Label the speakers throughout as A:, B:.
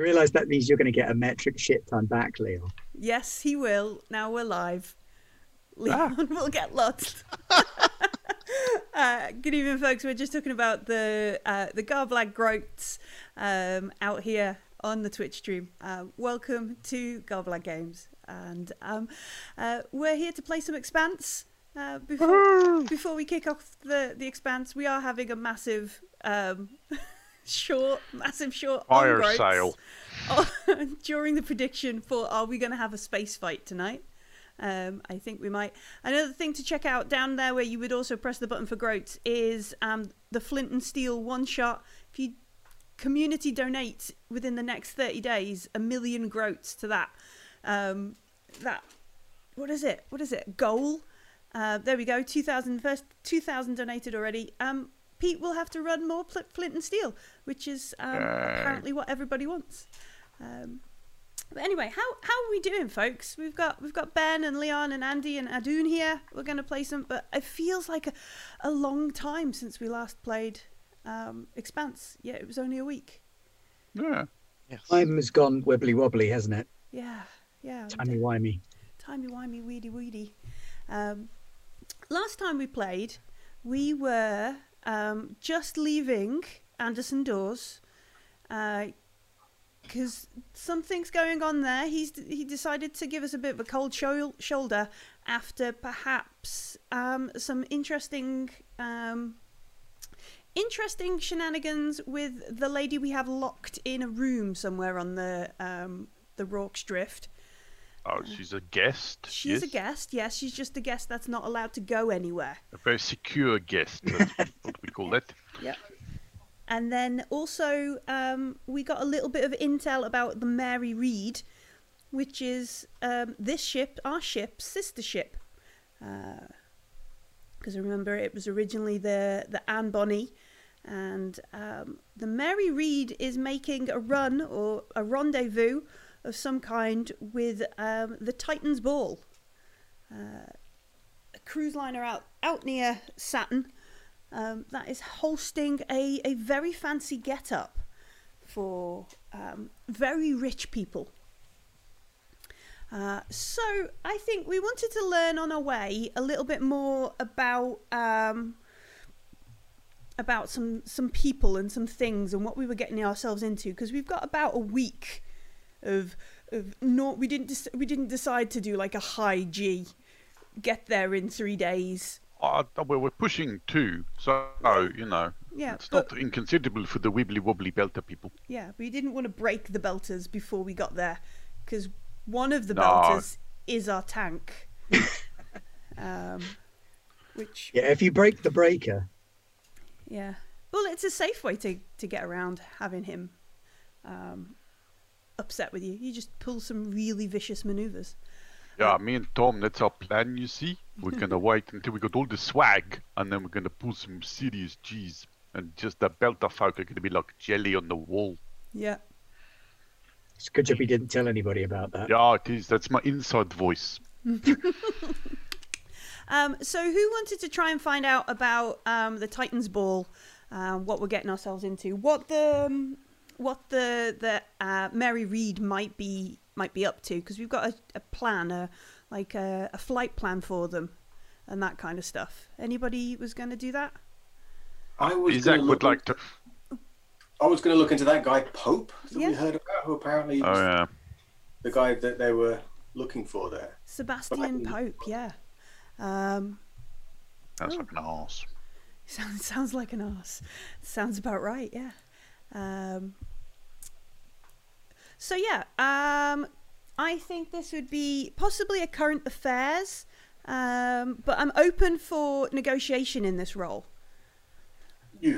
A: You realise that means you're going to get a metric shit ton back, Leo.
B: Yes, he will. Now we're live. Leon ah. will get lost. uh, good evening, folks. We're just talking about the uh, the Garblag Groats um, out here on the Twitch stream. Uh, welcome to Garblag Games, and um, uh, we're here to play some Expanse. Uh, before before we kick off the the Expanse, we are having a massive. Um, short, massive short
C: fire sale
B: during the prediction for are we going to have a space fight tonight? Um, I think we might. Another thing to check out down there where you would also press the button for groats is um, the Flint and Steel one shot. If you community donate within the next 30 days a million groats to that, um, that, what is it? What is it? Goal? Uh, there we go. 2,000 first 2,000 donated already. Um, Pete will have to run more Flint and Steel, which is um, apparently what everybody wants. Um, but anyway, how how are we doing, folks? We've got we've got Ben and Leon and Andy and Adun here. We're going to play some, but it feels like a, a long time since we last played um, Expanse. Yeah, it was only a week.
C: Yeah.
A: Yes. Time has gone wibbly wobbly, hasn't it?
B: Yeah, yeah.
A: Timey wimey.
B: Timey wimey, weedy weedy. Um, last time we played, we were um, just leaving Anderson Doors because uh, something's going on there. He's he decided to give us a bit of a cold sho- shoulder after perhaps um, some interesting. Um, interesting shenanigans with the lady we have locked in a room somewhere on the um, the Rorke's Drift.
C: Oh, she's a guest.
B: She's yes. a guest. Yes, she's just a guest that's not allowed to go anywhere.
C: A very secure guest. That's what we call it.
B: Yep. And then also, um, we got a little bit of intel about the Mary Read, which is um, this ship, our ship, sister ship. Because uh, remember, it was originally the the Anne Bonny, and um, the Mary Read is making a run or a rendezvous of some kind with um, the Titan's Ball, uh, a cruise liner out out near Saturn um, that is hosting a, a very fancy get up for um, very rich people. Uh, so I think we wanted to learn on our way a little bit more about um, about some some people and some things and what we were getting ourselves into because we've got about a week of of no we didn't we didn't decide to do like a high G get there in three days.
C: Uh, well, we're pushing two, so you know, yeah, it's not inconsiderable for the wibbly wobbly belter people.
B: Yeah, we didn't want to break the belters before we got there, because one of the no. belters is our tank. um, which
A: yeah, if you break the breaker.
B: Yeah, well, it's a safe way to to get around having him um, upset with you. You just pull some really vicious maneuvers.
C: Yeah, me and Tom, that's our plan, you see. We're gonna wait until we got all the swag, and then we're gonna pull some serious cheese. And just the belter folk are gonna be like jelly on the wall.
B: Yeah.
A: It's good job you didn't tell anybody about that.
C: Yeah, it is. That's my inside voice.
B: um, so, who wanted to try and find out about um, the Titans Ball? Um, what we're getting ourselves into? What the um, what the the uh, Mary Read might be might be up to because we've got a, a plan, a like a, a, flight plan for them, and that kind of stuff. Anybody was going to do that?
D: I was.
C: Isaac would like to.
D: I was going to look into that guy Pope that yeah. we heard about, who apparently
C: oh yeah,
D: the guy that they were looking for there.
B: Sebastian Pope, yeah. Um,
C: Sounds oh. like an arse.
B: Sounds sounds like an arse. Sounds about right, yeah. Um, so yeah, um, I think this would be possibly a current affairs, um, but I'm open for negotiation in this role.
D: Yeah,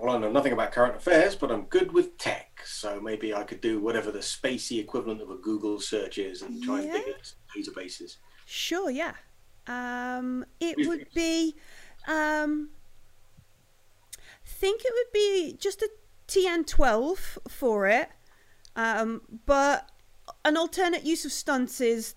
D: well, I know nothing about current affairs, but I'm good with tech, so maybe I could do whatever the spacey equivalent of a Google search is and try yeah. and dig at databases.
B: Sure, yeah. Um, it would be, um, think it would be just a TN12 for it. Um, but an alternate use of stunts is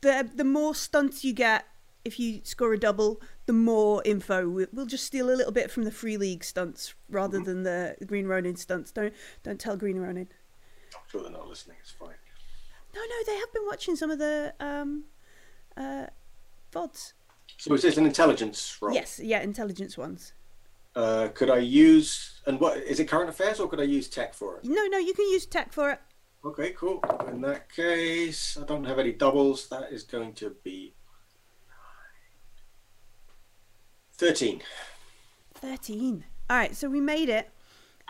B: the the more stunts you get if you score a double, the more info. We'll just steal a little bit from the free league stunts rather than the Green Ronin stunts. Don't don't tell Green Ronin.
D: I'm sure they're not listening. It's fine.
B: No, no, they have been watching some of the um, uh, VODs.
D: So is this an intelligence roll?
B: Yes, yeah, intelligence ones.
D: Uh, could I use and what is it? Current affairs, or could I use tech for it?
B: No, no, you can use tech for it.
D: Okay, cool. In that case, I don't have any doubles. That is going to be thirteen.
B: 13. All right, so we made it.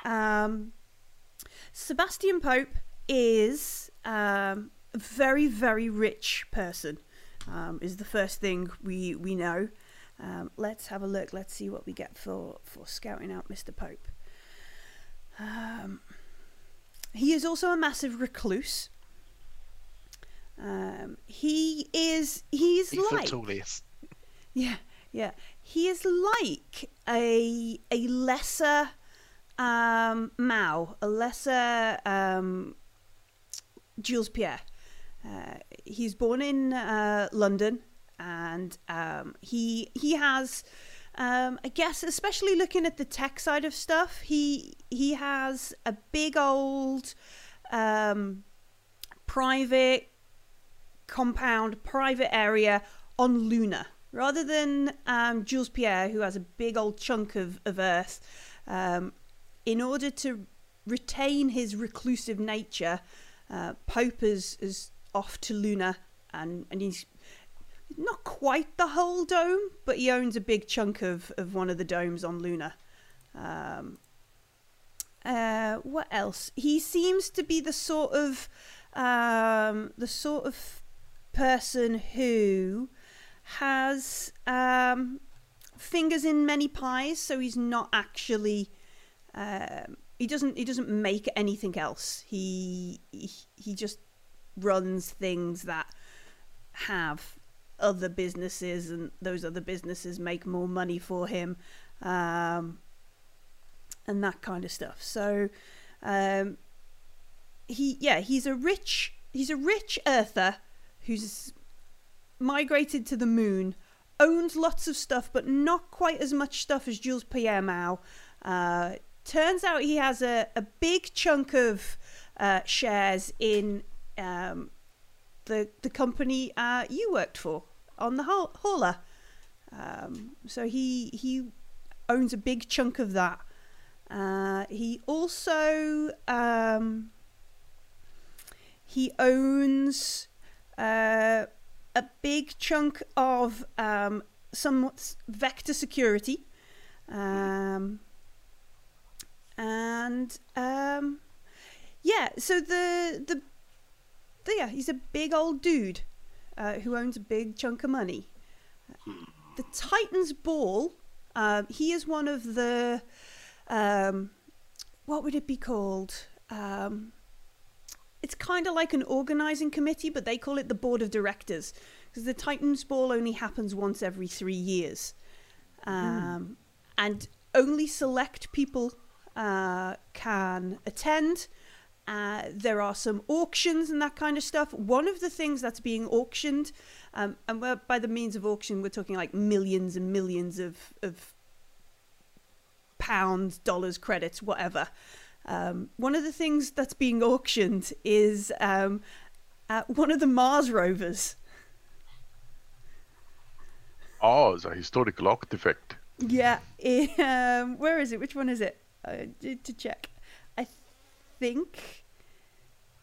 B: Um, Sebastian Pope is um, a very, very rich person, um, is the first thing we, we know. Um, let's have a look. Let's see what we get for, for scouting out Mr. Pope. Um, he is also a massive recluse. Um, he is he's
E: foot
B: like
E: tall he is.
B: yeah, yeah. He is like a a lesser um, Mao, a lesser um, Jules Pierre. Uh, he's born in uh, London, and um, he he has, um, I guess, especially looking at the tech side of stuff, he he has a big old um, private compound, private area on Luna, rather than um, Jules Pierre, who has a big old chunk of, of Earth. Um, in order to retain his reclusive nature, uh, Pope is, is off to Luna, and, and he's not quite the whole dome, but he owns a big chunk of, of one of the domes on Luna. Um, uh, what else? He seems to be the sort of um, the sort of person who has um, fingers in many pies, so he's not actually. Um, he doesn't. He doesn't make anything else. He he, he just runs things that have other businesses, and those other businesses make more money for him, um, and that kind of stuff. So, um, he yeah, he's a rich he's a rich earther who's migrated to the moon, owns lots of stuff, but not quite as much stuff as Jules Pierre Mao. Uh, turns out he has a, a big chunk of uh, shares in um, the the company uh, you worked for on the haul- hauler. Um, so he he owns a big chunk of that. Uh, he also um, he owns uh, a big chunk of um, some vector security, um, and um, yeah. So the the yeah, he's a big old dude uh, who owns a big chunk of money. The Titans Ball. Um, he is one of the um, what would it be called? Um, it's kind of like an organizing committee, but they call it the board of directors because the Titans Ball only happens once every three years, um, and only select people uh, can attend. Uh, there are some auctions and that kind of stuff. One of the things that's being auctioned, um, and by the means of auction, we're talking like millions and millions of, of pounds, dollars, credits, whatever. Um, one of the things that's being auctioned is um, uh, one of the Mars rovers.
C: Oh, it's a historical artifact.
B: Yeah, it, um, where is it? Which one is it? Uh, to check. I think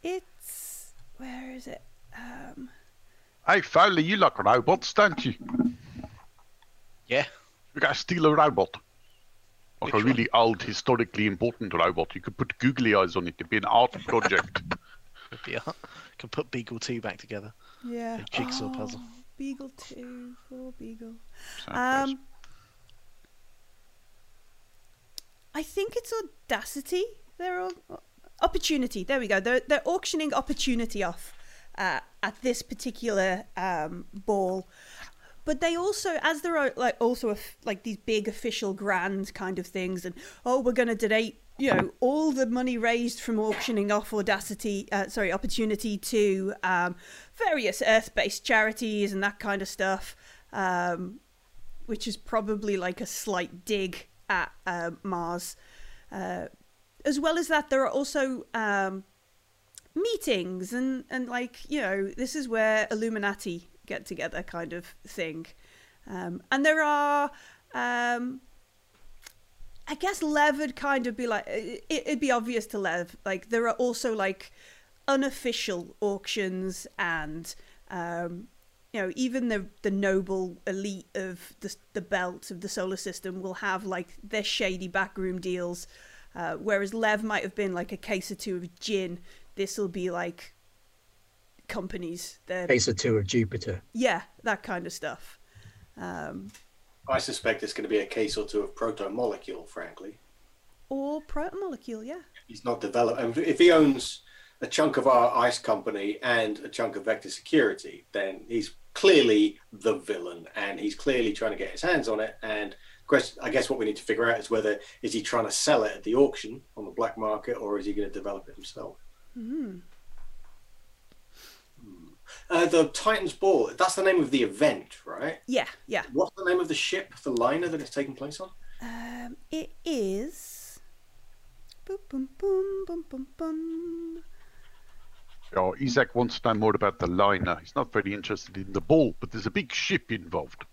B: it's where is it? Um,
C: Hey, Fowler, you like robots, don't you?
E: Yeah.
C: You gotta steal a robot. Like
E: Which
C: a
E: one?
C: really old, historically important robot. You could put googly eyes on it. It'd be an art project.
E: Would be a- Can put Beagle 2 back together.
B: yeah,
E: A jigsaw puzzle.
B: Oh, Beagle two, poor Beagle.
C: So,
B: Um, I think it's Audacity. They're all, opportunity. There we go. They're they're auctioning opportunity off uh, at this particular um, ball. But they also, as there are like also like these big official grand kind of things, and oh, we're going to donate, you know, all the money raised from auctioning off Audacity, uh, sorry, opportunity to um, various Earth-based charities and that kind of stuff. Um, which is probably like a slight dig at uh, Mars. Uh, as well as that, there are also um, meetings and and like you know this is where Illuminati get together kind of thing, um, and there are. Um, I guess Lev would kind of be like it, it'd be obvious to Lev. Like there are also like unofficial auctions and um, you know even the the noble elite of the the belt of the solar system will have like their shady backroom deals. Uh, whereas Lev might have been like a case or two of gin, this will be like companies. They're,
A: Case or two of Jupiter.
B: yeah, that kind of stuff. Um,
D: I suspect it's going to be a case or two of proto molecule. Frankly,
B: or proto molecule, yeah.
D: he's not developed. and If he owns a chunk of our ice company and a chunk of Vector Security, then he's clearly the villain, and he's clearly trying to get his hands on it. And question, I guess what we need to figure out is whether is he trying to sell it at the auction on the black market, or is he going to develop it himself?
B: Mm.
D: Uh, the Titan's Ball. That's the name of the event, right?
B: Yeah, yeah.
D: What's the name of the ship, the liner that it's taking place on?
B: Um, it is. Boom, boom, boom, boom, boom, boom.
C: Oh, Isaac wants to know more about the liner. He's not very interested in the ball, but there's a big ship involved.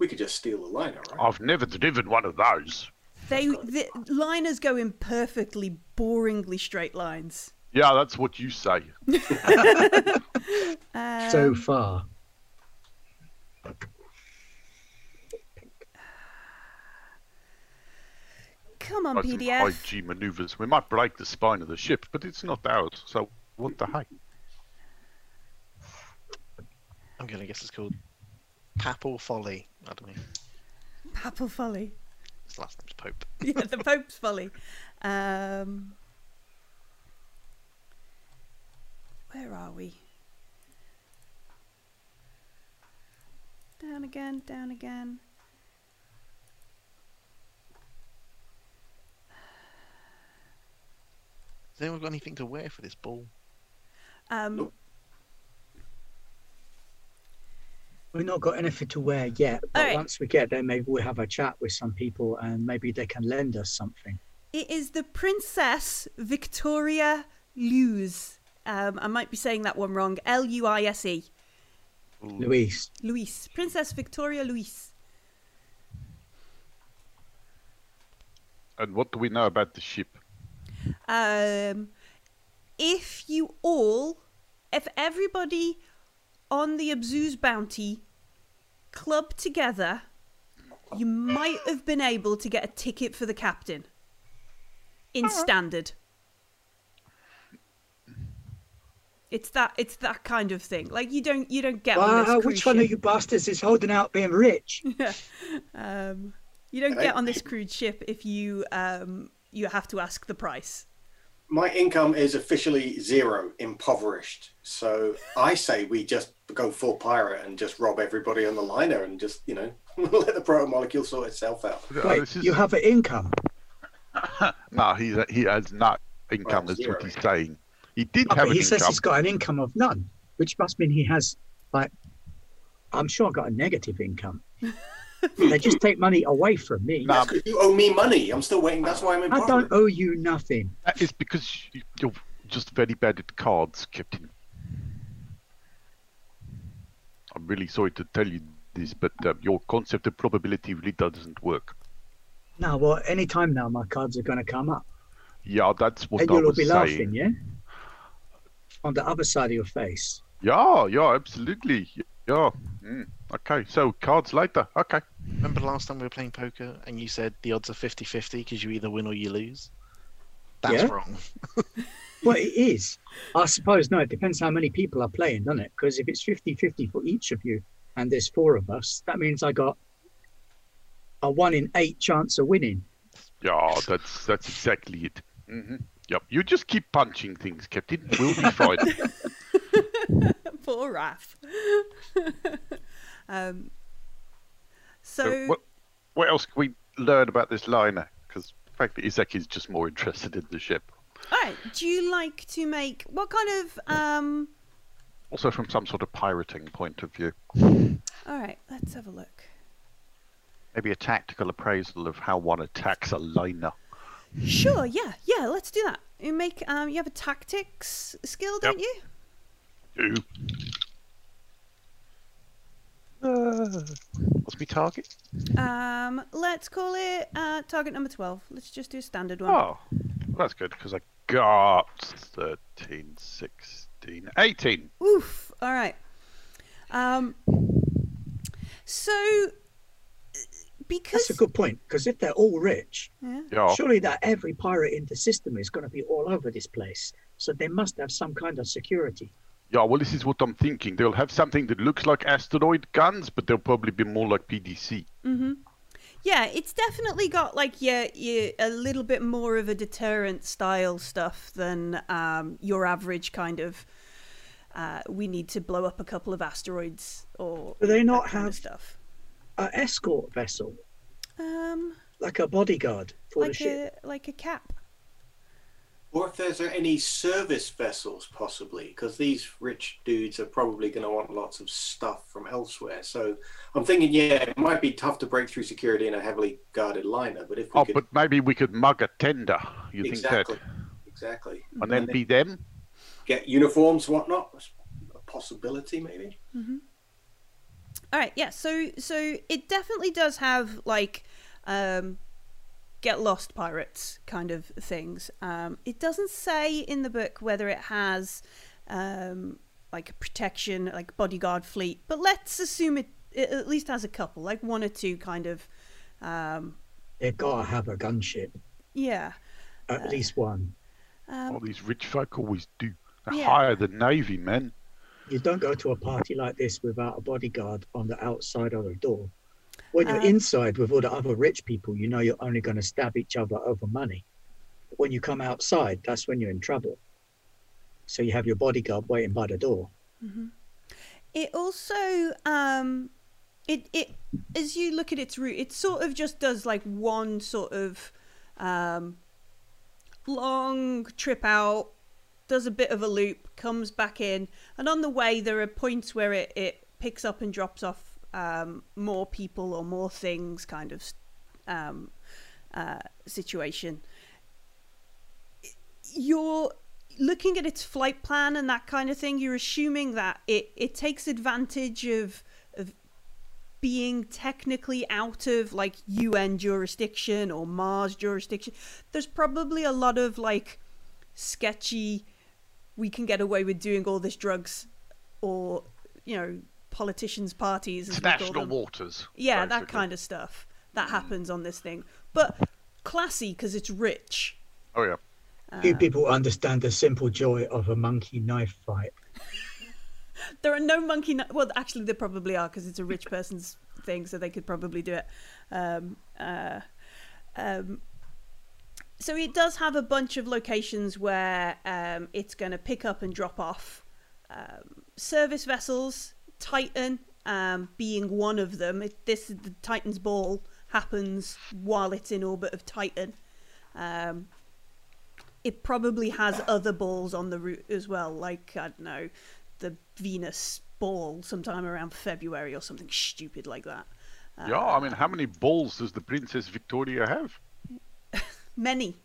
D: We could just steal a liner, right?
C: I've never driven one of those.
B: They the liners go in perfectly boringly straight lines.
C: Yeah, that's what you say.
B: Um,
A: so far.
B: come on,
C: Like
B: PDF.
C: high G maneuvers. We might break the spine of the ship, but it's not ours. So what the heck?
E: I'm gonna guess it's called Papal Folly. I don't know.
B: Papal folly.
E: His last name's Pope.
B: yeah, the Pope's folly. Um, where are we? Down again, down again.
E: Has anyone got anything to wear for this ball?
B: Um,
A: We've not got anything to wear yet, but
B: Alright.
A: once we get there, maybe we'll have a chat with some people and maybe they can lend us something.
B: It is the Princess Victoria Luz. Um, I might be saying that one wrong. L U I S E.
A: Luis,
B: Luis. Princess Victoria Luis.
C: And what do we know about the ship?
B: Um, if you all, if everybody on the Abzuz bounty club together, you might have been able to get a ticket for the captain in standard. It's that it's that kind of thing. Like you don't you don't get on this cruise
A: which one of
B: ship.
A: you bastards is holding out being rich?
B: um, you don't get on this cruise ship if you um you have to ask the price.
D: My income is officially zero, impoverished. So I say we just go full pirate and just rob everybody on the liner and just, you know, let the proto molecule sort itself out.
A: Wait,
C: is-
A: you have an income.
C: No, he's, he has not income.
D: Well,
C: That's what he's saying. He did
A: Oh,
C: have an
A: he says
C: income.
A: he's got an income of none, which must mean he has, like, I'm sure I've got a negative income. they just take money away from me.
C: No.
D: That's 'cause you owe me money. I'm still waiting. That's why I'm
A: in.
D: I
A: don't owe you nothing.
C: That is because you- you're just very bad at cards, Captain. I'm really sorry to tell you this, but uh, your concept of probability really doesn't work.
A: No, well, any time now, my cards are going to come up.
C: Yeah, that's what
A: and
C: I
A: you'll all be
C: saying.
A: laughing, yeah? On the other side of your face.
C: Yeah, yeah, absolutely. Yeah. Mm. Okay, so cards later. Okay.
E: Remember the last time we were playing poker and you said the odds are 50 50 because you either win or you lose? That's
A: Yeah.
E: wrong.
A: Well, it is. I suppose, no, it depends how many people are playing, doesn't it? Because if it's 50 50 for each of you and there's four of us, that means I got a one in eight chance of winning.
C: Yeah, that's that's exactly it. hmm Yep. You just keep punching things, Captain. We'll be fine.
B: Poor Raph. Um, so,
C: So what, what else can we learn about this liner? Because frankly, Isaac is just more interested in the ship.
B: all right. Do you like to make what kind of um?
C: Also, from some sort of pirating point of view.
B: All right. Let's have a look.
C: Maybe a tactical appraisal of how one attacks a liner.
B: Sure, yeah, yeah, let's do that. You make um you have a tactics skill, don't you?
C: Two. Uh, what's my target?
B: Um let's call it uh target number 12. Let's just do a standard one.
C: Oh, that's good because I got 13, 16, 18.
B: Oof. All right. Um so because
A: That's a good point because if they're all rich,
B: yeah.
C: Yeah.
A: surely that every pirate in the system is going to be all over this place. So they must have some kind of security.
C: Yeah, well, this is what I'm thinking. They'll have something that looks like asteroid guns, but they'll probably be more like PDC. Mhm.
B: Yeah, it's definitely got like yeah, yeah, a little bit more of a deterrent style stuff than um, your average kind of. Uh, we need to blow up a couple of asteroids or
A: Do they
B: that
A: not
B: kind
A: have
B: stuff.
A: an escort vessel,
B: Um,
A: like a bodyguard for the ship?
B: a like a cap.
D: Or if there's any service vessels, possibly, because these rich dudes are probably going to want lots of stuff from elsewhere. So I'm thinking, yeah, it might be tough to break through security in a heavily guarded liner, but if we
C: Oh,
D: could,
C: but maybe we could mug a tender. You
D: exactly,
C: think that?
D: exactly,
C: And then be them?
D: get uniforms, whatnot, a possibility, maybe.
B: All right, yeah. So so it definitely does have like um get lost pirates kind of things. Um it doesn't say in the book whether it has um like a protection like bodyguard fleet, but let's assume it, it at least has a couple, like one or two kind of um
A: They've got to have a gunship,
B: yeah.
A: at least one.
B: Um,
C: All these rich folk always do. They're
B: Yeah.
C: higher than Navy, men.
A: You don't go to a party like this without a bodyguard on the outside of the door. When you're
B: Uh,
A: inside with all the other rich people, you know you're only going to stab each other over money. But when you come outside, that's when you're in trouble. So you have your bodyguard waiting by the door.
B: It also um it it as you look at its route, it sort of just does like one sort of um long trip out, does a bit of a loop, comes back in, and on the way there are points where it, it picks up and drops off um more people or more things kind of um uh situation. You're looking at its flight plan and that kind of thing, you're assuming that it, it takes advantage of of being technically out of like UN jurisdiction or Mars jurisdiction. There's probably a lot of like sketchy we can get away with doing all this drugs or you know politicians parties as we call
C: National
B: them.
C: waters.
B: Yeah, that kind of stuff that happens on this thing. But classy because it's rich.
C: Oh, yeah.
A: Few people understand the simple joy of a monkey knife fight.
B: There are no monkey. kni- Well, actually, there probably are because it's a rich person's thing, so they could probably do it. Um, uh, um, so it does have a bunch of locations where um, it's going to pick up and drop off um, service vessels. Titan um, being one of them. It, this the Titan's ball happens while it's in orbit of Titan. Um, it probably has other balls on the route as well, like I don't know, the Venus ball sometime around February or something stupid like that.
C: yeah, I mean, how many balls does the Princess Victoria have?
B: Many,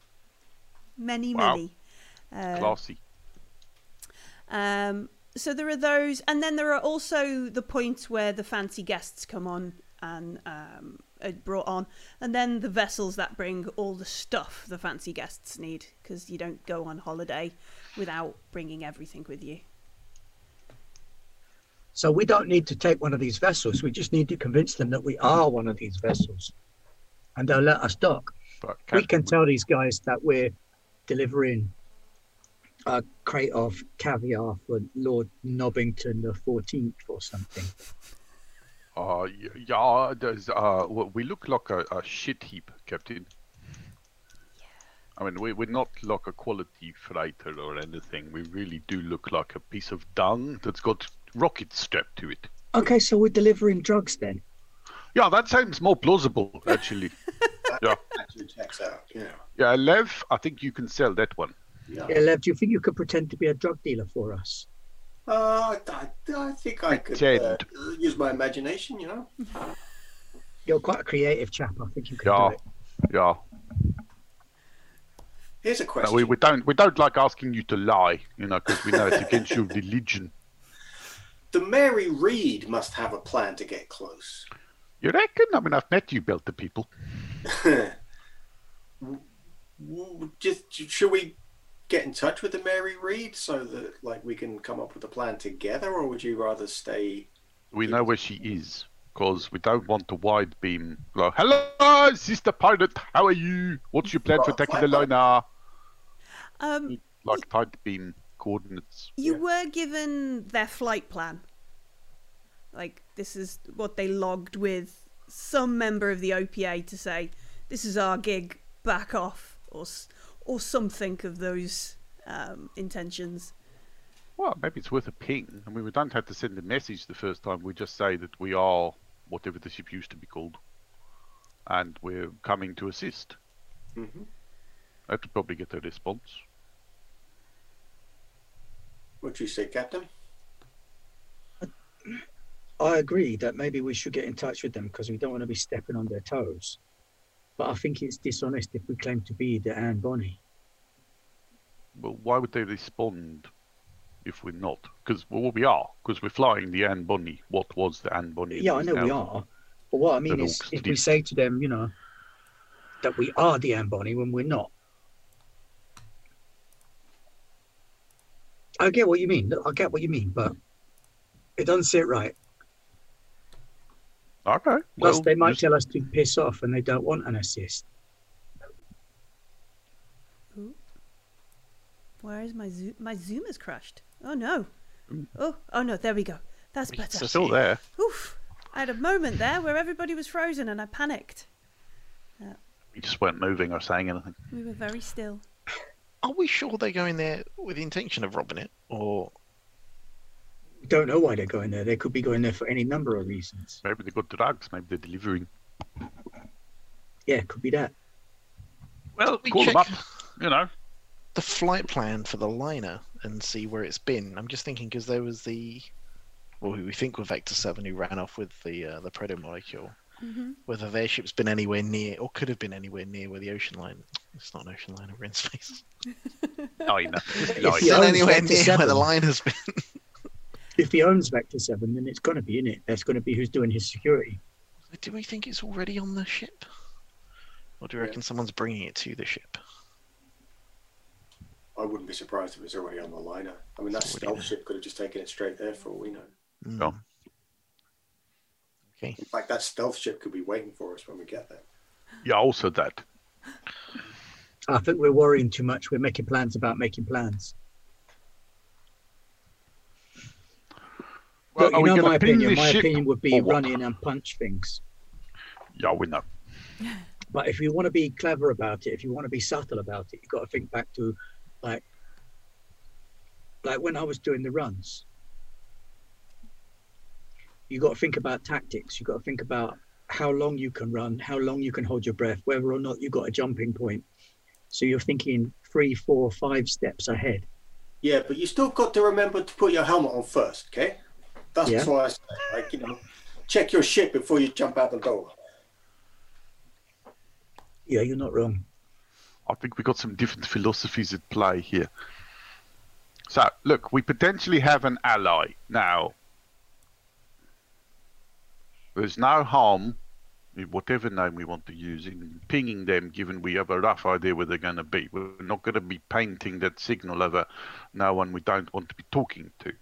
B: many,
C: Wow.
B: many. Uh,
C: Classy.
B: Um, so there are those, and then there are also the points where the fancy guests come on and um, are brought on, and then the vessels that bring all the stuff the fancy guests need, because you don't go on holiday without bringing everything with you.
A: So we don't need to take one of these vessels. We just need to convince them that we are one of these vessels. And they'll let us dock.
C: But
A: we
C: Cat-
A: can tell these guys that we're delivering a crate of caviar for Lord Nobbington the 14th or something.
C: Uh, yeah, there's, uh, we look like a, a shit heap, Captain. Yeah. I mean, we, we're not like a quality freighter or anything. We really do look like a piece of dung that's got rockets strapped to it.
A: Okay, so we're delivering drugs then.
C: Yeah, that sounds more plausible, actually. yeah,
D: Actually checks out. Yeah.
C: yeah, Lev, I think you can sell that one.
D: Yeah.
A: Yeah, Lev, do you think you could pretend to be a drug dealer for us?
D: Uh, I, I think I could uh, use my imagination, you know.
A: You're quite a creative chap. I think you could
C: Yeah.
A: do it.
C: Yeah,
D: Here's a
C: No,
D: question.
C: we, we don't we don't like asking you to lie, you know, because we know it's against your religion.
D: The Mary Read must have a plan to get close.
C: You reckon? I mean, I've met you, built the people.
D: Just should we get in touch with the Mary Read so that like we can come up with a plan together, or would you rather stay?
C: We know where she is, because we don't want to wide beam. Like, hello, sister pilot, How are you? What's your plan for
D: Got a
C: attacking the
D: flight
C: liner?
B: Um,
C: Like tight beam coordinates.
B: you
D: Yeah.
B: were given their flight plan. Like this is what they logged with some member of the OPA to say, "This is our gig. Back off," or s- or something of those um, intentions.
C: Well, maybe it's worth a ping. I mean, we don't have to send a message the first time. We just say that we are whatever the ship used to be called, and we're coming to assist.
D: hmm
C: That would probably get a response.
D: What do you say, Captain?
A: I agree that maybe we should get in touch with them because we don't want to be stepping on their toes. But I think it's dishonest if we claim to be the Anne Bonny.
C: Well, why would they respond if we're not? Because well, we are. Because we're flying the Anne Bonny. What was the Anne Bonny?
A: Yeah, I know we are. But what I mean is, if we say to them, you know, that we are the Anne Bonny when we're not. I get what you mean. I get what you mean, but it doesn't sit right.
C: Okay.
A: Plus,
C: well,
A: they might
C: just-
A: tell us to piss off and they don't want an assist.
B: Where is my zoom? My zoom is crushed. Oh no. Oh, oh no. There we go. That's better.
E: can
C: still there.
B: Oof. I had a moment there where everybody was frozen and I panicked.
C: We just weren't moving or saying anything.
B: We were very still.
E: Are we sure they're going there with the intention of robbing it, or
A: We don't know why they're going there. They could be going there for any number of reasons.
C: Maybe they got drugs. Maybe they're delivering.
A: Yeah, it could be that.
C: Well,
E: we
C: call them up.
E: check-
C: You know.
E: the flight plan for the liner and see where it's been? I'm just thinking because there was the, well, who we think were Vector Seven who ran off with the uh, the proto molecule.
B: hmm
E: Whether their ship's been anywhere near, or could have been anywhere near where the ocean line. It's not an ocean liner. We're in space.
C: Liner.
A: If
C: Liner.
A: he
E: Not anywhere near where the
A: 7.
E: liner's been.
A: If he owns Vector 7, then it's going to be in it. That's going to be who's doing his security.
E: Do we think it's already on the ship, or do you
D: Yeah.
E: reckon someone's bringing it to the ship?
D: I wouldn't be surprised if it's already on the liner. I mean, that stealth ship could have just taken it straight there for all we know.
E: Hmm.
C: Yeah.
E: Okay.
D: In fact, that stealth ship could be waiting for us when we get there.
C: Yeah, also that.
A: I think we're worrying too much. We're making plans about making plans.
C: Well,
A: Look, you know my opinion. My
C: ship
A: opinion would be
C: or what?
A: run in and punch things.
C: Yeah, we know.
A: But if you want to be clever about it, if you want to be subtle about it, you've got to think back to like like when I was doing the runs. You've got to think about tactics. You've got to think about how long you can run, how long you can hold your breath, whether or not you've got a jumping point. So you're thinking three, four, five steps ahead.
D: Yeah, but you still got to remember to put your helmet on first, okay? That's
A: Yeah.
D: why I say, like, you know, check your shit before you jump out the door.
A: Yeah, you're not wrong.
C: I think we got some different philosophies at play here. So, look, we potentially have an ally now. There's no harm, in whatever name we want to use, in pinging them, given we have a rough idea where they're going to be. We're not going to be painting that signal over no one we don't want to be talking to.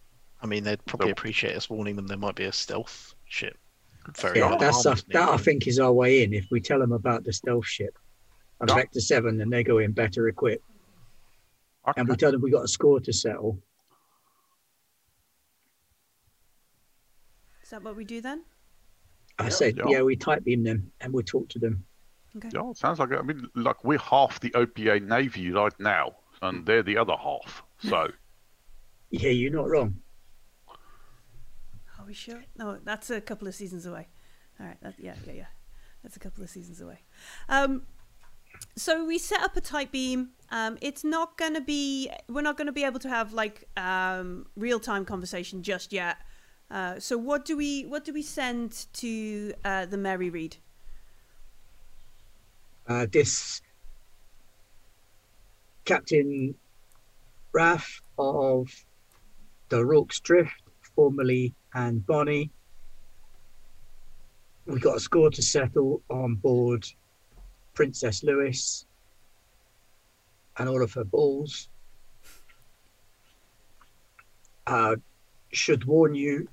E: I mean, they'd probably
C: So-
E: appreciate us warning them there might be a stealth ship. Very
A: Yeah, that's
E: unarmed
A: us, that I think is our way in. If we tell them about the stealth ship and
C: Yeah.
A: Vector Seven, then they go in better equipped.
C: Okay.
A: And we tell them we got a score to settle.
B: Is that what we do then?
A: I
D: Yeah.
A: said,
C: Yeah.
A: yeah. we type in them and we'll talk to them.
B: Okay.
C: Yeah, it sounds like I mean, like we're half the OPA Navy right now, and they're the other half. So,
A: Yeah, you're not wrong.
B: Are we sure? No, that's a couple of seasons away. All right. That, yeah, yeah, yeah. That's a couple of seasons away. Um, so we set up a tight beam. Um, it's not going to be. We're not going to be able to have like um, real time conversation just yet. Uh, so what do we what do we send to uh, the Mary Read?
A: Uh, this Captain Raff of the Rorke's Drift, formerly Anne Bonny. We got a score to settle on board Princess Lewis and all of her balls. Uh, should warn you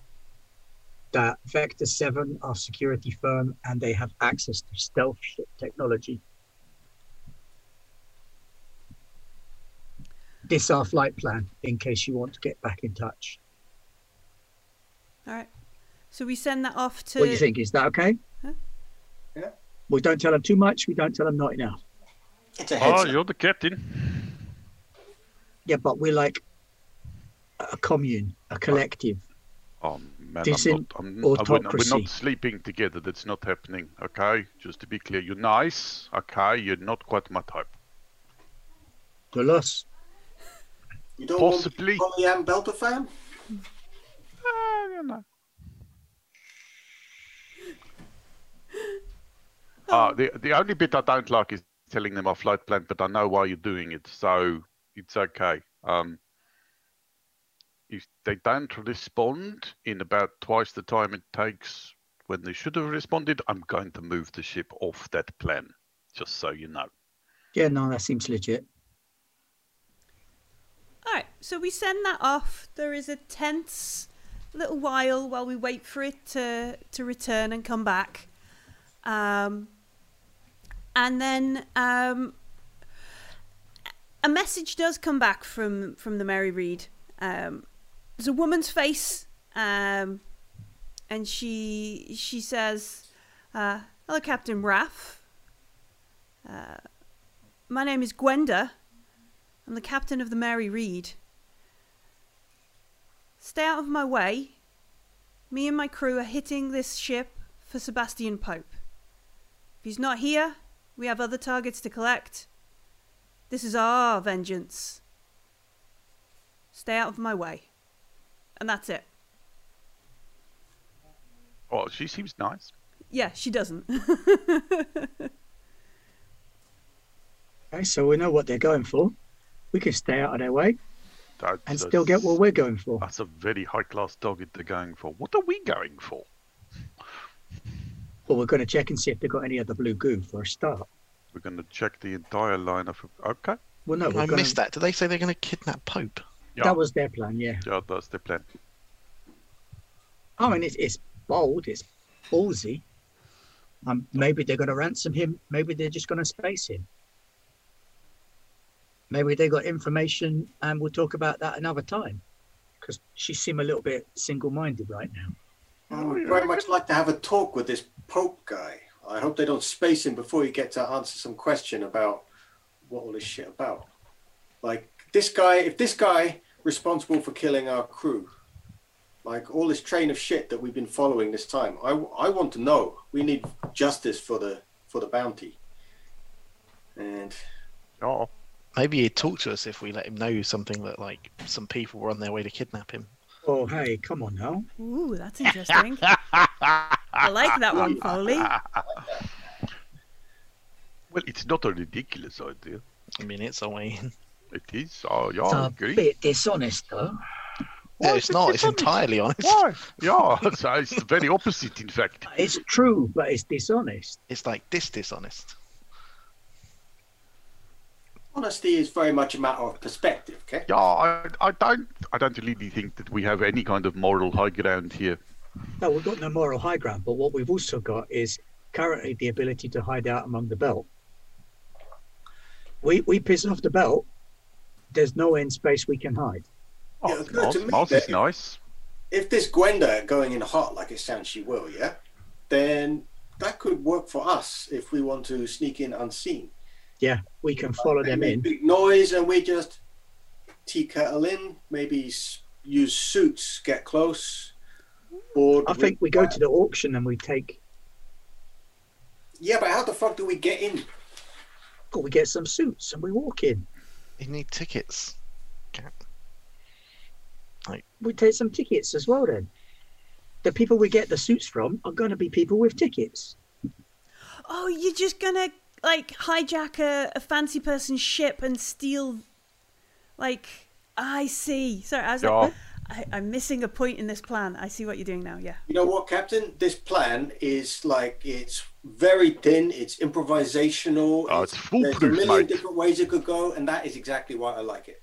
A: that Vector 7 are security firm and they have access to stealth ship technology. This is our flight plan in case you want to get back in touch.
B: All right. So we send that off to.
A: What do you think? Is that okay?
B: Huh?
D: Yeah.
A: We don't tell them too much. We don't tell them not enough.
D: It's a oh, heads
C: Oh,
D: up.
C: you're the captain.
A: Yeah, but we're like a commune, a collective.
C: Oh man, I'm not, I'm, I- we're, not, we're
A: autocracy.
C: not sleeping together. That's not happening. Okay, just to be clear, you're nice. Okay, you're not quite my type.
A: To us.
D: You don't
C: Possibly.
D: want Polly Ann Belter fan?
C: Uh. Uh, the the only bit I don't like is telling them our flight plan, but I know why you're doing it, so it's okay. Um, if they don't respond in about twice the time it takes when they should have responded, I'm going to move the ship off that plan, just so you know.
A: Yeah, no, that seems legit.
B: All right. So we send that off. There is a tense little while while we wait for it to to return and come back. Um, and then um, a message does come back from from the Mary Read. Um, there's a woman's face, um, and she she says, uh, "Hello, Captain Raff. Uh, my name is Gwenda. I'm the captain of the Mary Read. Stay out of my way. Me and my crew are hitting this ship for Sebastian Pope. If he's not here, we have other targets to collect. This is our vengeance. Stay out of my way. And that's it.
C: Oh, she seems nice.
B: Yeah, she doesn't.
A: Okay, so we know what they're going for. We can stay out of their way
C: That's
A: and
C: a
A: still get what we're going for.
C: That's a very high class target they're going for. What are we going for?
A: Well, we're going to check and see if they've got any other blue goo for a start.
C: We're going to check the entire line of. Okay.
A: Well, no, we're
E: I
A: gonna,
E: missed that. Did they say they're going to kidnap Pope?
C: Yeah,
A: That was their plan, yeah.
C: yeah, that's the plan.
A: I mean, it's, it's bold, it's ballsy. Um, maybe they're going to ransom him. Maybe they're just going to space him. Maybe they got information, and we'll talk about that another time. Because she seem a little bit single-minded right now.
D: I would very much like to have a talk with this Pope guy. I hope they don't space him before you get to answer some question about what all this shit about. Like this guy, if this guy responsible for killing our crew, like all this train of shit that we've been following this time, I, I want to know. We need justice for the for the bounty. And
C: Yeah.
E: Maybe he'd talk to us if we let him know something that like some people were on their way to kidnap him.
A: Oh, hey, come on now.
B: Ooh, that's interesting. I like that one, Foley.
C: Well, it's not a ridiculous idea.
E: I mean, it's a way in.
C: It is. Oh, yeah,
A: It's
C: I
A: a
C: agree.
A: bit dishonest, though.
E: No,
C: Why
E: it's
C: is it
E: not. It's entirely honest.
C: Why? Yeah, it's, it's the very opposite, in fact.
A: It's true, but it's dishonest.
E: It's like this dishonest.
D: Honesty is very much a matter of perspective, okay?
C: Yeah, I, I don't, I don't really think that we have any kind of moral high ground here.
A: No, we've got no moral high ground, but what we've also got is currently the ability to hide out among the belt. We we piss off the belt. There's no end space we can hide.
C: Oh,
D: Yeah,
C: Mars, Mars is
D: that-
C: nice.
D: if this Gwenda going in hot like it sounds she will, yeah, then that could work for us if we want to sneak in unseen.
A: Yeah, we can follow them in.
D: Big noise, and we just tea kettle in. Maybe use suits, get close. Board.
A: I think we go to the auction and we take.
D: Yeah, but how the fuck do we get in?
A: Oh, we get some suits and we walk in.
E: You need tickets. Cat.
A: We take some tickets as well. Then the people we get the suits from are going to be people with tickets.
B: Oh, you're just gonna like hijack a, a fancy person's ship and steal like I see. Sorry, I was
C: Yeah.
B: like I, I'm missing a point in this plan. I see what you're doing now, yeah.
D: You know what, Captain? This plan is like it's very thin. It's improvisational.
C: Oh, it's
D: there's a million
C: mate.
D: different ways it could go, and that is exactly why I like it.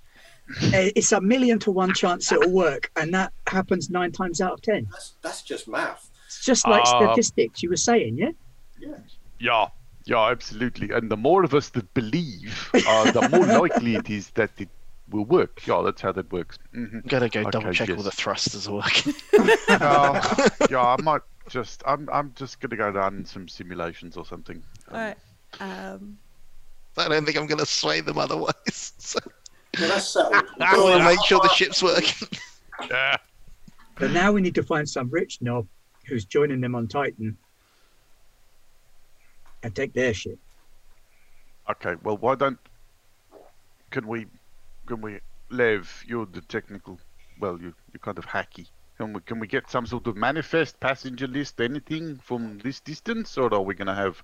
A: Uh, It's a million to one chance it'll work, and that happens nine times out of ten.
D: That's that's just math.
A: It's just like
C: Uh,
A: statistics you were saying, yeah.
D: Yeah.
C: Yeah, yeah, absolutely. And the more of us that believe, uh, the more likely it is that it will work. Yeah, that's how that works. hmm
E: Gotta go
C: Okay,
E: double check all the thrusters are working.
C: Uh, yeah, I might just. I'm. I'm just gonna go run some simulations or something. Um,
B: All right. Um,
E: I don't think I'm gonna sway them otherwise. So
D: Well, that's settled.
E: I want to make sure the ship's working.
C: Yeah.
A: But now we need to find some rich knob who's joining them on Titan and take their ship.
C: Okay. Well, why don't? Can we? Can we? Lev, you're the technical. Well, you you're kind of hacky. Can we? Can we get some sort of manifest passenger list, anything from this distance, or are we gonna have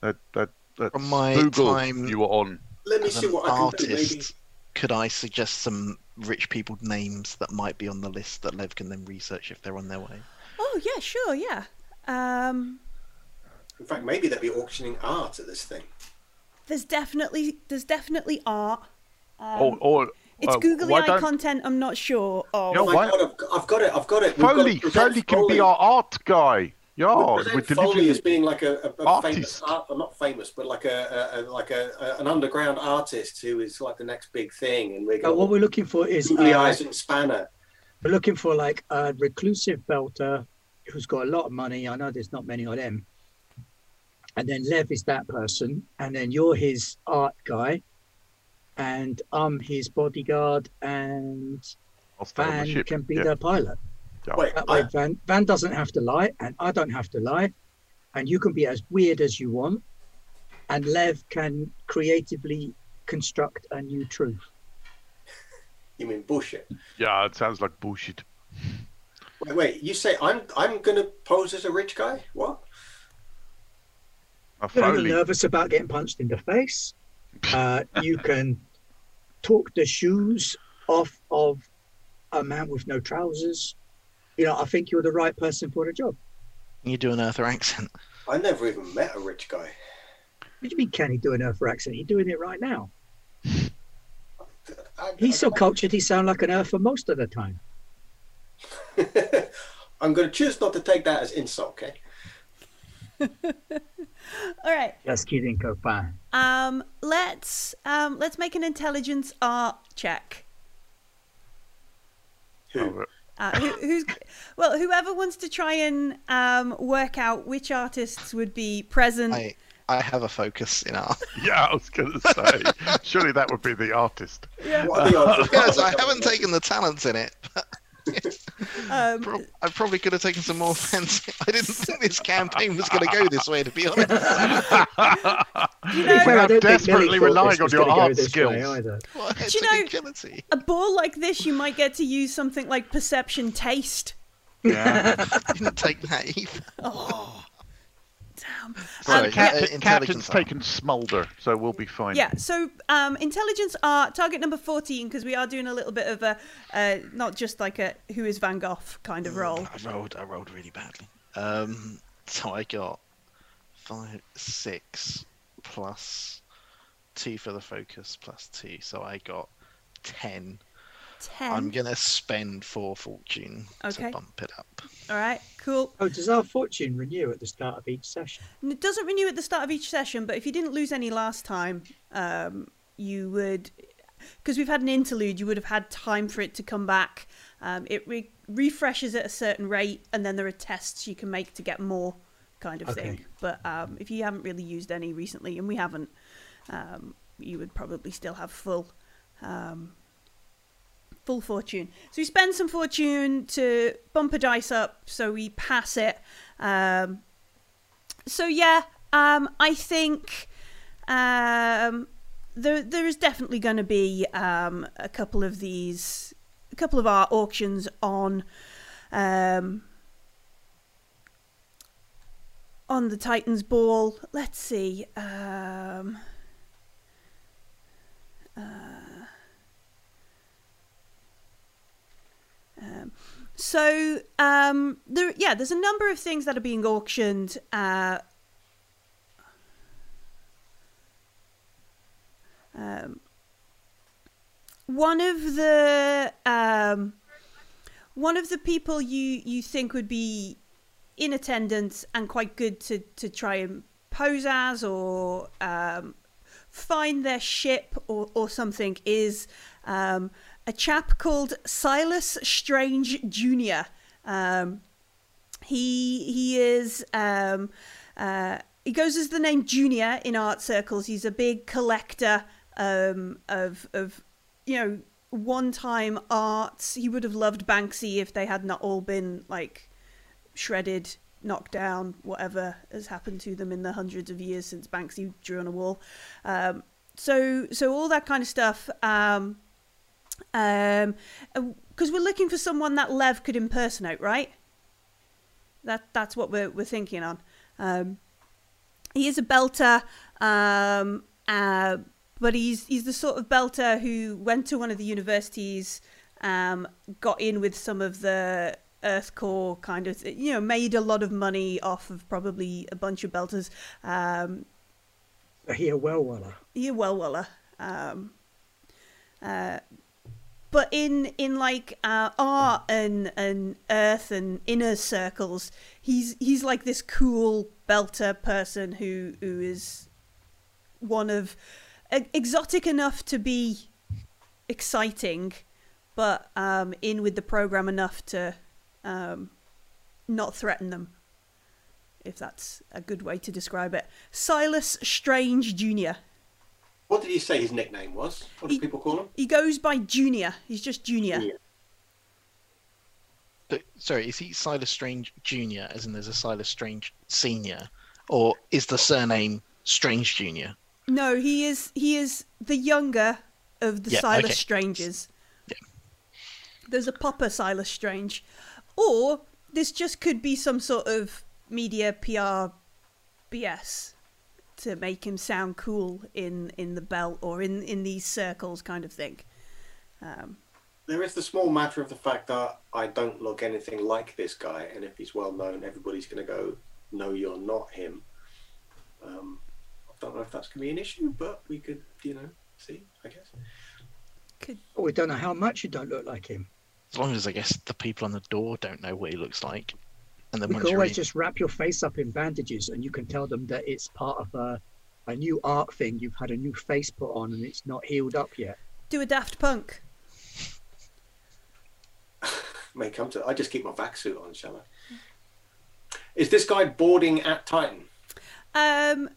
C: that that that
E: From my
C: Google
E: time
C: you were on?
D: Let me see
E: an
D: what I can do. Maybe.
E: artist, could I suggest some rich people names that might be on the list that Lev can then research if they're on their way?
B: oh yeah, sure, yeah. Um,
D: In fact, maybe they'll be auctioning art at this thing.
B: there's definitely there's definitely art. Um,
C: or or
B: it's
C: uh,
B: googly eye
C: don't-
B: content. I'm not sure. Of.
C: You
D: Oh my
C: what?
D: god, I've, I've got it! I've got it! We've got
C: Foley,
D: to
C: Foley can be our art guy. Yeah,
D: we
C: with
D: present
C: the
D: Foley
C: little-
D: as being like a, a, a famous
C: Artist.
D: art, not famous, but like a, a, a like a, a an underground artist who is like the next big thing, and we're
A: But what we're looking for is
D: googly
A: uh,
D: eyes and spanner.
A: we're looking for like a reclusive belter who's got a lot of money. I know there's not many of them. And then Lev is that person, and then you're his art guy, and I'm his bodyguard, and
C: I'll stay on the
A: Van can be
C: yeah.
A: the pilot.
C: yeah.
D: Wait,
A: That way,
D: I,
A: Van Van doesn't have to lie, and I don't have to lie, and you can be as weird as you want, and Lev can creatively construct a new truth.
D: you mean bullshit?
C: Yeah, it sounds like bullshit.
D: Wait, wait. You say I'm I'm going to pose as a rich guy? What?
C: A
A: You're not
C: Foley.
A: nervous about getting punched in the face. Uh, you can talk the shoes off of a man with no trousers. You know, I think you're the right person for the job.
E: You do an Earther accent?
D: I never even met a rich guy.
A: What do you mean, can he do an Earther accent? He's doing it right now.
D: I,
A: He's so cultured, he sounds like an Earther most of the time.
D: I'm going to choose not to take that as insult. Okay.
B: All right.
A: Just kidding, Copain.
B: Um, let's um, let's make an intelligence art check.
D: Who?
B: Uh, who, who's well, whoever wants to try and um, work out which artists would be present.
E: I I have a focus in art.
C: yeah, I was going to say. surely that would be the artist.
D: Yeah. are the odds of
E: yes, I haven't taken the talents in it. But
B: Um,
E: prob- I probably could have taken some more fancy. I didn't think this campaign was going to go this way, to be honest.
B: you
A: To
B: know,
A: fair, I
C: I'm
A: don't
C: desperately relying on your
A: gonna
C: art
A: this
C: skills.
A: either.
B: Do you know-
E: agility?
B: a ball like this, you might get to use something like perception taste.
C: Yeah.
E: I didn't take that either.
B: Oh, damn.
E: Sorry,
B: Um,
C: Cap-
E: uh,
C: Captain's
E: intelligence
C: taken Smolder, so we'll be fine.
B: Yeah, so um, intelligence art target number fourteen because we are doing a little bit of a uh, not just like a who is Van Gogh kind of role.
E: I rolled. I rolled really badly. Um, so I got five, six plus two for the focus plus two. So I got ten.
B: 10
E: I'm gonna spend four fortune
B: Okay.
E: to bump it up.
B: All right, cool.
A: Oh, does our fortune renew at the start of each session?
B: It doesn't renew at the start of each session, but if you didn't lose any last time, um, you would, because we've had an interlude, you would have had time for it to come back. Um, it re- refreshes at a certain rate, and then there are tests you can make to get more, kind of thing. But um, if you haven't really used any recently, and we haven't, um, you would probably still have full. Full fortune. So we spend some fortune to bump a dice up, so we pass it. Um, so yeah, um, I think um, there there is definitely going to be um, a couple of these, a couple of our auctions on. Um, on the Titans ball. Let's see. Um, uh, um, so um, there, yeah, there's a number of things that are being auctioned. Uh, um, one of the um, one of the people you you think would be in attendance and quite good to to try and pose as or um, find their ship or, or something is um, a chap called Silas Strange Jr. Um, he he is um, uh, he goes as the name Junior in art circles. He's a big collector um, of of you know one time arts. He would have loved Banksy if they had not all been like shredded, knocked down, whatever has happened to them in the hundreds of years since Banksy drew on a wall. Um, so so all that kind of stuff. Um, um, because we're looking for someone that Lev could impersonate, right? That that's what we're we're thinking on. Um, he is a belter, um, uh, but he's he's the sort of belter who went to one of the universities, um, got in with some of the Earth Core kind of, you know, made a lot of money off of probably a bunch of belters. Um,
A: he a well-weller.
B: He a well-weller. Um, uh, but in in like uh, art and and earth and inner circles, he's he's like this cool belter person who who is one of exotic enough to be exciting, but um, in with the program enough to um, not threaten them. If that's a good way to describe it, Silas Strange Jr.
D: What did he say his nickname was? What do people call him?
B: He goes by Junior. He's just Junior.
E: But, sorry, is he Silas Strange Jr., as in there's a Silas Strange Senior? Or is the surname Strange Jr.?
B: No, he is he is the younger of the
E: Yeah,
B: Silas
E: okay.
B: Stranges.
E: Yeah.
B: There's a Papa Silas Strange. Or this just could be some sort of media PR BS to make him sound cool in, in the belt or in, in these circles kind of thing. Um,
D: There is the small matter of the fact that I don't look anything like this guy, and if he's well known, everybody's going to go, "No, you're not him." Um, I don't know if that's going to be an issue, but we could, you know, see. I guess.
B: could
A: Oh, we don't know how much you don't look like him.
E: As long as I guess the people on the door don't know what he looks like. And then
A: We
E: once you're
A: always
E: in,
A: just wrap your face up in bandages, and you can tell them that it's part of a, a new art thing. You've had a new face put on, and it's not healed up yet.
B: do a Daft Punk.
D: May come to. I just keep my vac suit on, shall I? Is this guy boarding at Titan?
B: Um,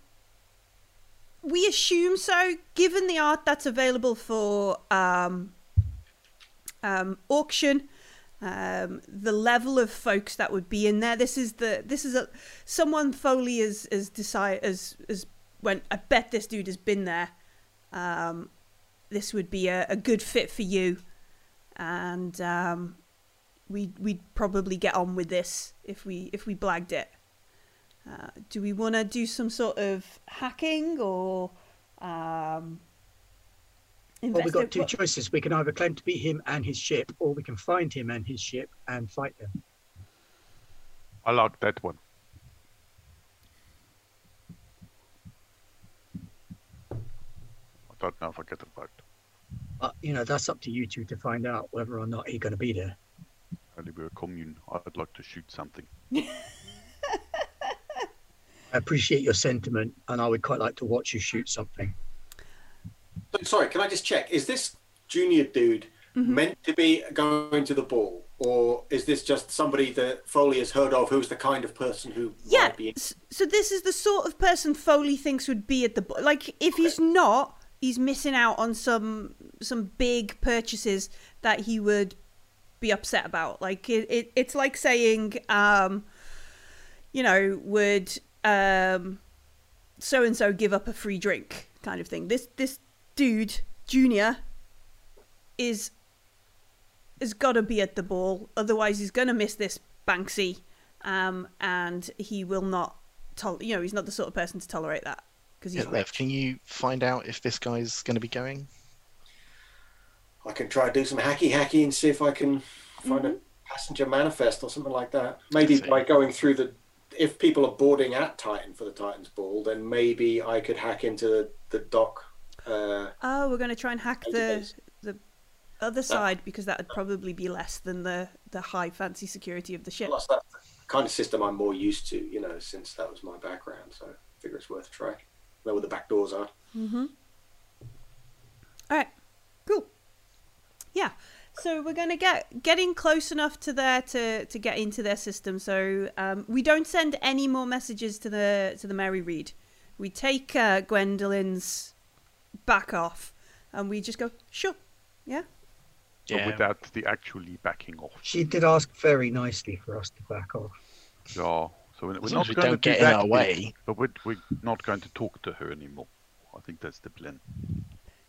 B: we assume so, given the art that's available for um, um, auction. Um, the level of folks that would be in there. This is the this is a someone Foley has has decided as as when I bet this dude has been there. Um, this would be a, a good fit for you, and um, we we'd probably get on with this if we if we blagged it. Uh, do we want to do some sort of hacking or um,
A: Well, we've got two choices. We can either claim to be him and his ship, or we can find him and his ship and fight them.
C: I like that one. I don't know if I get the right.
A: But you know, that's up to you two to find out whether or not he's going to be there.
C: Only we're a commune. I'd like to shoot something.
A: I appreciate your sentiment, and I would quite like to watch you shoot something.
D: So, sorry, can I just check? Is this junior dude
B: Mm-hmm.
D: meant to be going to the ball, or is this just somebody that Foley has heard of, who's the kind of person who
B: Yeah.
D: might be?
B: So this is the sort of person Foley thinks would be at the ball. like if he's not, he's missing out on some some big purchases that he would be upset about. Like it, it it's like saying, um, you know, would um, so and so give up a free drink kind of thing. This this dude Junior is has got to be at the ball, otherwise he's going to miss this Banksy um, and he will not tol- you know, he's not the sort of person to tolerate that because he's
E: Yeah, can you find out if this guy's going to be going?
D: I can try to do some hacky hacky and see if I can find a passenger manifest or something like that. Maybe by going through the. If people are boarding at Titan for the Titan's Ball, then maybe I could hack into the, the dock. Uh,
B: Oh, we're going to try and hack the
D: Database.
B: the other side because that would probably be less than the the high fancy security of the ship.
D: plus, that's the kind of system I'm more used to, you know, since that was my background. So I figure it's worth a try. Know where the back doors are.
B: Mm-hmm. All right, cool. Yeah, so we're gonna get getting close enough to there to to get into their system. So um, we don't send any more messages to the to the Mary Read. We take uh, Gwendolyn's back off, and we just go sure, yeah.
C: But without the actually backing off.
A: She did ask very nicely for us to back off.
C: Yeah. So we're, we're not
E: we
C: going
E: don't
C: to do
E: get in
C: that
E: our
C: bit,
E: way.
C: But we're, we're not going to talk to her anymore. I think that's the plan.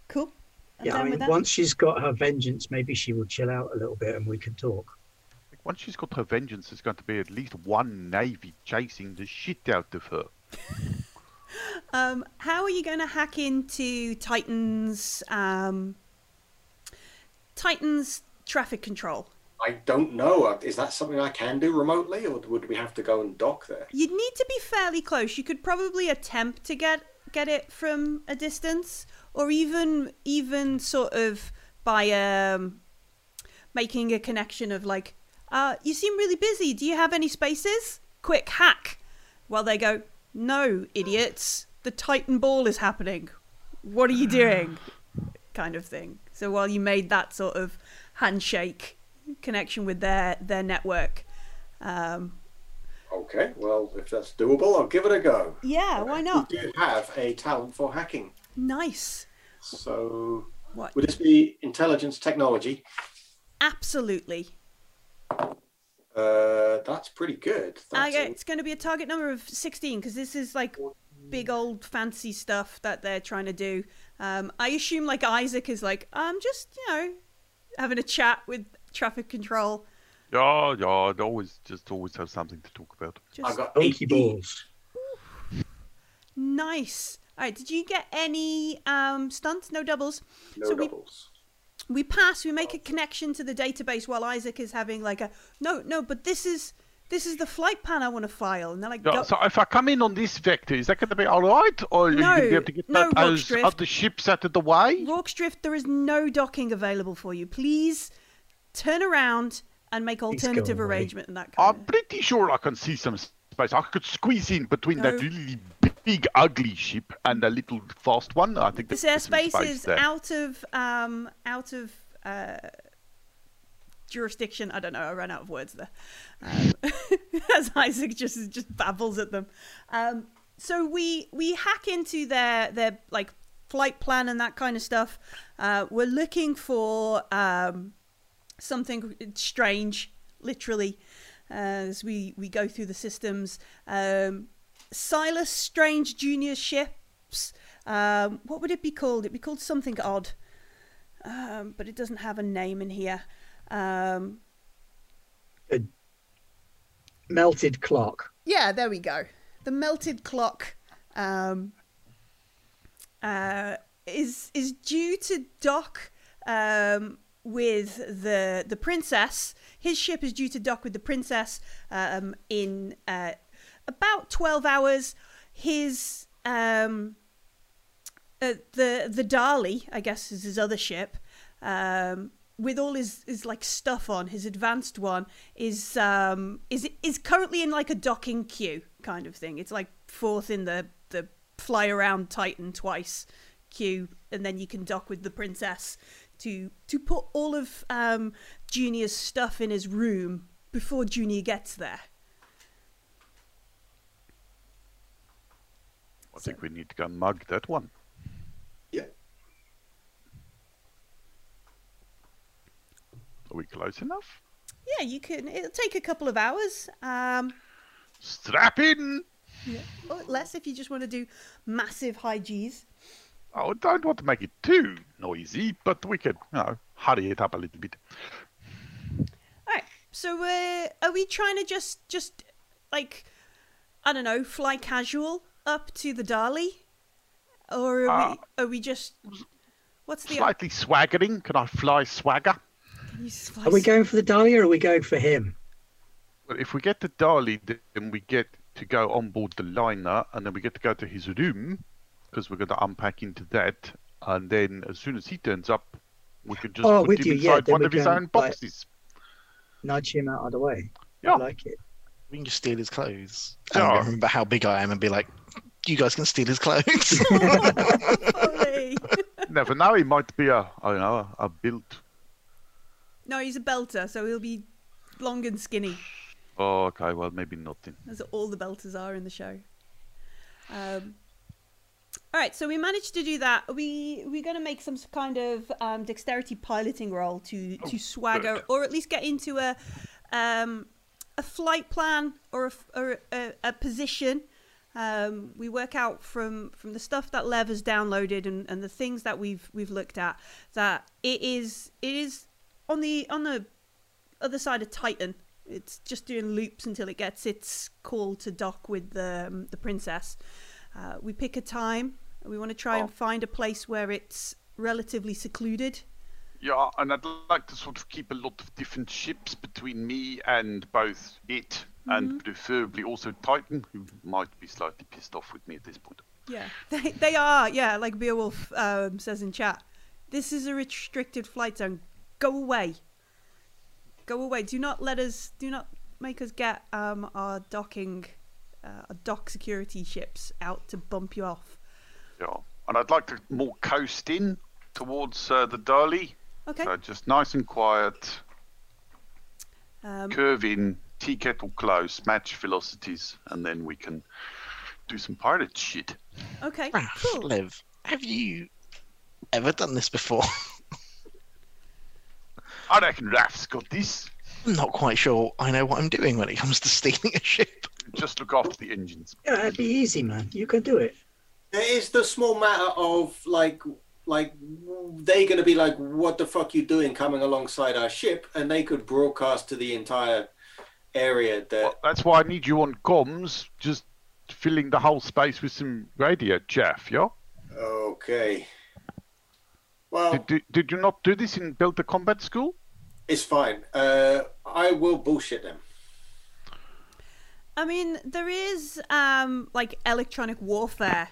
B: Cool. I'm
A: Yeah, I mean, once she's got her vengeance, maybe she will chill out a little bit and we can talk.
C: Once she's got her vengeance, there's going to be at least one navy chasing the shit out of her.
B: Um, how are you going to hack into Titan's um, Titan's traffic control?
D: I don't know. Uh, Is that something I can do remotely, or would we have to go and dock there?
B: You'd need to be fairly close. You could probably attempt to get get it from a distance, or even even sort of by um, making a connection of like, uh, you seem really busy. Do you have any spaces? Quick hack. While they go, no, idiots. The Titan Ball is happening. What are you doing? kind of thing. So while you made that sort of handshake connection with their their network. Um,
D: Okay, well, if that's doable, I'll give it a go.
B: yeah, why not?
D: We do have a talent for hacking.
B: Nice.
D: So,
B: What?
D: would this be intelligence technology?
B: Absolutely.
D: Uh, that's pretty good. That's
B: Okay,
D: in-
B: it's going to be a target number of 16 because this is like big old fancy stuff that they're trying to do. Um, I assume like Isaac is like, I'm just, you know, having a chat with traffic control.
C: Yeah, yeah. They always just always have something to talk about.
D: I've got
A: Donkey
D: 18.
A: balls.
B: nice. All right, did you get any um, stunts? No doubles.
D: No
B: So we-
D: doubles.
B: We pass we make a connection to the database while isaac is having like a no no but this is this is the flight plan i want to file and they're like
C: Yeah,
B: "Go-
C: so if I come in on this vector, is that going to be all right, or are you going to be
B: No,
C: able to get
B: no,
C: that as
B: Rorke's Drift.
C: other ships out of the way?
B: Rorke's Drift, there is no docking available for you please turn around and make alternative arrangement and that kind
C: I'm
B: of
C: pretty sure I can see some space. I could squeeze in between that really big, ugly ship and a little fast one. I think
B: this
C: there's some
B: airspace
C: space
B: is
C: there.
B: out of um out of uh jurisdiction. I don't know. I ran out of words there. Um, as isaac just just babbles at them. Um so we we hack into their their like flight plan and that kind of stuff. Uh we're looking for um something strange literally uh, as we we go through the systems. Um silas strange junior ships um what would it be called? It'd be called something odd um but it doesn't have a name in here. Um
A: Melted clock.
B: yeah there we go. The melted clock um uh is is due to dock um with the the princess. His ship is due to dock with the princess um in uh about 12 hours his um uh, the the Dali, I guess, is his other ship. Um, with all his, his like stuff on, his advanced one is um is is currently in like a docking queue kind of thing. It's like fourth in the the fly around Titan twice queue, and then you can dock with the princess to to put all of um Junior's stuff in his room before Junior gets there.
C: I think we need to go and mug that one.
D: Yeah.
C: Are we close enough?
B: Yeah, you can. It'll take a couple of hours. Um,
C: Strap in! Yeah.
B: Or less if you just want to do massive high G's.
C: I don't want to make it too noisy, but we could, you know, hurry it up a little bit.
B: All right. So, uh, are we trying to just, just like, I don't know, fly casual up to the Dali, or are,
C: Uh,
B: we, are we just? What's the?
C: Slightly swaggering. Can I fly swagger?
B: Can you fly
A: Are we going for the Dali or are we going for him?
C: Well, if we get to Dali, then we get to go on board the liner, and then we get to go to his room because we're going to unpack into that. And then as soon as he turns up, we can just
A: Oh,
C: put him
A: you,
C: inside
A: then
C: one of his
A: can,
C: own
A: like-
C: boxes.
A: Nudge him out of the way.
C: Yeah.
A: I like it.
E: We can just steal his clothes.
C: Yeah.
E: And remember how big I am and be like, you guys can steal his clothes.
C: Never know. He might be a, I don't know, a built.
B: no, he's a belter, so he'll be long and skinny,
C: Oh, okay. Well, maybe nothing.
B: as all the belters are in the show. Um, all right, so we managed to do that. We we're going to make some kind of um, dexterity piloting roll to to swagger,
C: good.
B: or at least get into a um, a flight plan or a, or a, a position. Um, we work out from from the stuff that Lev has downloaded and, and the things that we've we've looked at that it is it is on the on the other side of Titan. It's just doing loops until it gets its call to dock with the um, the princess. Uh, we pick a time. We want to try and
C: Oh.
B: find a place where it's relatively secluded.
C: Yeah, and I'd like to sort of keep a lot of different ships between me and both it and preferably also Titan, who might be slightly pissed off with me at this point.
B: Yeah, they, they are. Yeah, like Beowulf um, says in chat. This is a restricted flight zone. Go away. Go away. Do not let us. Do not make us get um, our docking, uh, our dock security ships out to bump you off.
C: Yeah, and I'd like to more coast in towards uh, the Dali.
B: Okay.
C: So just nice and quiet,
B: Um,
C: curve in, tea kettle close, match velocities, and then we can do some pirate shit.
B: okay.
E: Raph,
B: Cool.
E: Liv, have you ever done this before?
C: I reckon Raf's got this.
E: I'm not quite sure I know what I'm doing when it comes to stealing a ship.
C: Just look after the engines.
A: Yeah, it'd be easy, man. You can do it.
D: There is the small matter of like, like they're going to be like, "What the fuck you doing coming alongside our ship?" And they could broadcast to the entire area that.
C: Well, that's why I need you on comms, just filling the whole space with some radio Jeff. yeah?
D: Okay. Well,
C: Did, did, did you not do this in Delta Combat School?
D: it's fine. Uh, I will bullshit them.
B: I mean, there is um, like electronic warfare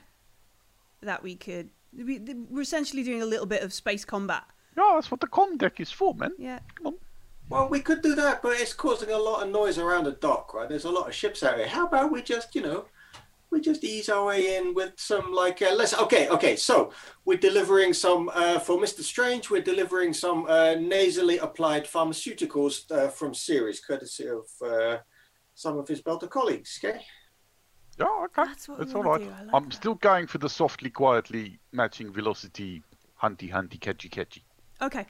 B: that we could. We, we're essentially doing a little bit of space combat.
C: Yeah, that's what the com deck is for, man.
B: Yeah.
C: Come on.
D: Well, we could do that, but it's causing a lot of noise around the dock, right? There's a lot of ships out here. How about we just, you know, we just ease our way in with some like uh, let's okay, okay. So we're delivering some uh, for Mister Strange. We're delivering some uh, nasally applied pharmaceuticals uh, from Ceres, courtesy of uh, some of his Belter colleagues. Okay.
C: Yeah, okay.
B: That's what we
C: That's all
B: do, I like
C: I'm
B: that.
C: still going for the softly, quietly matching velocity, hunty, hunty, catchy, catchy.
B: Okay.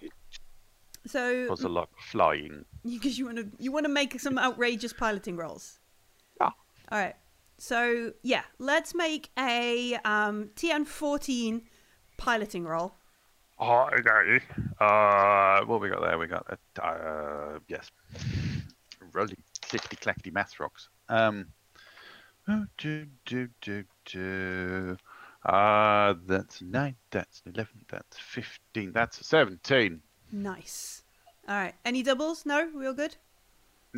B: So
C: Because I like flying.
B: because you want to you want to make some outrageous piloting rolls.
C: Yeah.
B: All right. So yeah, let's make a um, TN14 piloting roll.
C: Oh, okay. Uh, what we got there? We got that. Uh, yes. Rolling clickety clackety math rocks. Um. Oh, do, do, do, do. Uh, that's nine. That's eleven. That's fifteen. That's seventeen.
B: Nice. All right. Any doubles? No. Real good.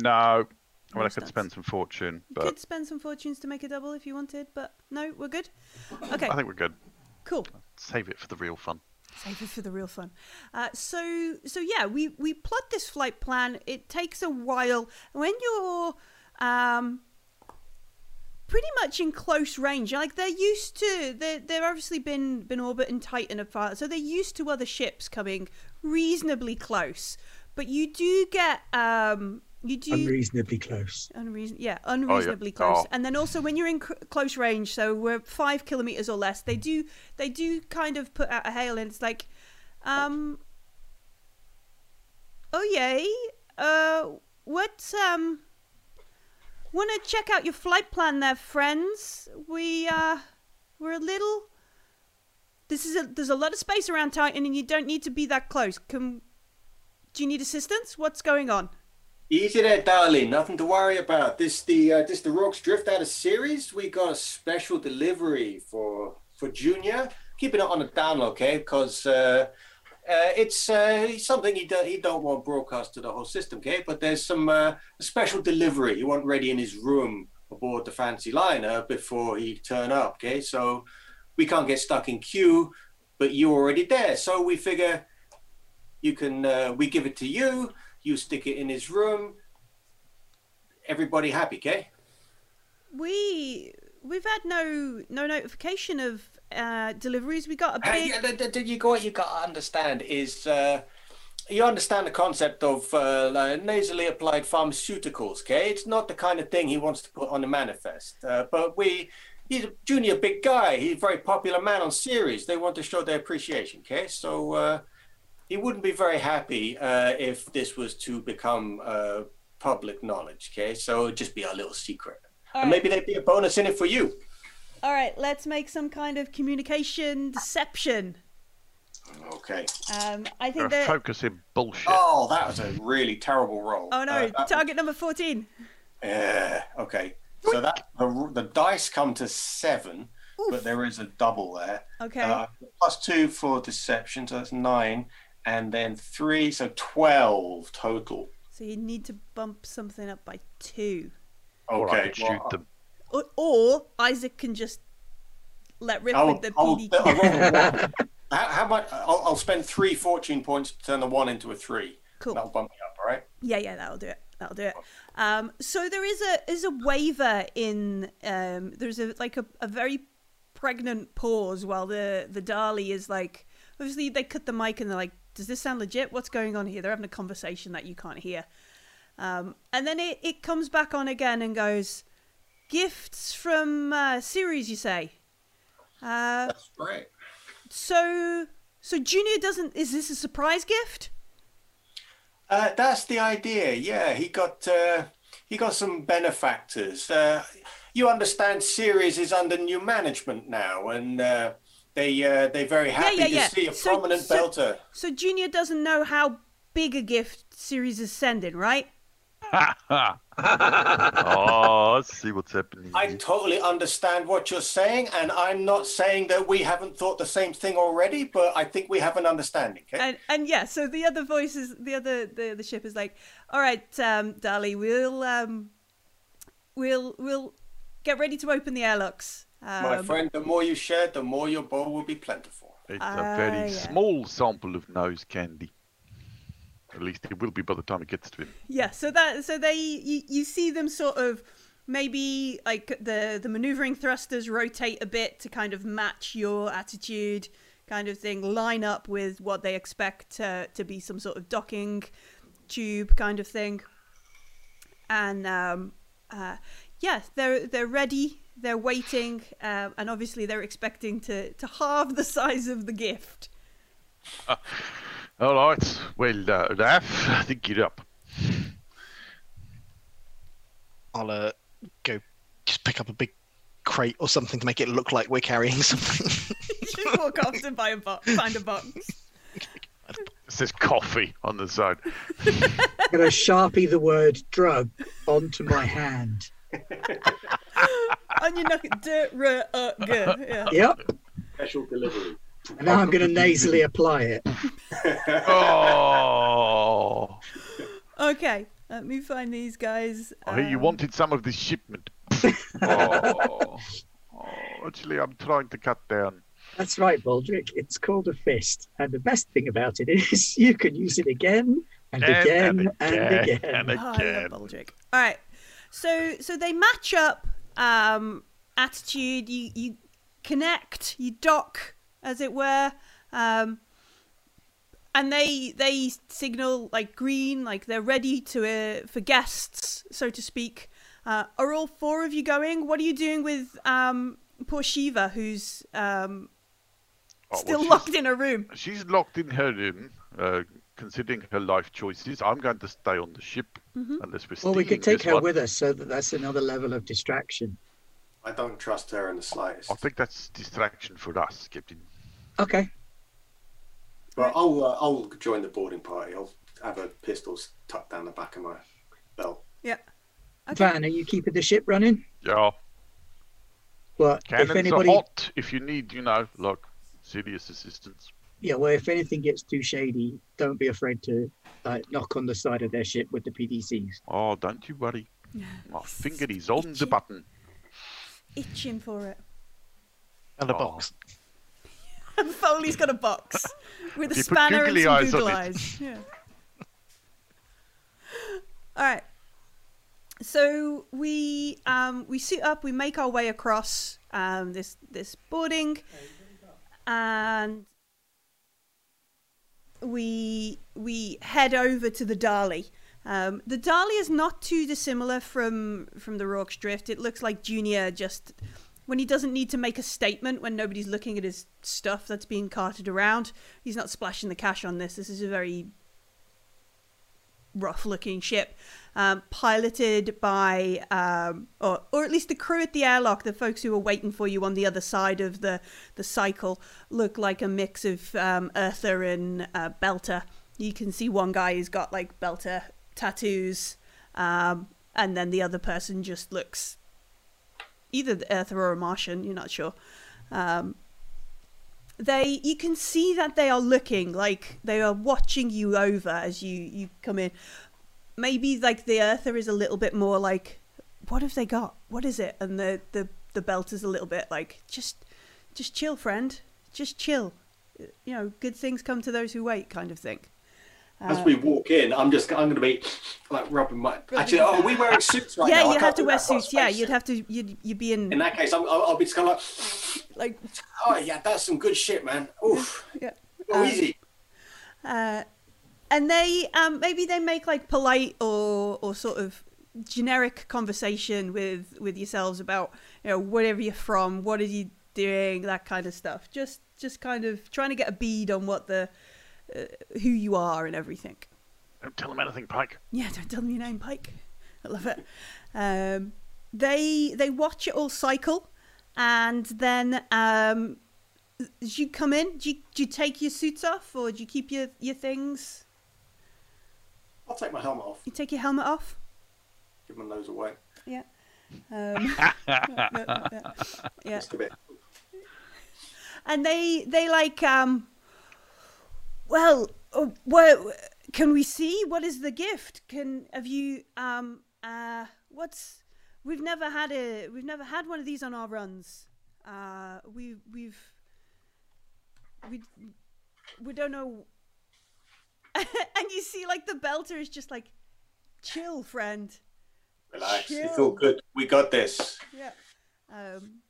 C: No. Well, I could spend some fortune,
B: You could spend some fortunes to make a double if you wanted, but no, we're good. Okay.
C: I think we're good.
B: Cool.
C: Save it for the real fun.
B: Save it for the real fun. Uh, so, so yeah, we we plot this flight plan. It takes a while when you're um, pretty much in close range. Like they're used to, they they've obviously been been orbiting Titan apart, so they're used to other ships coming reasonably close. But you do get um, you do
A: Unreasonably close.
B: Unreason- yeah, unreasonably close.
C: Oh.
B: And then also when you're in c- close range, so we're five kilometers or less, they do they do kind of put out a hail, and it's like, um, oh yay, uh, what um, want to check out your flight plan there, friends? We uh, we're a little. This is a there's a lot of space around Titan, and you don't need to be that close. Can do you need assistance? What's going on?
D: Easy there, darling. Nothing to worry about. This the uh, this the Rorke's Drift out of Ceres. We got a special delivery for for Junior. Keeping it on the down low, okay? Because uh, uh, it's uh, something he, do, he don't want broadcast to the whole system, okay? But there's some uh, special delivery he want ready in his room aboard the fancy liner before he turn up, okay? So we can't get stuck in queue, but you're already there. So we figure you can uh, we give it to you. You stick it in his room. Everybody happy, okay?
B: We we've had no no notification of uh, deliveries. We got a big.
D: yeah, th- th- you got what you got to understand is uh, you understand the concept of uh, nasally applied pharmaceuticals. Okay, it's not the kind of thing he wants to put on the manifest. Uh, but we, he's a junior big guy. He's a very popular man on Ceres. They want to show their appreciation. Okay, so uh, he wouldn't be very happy uh, if this was to become uh, public knowledge. Okay, so it'd just be a little secret.
B: All
D: And maybe there'd be a bonus in it for you.
B: All right, let's make some kind of communication deception.
D: Okay.
B: Um, I
C: They're
B: think that.
C: focusing bullshit.
D: Oh, that was a really terrible roll.
B: Oh no!
D: Uh, that-
B: target number fourteen.
D: Yeah. Okay. So that the, the dice come to seven, but there is a double there.
B: Okay.
D: Uh, plus two for deception, so that's nine, and then three, so twelve total.
B: so you need to bump something up by two,
C: or I
D: Okay.
C: could shoot
D: well,
C: them.
B: Or, or Isaac can just let rip
D: I'll,
B: with the
D: I'll,
B: PD.
D: I'll roll a one. how, how much? I'll, I'll spend three fortune points to turn the one into a three.
B: Cool.
D: That'll bump me up. All right.
B: Yeah, yeah, that'll do it. That'll do it. Um, so there is a is a waiver in um, there's a like a, a very pregnant pause while the the Dali is like obviously they cut the mic and they're like, does this sound legit? What's going on here? They're having a conversation that you can't hear. Um, and then it, it comes back on again and goes, gifts from uh, Ceres, you say? Uh,
D: That's right.
B: so so Junior doesn't. Is this a surprise gift?
D: Uh, that's the idea. Yeah, he got uh, he got some benefactors. Uh, you understand, Ceres is under new management now, and uh, they uh, they're very happy
B: yeah, yeah.
D: to see a
B: So-
D: prominent
B: so-
D: belter.
B: So Junior doesn't know how big a gift Ceres is sending, right?
C: oh, I see what's happening.
D: I
C: here.
D: totally understand what you're saying, and I'm not saying that we haven't thought the same thing already, but I think we have an understanding. Okay?
B: And and yeah, so the other voices, the other the the ship is like, all right, um, Dali, we'll um, we'll we'll get ready to open the airlocks. Um,
D: My friend, the more you share, the more your bowl will be plentiful.
C: It's
B: Ah,
C: a very
B: yeah.
C: small sample of nose candy. At least it will be by the time it gets to him.
B: Yeah, so that so they you, you see them sort of maybe like the the maneuvering thrusters rotate a bit to kind of match your attitude kind of thing line up with what they expect uh, to be some sort of docking tube kind of thing and um uh yeah they're they're ready they're waiting uh, and obviously they're expecting to to halve the size of the gift
C: All right. Well, uh, Raf, I think you're up.
E: I'll uh, go just pick up a big crate or something to make it look like we're carrying something.
B: just walk off and buy a box find a box
C: It says coffee on the side.
A: I'm going to sharpie the word drug onto my hand.
B: on your knuckle. D, r, uh, g. Yeah.
A: Yep.
D: Special delivery.
A: And now I'm going to nasally apply it.
C: Oh,
B: Okay, let me find these guys.
C: I hear you
B: Um,
C: wanted some of this shipment. oh. oh, actually, I'm trying to cut down.
A: That's right, Baldric. It's called a fist. And the best thing about it is you can use it again and,
C: And-
A: again and,
C: and
A: again.
C: and
B: Oh, I
C: again.
B: Baldric. All right, so so they match up um, attitude. You you connect. You dock, as it were. Um, and they they signal like green, like they're ready to uh, for guests, so to speak. Uh, are all four of you going? What are you doing with um, poor Shiva, who's um,
C: Oh,
B: still
C: she's-
B: locked in a room?
C: She's locked in her room, uh, considering her life choices. I'm going to stay on the ship
B: Mm-hmm.
C: unless we're
A: Well, we could take her
C: one.
A: with us so that that's another level of distraction.
D: I don't trust her in the slightest.
C: I think that's distraction for us, Captain.
A: Okay.
D: Well, I'll uh, I'll join the boarding party. I'll have a pistol tucked down the back of my belt.
B: Yeah. Okay.
A: Van, are you keeping the ship running?
C: Yeah.
A: But if anybody,
C: are hot if you need, you know, look, serious assistance.
A: yeah, well, if anything gets too shady, don't be afraid to uh, knock on the side of their ship with the PDCs.
C: Oh, don't you worry. My finger is on the button.
B: Itching for it.
E: And a
C: Oh.
E: Box.
B: Foley's got a box with a
C: You
B: spanner and some
C: eyes
B: Google eyes. Yeah. All right. So we um, we suit up. We make our way across um, this this boarding, and we we head over to the Dali. Um, the Dali is not too dissimilar from from the Rorke's Drift. It looks like Junior just when he doesn't need to make a statement when nobody's looking at his stuff that's being carted around. He's not splashing the cash on this. This is a very rough looking ship, um, piloted by, um, or, or at least the crew at the airlock, the folks who are waiting for you on the other side of the, the cycle, look like a mix of um, Earther and uh, Belter. You can see one guy who's got like Belter tattoos, um, and then the other person just looks either the Earther or a Martian, you're not sure. Um, they you can see that they are looking like they are watching you over as you you come in. Maybe like the earther is a little bit more like what have they got? What is it? And the the the belt is a little bit like just just chill friend. Just chill. You know good things come to those who wait kind of thing
D: As we walk in, I'm just I'm going to be like rubbing my. Actually, oh, are we wearing suits right
B: yeah
D: now? I
B: you'd have to wear
D: that. I've got
B: suits yeah you'd have to you'd, you'd be in
D: In that case, I'm, I'll, I'll be just kind of like,
B: like
D: oh yeah, that's some good shit, man. Oof.
B: yeah
D: Go
B: Um,
D: easy.
B: uh, and they um, maybe they make like polite or or sort of generic conversation with with yourselves about you know wherever you're from, what are you doing, that kind of stuff. Just just kind of trying to get a bead on what the uh, who you are and everything.
C: Don't tell them anything, Pike.
B: Yeah, don't tell them your name, Pike. I love it. Um, they they watch it all cycle, and then um, as you come in, do you, do you take your suits off or do you keep your, your things?
D: I'll take my helmet off.
B: You take your helmet off.
D: Give my nose away.
B: Yeah. Um, yeah, yeah.
D: Just a bit.
B: and they they like um. Well, uh, what can we see? What is the gift? Can have you um uh what's we've never had a we've never had one of these on our runs. Uh, we we've we we don't know. and you see, like the belter is just like, chill, friend.
D: Relax.
B: Chill.
D: feel good. We got this.
B: Yeah. Um,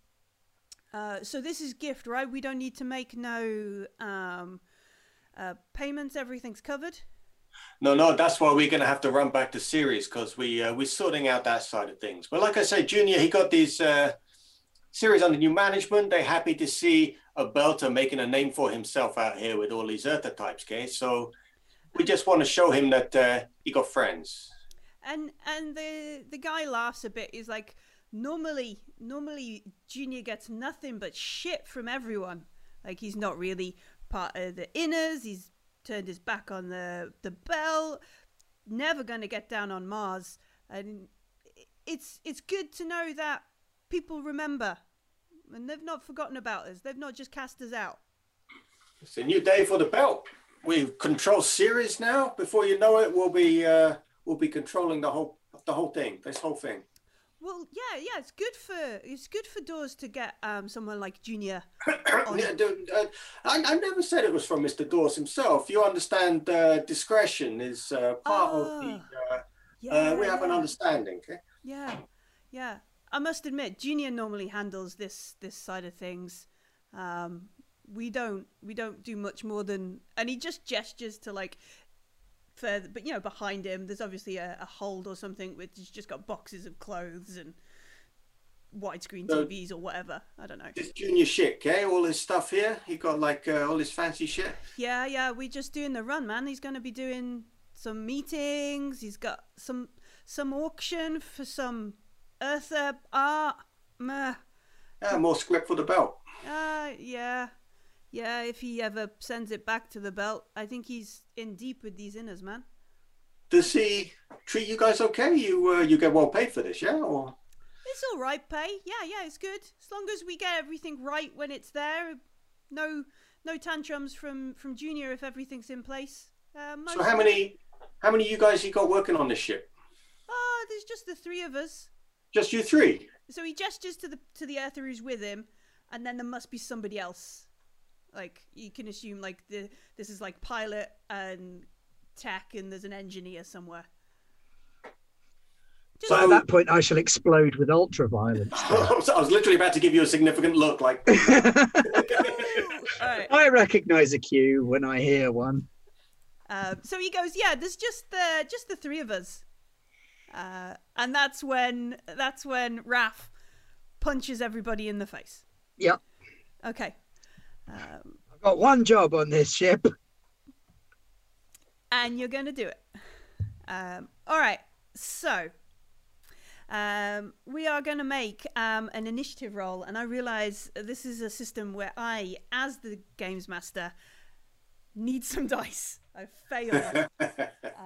B: uh, so this is gift, right? We don't need to make no um, uh, payments. Everything's covered.
D: No, no, that's why we're going to have to run back to Ceres because we uh, we're sorting out that side of things. But like I say, Junior, he got these uh, Ceres under new management. They're happy to see a belter making a name for himself out here with all these Earther types, okay? So we just want to show him that uh, he got friends.
B: And and the the guy laughs a bit. He's like, normally normally Junior gets nothing but shit from everyone. Like he's not really part of the inners. He's turned his back on the the bell. Never gonna get down on Mars. And it's it's good to know that people remember, and they've not forgotten about us. They've not just cast us out.
D: It's a new day for the belt. We control Ceres now. Before you know it, we'll be uh, we'll be controlling the whole the whole thing. This whole thing.
B: Well, yeah, yeah, it's good for it's good for Dawes to get um someone like Junior.
D: Yeah, dude, uh, I, I never said it was from Mr. Dawes himself. You understand uh, discretion is uh, part of the. Uh,
B: Yeah,
D: uh, we have an understanding. Okay?
B: Yeah, yeah. I must admit, Junior normally handles this this side of things. Um, we don't we don't do much more than, and he just gestures to like further, but you know, behind him, there's obviously a, a hold or something which has just got boxes of clothes and widescreen
D: So-
B: TVs or whatever. I don't know.
D: This junior shit, okay? All his stuff here. He got like uh, all his fancy shit.
B: Yeah, yeah. We're just doing the run, man. He's going to be doing some meetings. He's got some some auction for some earth art. Meh.
D: Yeah, more script for the belt.
B: Uh, yeah. Yeah, if he ever sends it back to the belt, I think he's in deep with these inners, man.
D: does he treat you guys okay? You uh, you get well paid for this, yeah? Or
B: It's all right, pay. Yeah, yeah, it's good. As long as we get everything right when it's there. No, no tantrums from from Junior if everything's in place. Uh,
D: so how many how many you guys you got working on this ship?
B: Oh, there's just the three of us.
D: Just you three.
B: So he gestures to the to the Earther who's with him, and then there must be somebody else. Like you can assume, like the this is like pilot and tech, and there's an engineer somewhere. Just
A: So at that point, I shall explode with ultraviolence.
D: I was I was literally about to give you a significant look, like
B: all right.
A: I recognise a cue when I hear one.
B: Um, so he goes, yeah, there's just the just the three of us, uh, and that's when that's when Raf punches everybody in the face.
A: Yep.
B: Okay, um,
A: I've got one job on this ship.
B: and you're gonna do it. Um, all right, so um, we are gonna make um, an initiative roll, and I realize this is a system where I, as the games master, need some dice. I failed.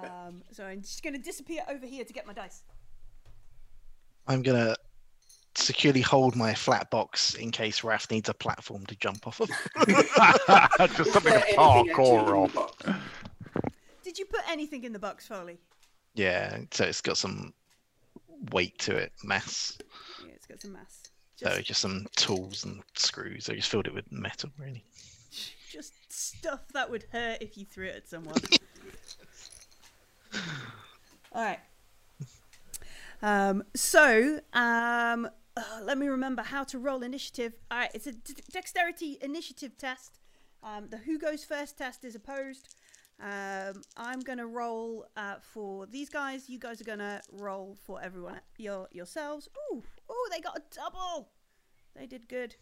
B: um, so I'm just gonna disappear over here to get my dice.
E: I'm gonna securely hold my flat box in case Raf needs a platform to jump off of.
C: Just something to
D: there anything actually in
C: parkour off.
B: Did you put anything in the box, Foley?
E: yeah, so it's got some weight to it, mass.
B: Yeah, it's got some mass.
E: So
B: Just,
E: just some tools and screws. I just filled it with metal, really.
B: just stuff that would hurt if you threw it at someone. All right. Um, so, um, uh, let me remember how to roll initiative. All right, it's a d- dexterity initiative test. Um, the who goes first test is opposed. Um, I'm gonna roll uh, for these guys. You guys are gonna roll for everyone your yourselves. Ooh, ooh, they got a double. They did good.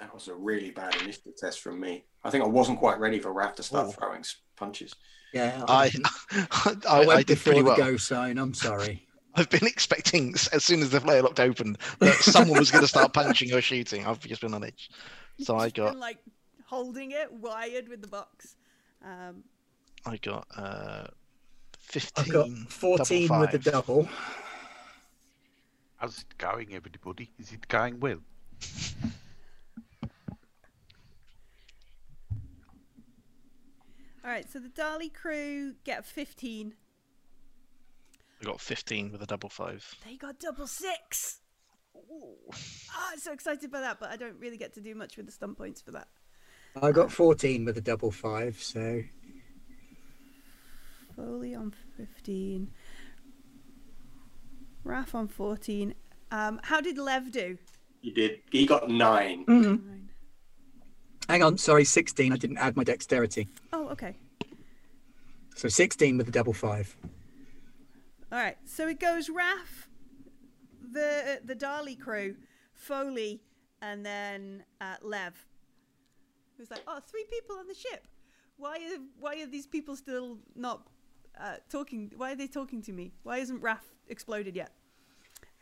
D: That was a really bad initiative test from me. I think I wasn't quite ready for Raph to start
E: Oh.
D: throwing punches.
A: Yeah,
E: I
A: I,
E: I, I,
A: went
E: did
A: before
E: pretty
A: the go sign. I'm sorry.
E: I've been expecting as soon as the flare locked open that someone was going to start punching or shooting. I've just been on edge. So I
B: Just been,
E: got
B: like holding it wired with the box. Um,
E: I got uh,
A: I've
E: 15.
A: got 14 with the double.
C: How's it going, everybody? Is it going well?
B: all right, so the Dali crew get 15.
E: I got 15 with a double five.
B: They got double six. Ah, I'm so excited by that, but I don't really get to do much with the stunt points for that.
A: I got 14 with a double five. So
B: Foley on 15. Raf on 14. Um, how did Lev do?
D: He did. He got nine.
B: Nine.
A: hang on, sorry, 16. I didn't add my dexterity.
B: Oh, okay.
A: So 16 with a double five.
B: All right, so it goes Raf, the the Dali crew, Foley, and then uh, Lev. Who's like, oh, three people on the ship. Why are why are these people still not uh, talking? Why are they talking to me? Why isn't Raf exploded yet?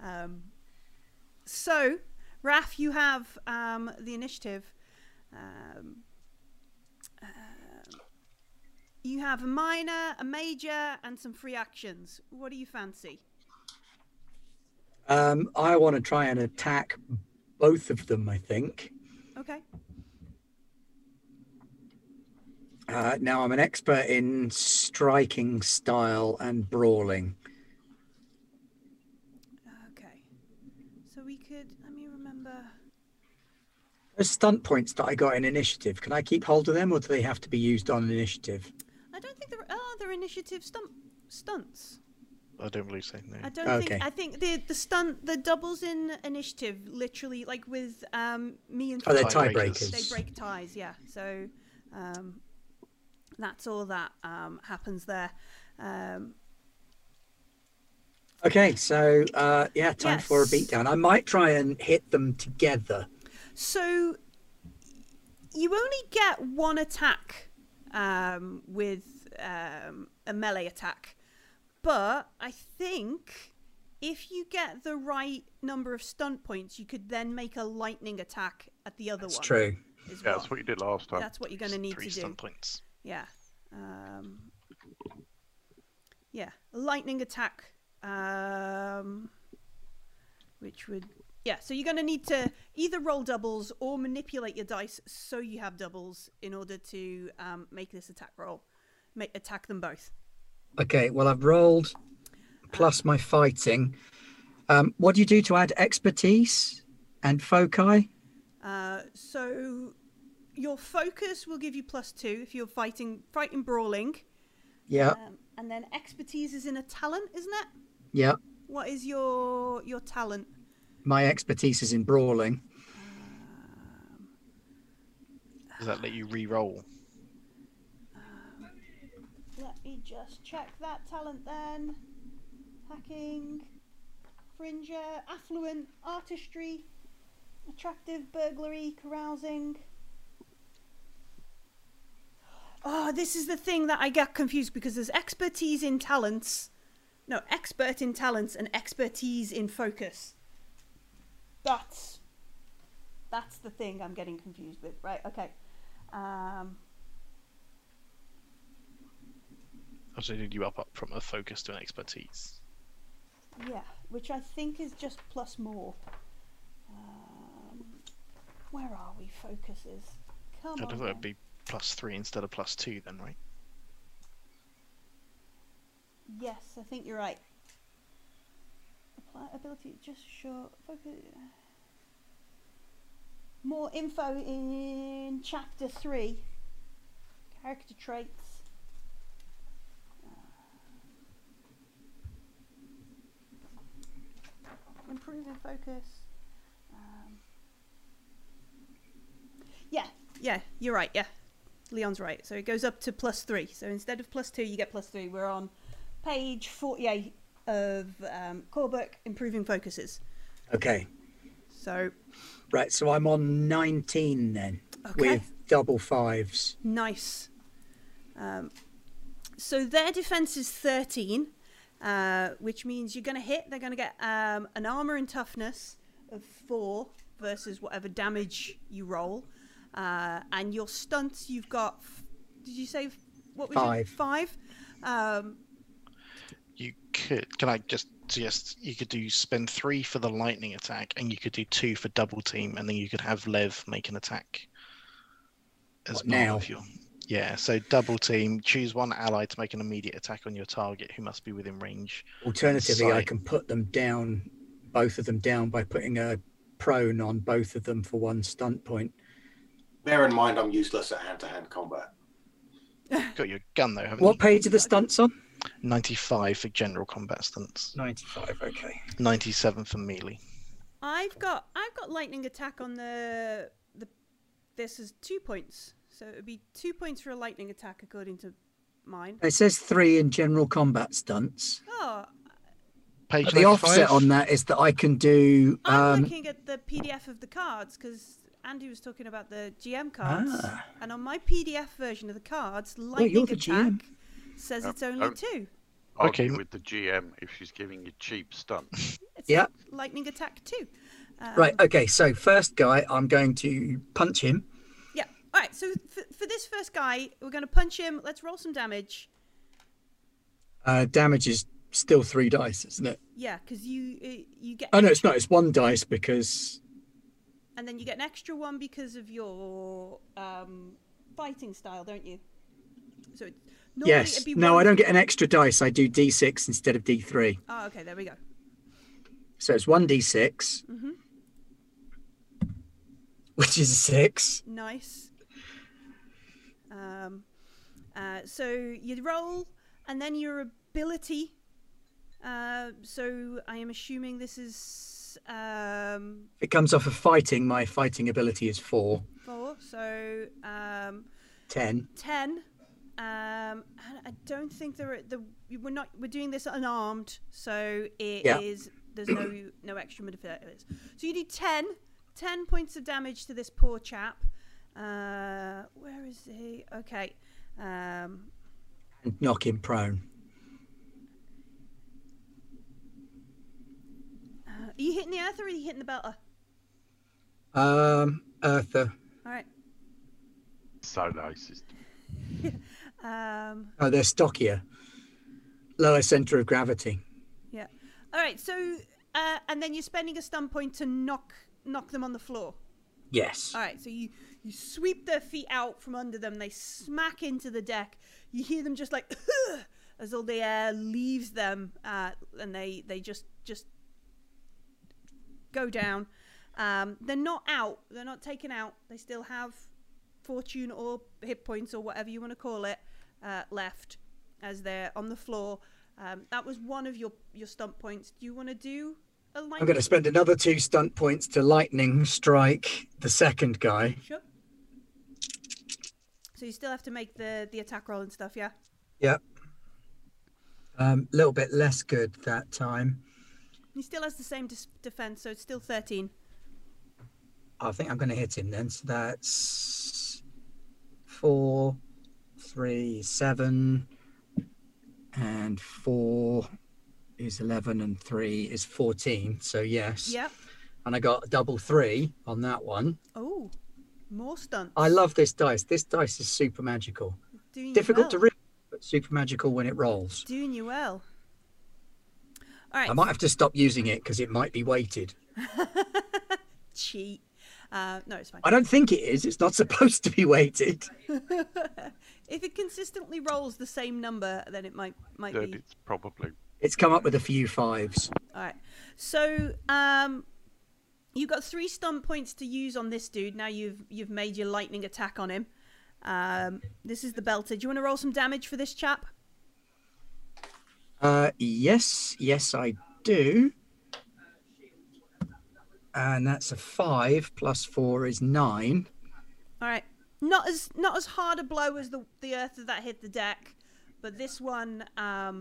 B: Um, so, Raf, you have um, the initiative. Um, you have a minor, a major, and some free actions. What do you fancy?
A: Um, I want to try and attack both of them, I think.
B: Okay.
A: Uh, now, I'm an expert in striking style and brawling.
B: Okay. So we could. Let me remember.
A: Those stunt points that I got in initiative, can I keep hold of them or do they have to be used on initiative?
B: I don't think there are other initiative stunt stunts.
E: I don't believe so. No.
B: I don't
A: Okay.
B: think. I think the the stunt the doubles in initiative literally like with um me and
A: Oh, they're
E: Tiebreakers.
A: tiebreakers.
B: they break ties. Yeah. So um that's all that um happens there. Um
A: Okay, so uh, yeah, time for a beatdown. I might try and hit them together.
B: So you only get one attack um, with um, a melee attack, but I think if you get the right number of stunt points, you could then make a lightning attack at the other one.
A: That's
B: one.
A: true.
C: Yeah,
B: well.
C: that's what you did last time.
B: That's what you're going to need
E: Three
B: to do.
E: Three stunt points.
B: Yeah. Um, Yeah, a lightning attack. Um, which would yeah. So you're going to need to either roll doubles or manipulate your dice so you have doubles in order to um, make this attack roll. Make attack them both.
A: Okay, well, I've rolled plus my fighting. Um, what do you do to add expertise and foci?
B: Uh, so your focus will give you plus two if you're fighting fighting brawling.
A: Yeah,
B: Um, and then expertise is in a talent, isn't it?
A: yeah.
B: What is your your talent?
A: My expertise is in brawling.
E: Does that let you re-roll?
B: Let me just check that talent then. Hacking, fringer, affluent, artistry, attractive, burglary, carousing. Oh, this is the thing that I get confused because there's expertise in talents. No, expert in talents and expertise in focus. That's that's the thing I'm getting confused with. Right, okay. Um
E: Also, did you up up from a focus to an expertise?
B: Yeah, which I think is just plus more. Um, where are we? Focuses. Come
E: I
B: on.
E: it'd be plus three instead of plus two, then, right?
B: Yes, I think you're right. Ability, just short focus. More info in chapter three. Character traits. Uh, improving focus. Um, yeah, yeah, you're right. Yeah, Leon's right. So it goes up to plus three. So instead of plus two, you get plus three. We're on page 48 of um, core book improving focuses
A: Okay,
B: so
A: right. So I'm on 19 then
B: Okay.
A: with double fives.
B: nice um, so their defense is 13 uh, which means you're going to hit they're going to get um, an armor and toughness of 4 versus whatever damage you roll uh, and your stunts you've got did you say what was it
A: Five.
B: 5 um,
E: You could. Can I just suggest you could do spend three for the lightning attack, and you could do two for double team, and then you could have Lev make an attack. As
A: What, now?
E: of your yeah. So double team. Choose one ally to make an immediate attack on your target, who must be within range.
A: Alternatively, I can put them down, both of them down by putting a prone on both of them for one stunt point.
D: Bear in mind, I'm useless at hand-to-hand combat.
E: Got your gun though, haven't you
A: What page are the stunts on?
E: You? Ninety-five for general combat stunts.
A: 95. Okay.
E: Ninety-seven for melee.
B: I've got I've got lightning attack on the the this is two points. So it would be two points for a lightning attack according to mine.
A: It says three in general combat stunts.
B: Oh,
E: Page
A: the
E: 95?
A: offset on that is that I can do.
B: I'm
A: Um,
B: looking at the PDF of the cards because Andy was talking about the GM cards,
A: Ah.
B: and on my PDF version of the cards,
A: you're
B: lightning
A: the
B: attack
A: GM.
B: Says it's only
C: um,
B: two.
E: Okay.
C: With the GM if she's giving you cheap stunts.
A: Yeah.
B: lightning attack two. Um,
A: right. Okay. So first guy, I'm going to punch him.
B: Yeah. All right. So for, for this first guy, we're going to punch him. Let's roll some damage.
A: Uh, damage is still three dice, isn't it?
B: Yeah, because you uh, you get
A: Oh no, it's not. It's one dice because
B: and then you get an extra one because of your um, fighting style, don't you? So it, normally
A: yes. No, I don't get an extra dice. I do d6 instead of d3.
B: Oh, okay, there we go.
A: So it's one d6,
B: Mhm.
A: which is a six.
B: Nice. Um, uh, so you roll, and then your ability. Uh, so I am assuming this is um,
A: it comes off of fighting, my fighting ability is four.
B: four. So um,
A: Ten.
B: ten. Um, I don't think there are the we're not we're doing this unarmed, so it is
A: Yeah.
B: there's no no extra modifiers. So you do 10, 10 points of damage to this poor chap. Uh, where is he? Okay. Um,
A: And knock him prone.
B: uh, are you hitting the earth or are you hitting the belter?
A: Um, Earther.
B: All right.
C: so racist.
B: Um,
A: Oh, they're stockier. lower center of gravity.
B: Yeah. All right. So, uh, and then you're spending a stunt point to knock knock them on the floor.
A: Yes.
B: All right. So you you sweep their feet out from under them. They smack into the deck. You hear them just like as though the air leaves them, uh, and they they just just go down. Um, they're not out. They're not taken out. They still have fortune or hit points or whatever you want to call it uh, left as they're on the floor. Um, that was one of your your stunt points. Do you want to do a line?
A: I'm going to spend another two stunt points to lightning strike the second guy.
B: Sure. So you still have to make the the attack roll and stuff, yeah.
A: Yep. A um, little bit less good that time.
B: He still has the same dis- defense, so it's still thirteen.
A: I think I'm going to hit him then. So that's four, three, seven, and four is 11, and three is 14. So, yes.
B: Yep.
A: And I got a double three on that one.
B: Oh, more stunts.
A: I love this dice. This dice is super magical.
B: Doing you
A: Difficult
B: well.
A: to read, but super magical when it rolls.
B: Doing you well. All right.
A: I might have to stop using it because it might be weighted.
B: cheat. Uh, no, it's fine.
A: I don't think it is. It's not supposed to be weighted.
B: if it consistently rolls the same number, then it might might
C: Then
B: be.
C: it's probably
A: It's come up with a few fives.
B: All right. So, um, you got three stunt points to use on this dude. Now you've you've made your lightning attack on him. Um, this is the belter. Do you want to roll some damage for this chap?
A: Uh, yes, yes, I do. And that's a five plus four is nine.
B: Not as not as hard a blow as the the earth that hit the deck, but this one, um,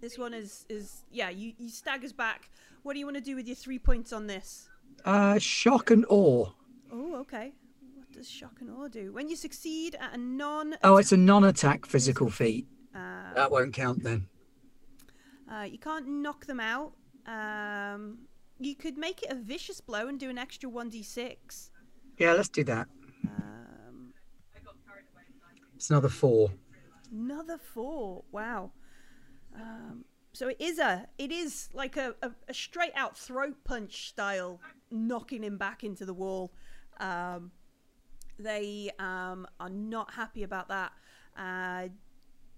B: this one is is yeah. You you staggers back. What do you want to do with your three points on this?
A: Uh, shock and awe.
B: Oh, okay. What does shock and awe do? When you succeed at a non,
A: Oh, it's a non-attack physical feat.
B: uh,
A: That won't count then.
B: uh, you can't knock them out. Um, you could make it a vicious blow and do an extra one d six.
A: Yeah, let's do that. It's another four.
B: Another four. Wow. Um, so it is a it is like a, a, a straight out throat punch style knocking him back into the wall. Um, they um, are not happy about that. Uh,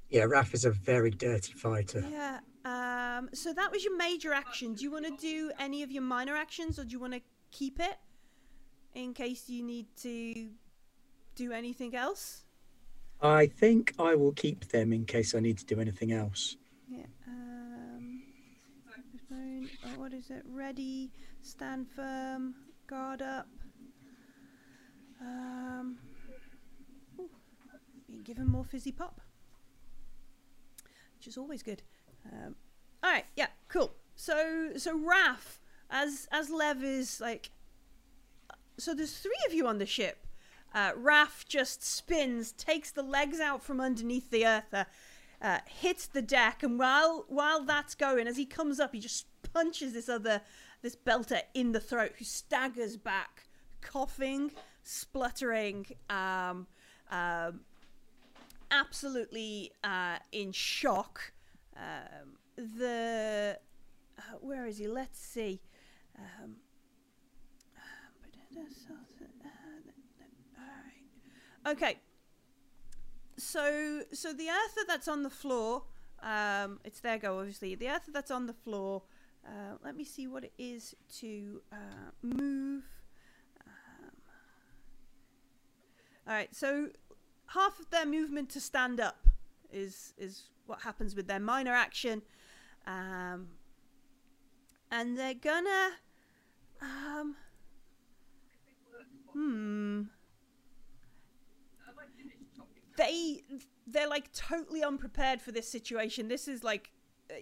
A: Yeah, Raf is a very dirty fighter.
B: yeah. Um, so that was your major action. Do you want to do any of your minor actions, or do you want to keep it in case you need to do anything else?
A: I think I will keep them in case I need to do anything else.
B: Yeah. Um, oh, what is it? Ready, stand firm, guard up. Um, ooh, you give him more fizzy pop, which is always good. Um, all right, yeah, cool. So, so Raf, as as Lev is like, so there's three of you on the ship. Uh, Raf just spins, takes the legs out from underneath the earther, uh, hits the deck, and while while that's going, as he comes up, he just punches this other this belter in the throat, who staggers back, coughing, spluttering, um, um, absolutely uh, in shock. Um, the uh, where is he? Let's see. Um, Alright. Okay. So so the earther that's on the floor, um, it's there go obviously. The earther that's on the floor. Uh, let me see what it is to uh, move. Um, all right, so half of their movement to stand up is is what happens with their minor action, um, and they're gonna. Um, hmm. They they're like totally unprepared for this situation. This is like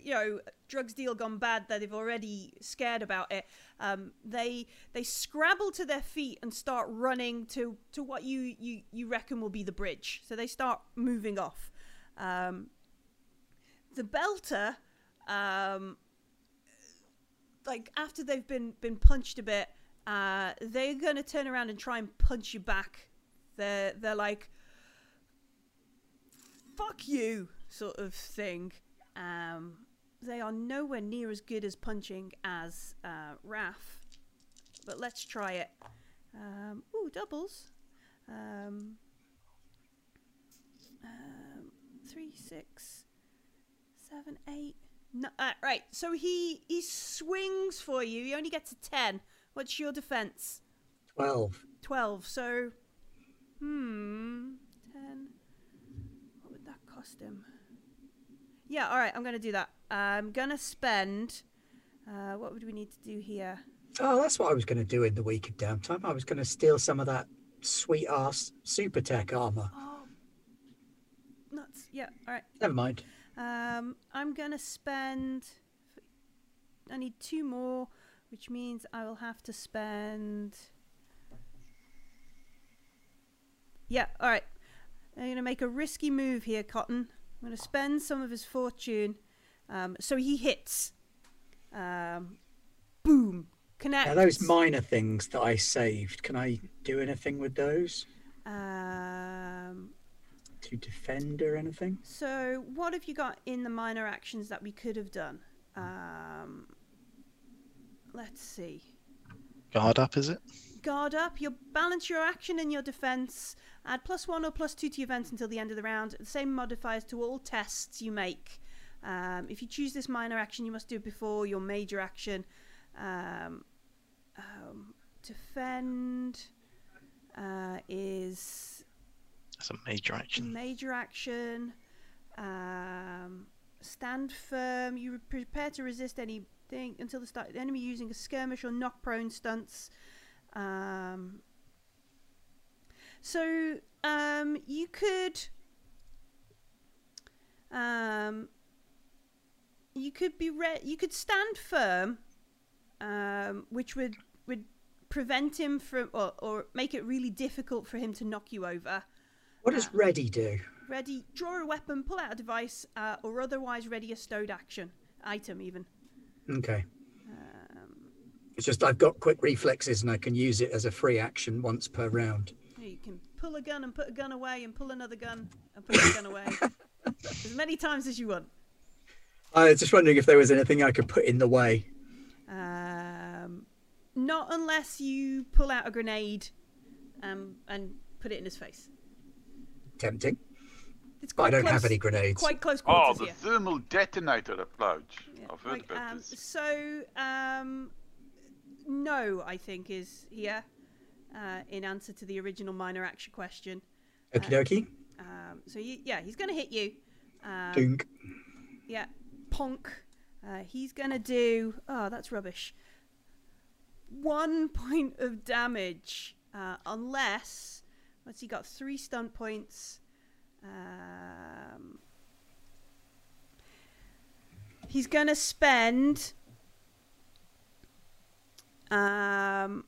B: you know drugs deal gone bad that they've already scared about it. Um, they they scrabble to their feet and start running to to what you you you reckon will be the bridge. So they start moving off. Um, the belter, um, like after they've been been punched a bit, uh, they're gonna turn around and try and punch you back. They're they're like, "Fuck you," sort of thing. Um, they are nowhere near as good as punching as uh, Raf, but let's try it. Um, ooh, doubles. Um, um, three, six, seven, eight. No, uh, right. So he he swings for you. He only gets a ten. What's your defense?
A: 12.
B: 12. So, hmm, 10. What him? Yeah, all right, I'm going to do that. I'm going to spend. Uh, what would we need to do here?
A: Oh, that's what I was going to do in the week of downtime. I was going to steal some of that sweet ass super tech armor.
B: Oh, nuts. Yeah, all right.
A: Never mind.
B: Um, I'm going to spend. I need two more, which means I will have to spend. Yeah, all right. I'm going to make a risky move here, Cotton. I'm going to spend some of his fortune. Um, so he hits. Um, boom. Connects.
A: Now, those minor things that I saved, can I do anything with those
B: Um,
A: to defend or anything?
B: so what have you got in the minor actions that we could have done? Um, let's see.
E: Guard up, is it?
B: Guard up. You'll balance your action and your defense. Add plus one or plus two to your events until the end of the round. The same modifiers to all tests you make. Um, if you choose this minor action, you must do it before your major action. Um, um, defend uh, is
E: That's a major action.
B: major action. Um, stand firm. You prepare to resist anything until the start. The enemy using a skirmish or knock prone stunts. Um, so um, you could. Um, you could be re- you could stand firm, um, which would would prevent him from or, or make it really difficult for him to knock you over.
A: What does ready do?
B: Ready, draw a weapon, pull out a device, uh, or otherwise ready a stowed action item even.
A: Okay.
B: Um,
A: It's just I've got quick reflexes and I can use it as a free action once per round.
B: You can pull a gun and put a gun away, and pull another gun and put a gun away, as many times as you want.
A: I was just wondering if there was anything I could put in the way.
B: Um, not unless you pull out a grenade, um, and put it in his face.
A: Tempting.
B: It's
A: But I don't
B: close,
A: have any grenades.
B: Quite close quarters.
C: Oh, the
B: here.
C: thermal detonator approach.
B: Yeah,
C: I've heard
B: like,
C: about
B: um,
C: this.
B: So, um, no, I think is here uh, in answer to the original minor action question.
A: Okie dokie.
B: Um, so you, yeah, he's going to hit you. Um,
A: Dunk.
B: yeah, ponk. Uh, he's going to do. Oh, that's rubbish. One point of damage, uh, unless what's he got? Three stunt points. Um, he's going to spend um,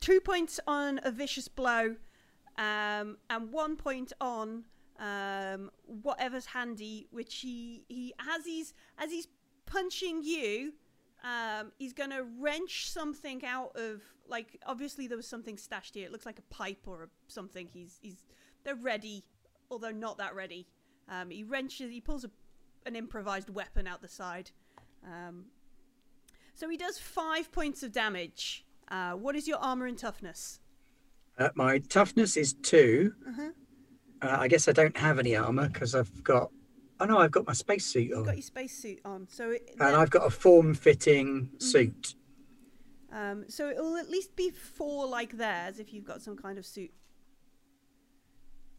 B: two points on a vicious blow um, and one point on um, whatever's handy, which he he as he's as he's punching you, um, he's gonna wrench something out of like obviously there was something stashed here. It looks like a pipe or a, something. He's he's they're ready, although not that ready. Um, he wrenches. He pulls a, an improvised weapon out the side. Um, so he does five points of damage. Uh, what is your armor and toughness?
A: Uh, my toughness is 2
B: Uh-huh.
A: Uh, I guess I don't have any armor because I've got. Oh no, I've got my spacesuit
B: You've
A: on,
B: got your spacesuit on, so it,
A: and I've got a form-fitting suit.
B: um, so it'll at least be four like theirs if you've got some kind of suit.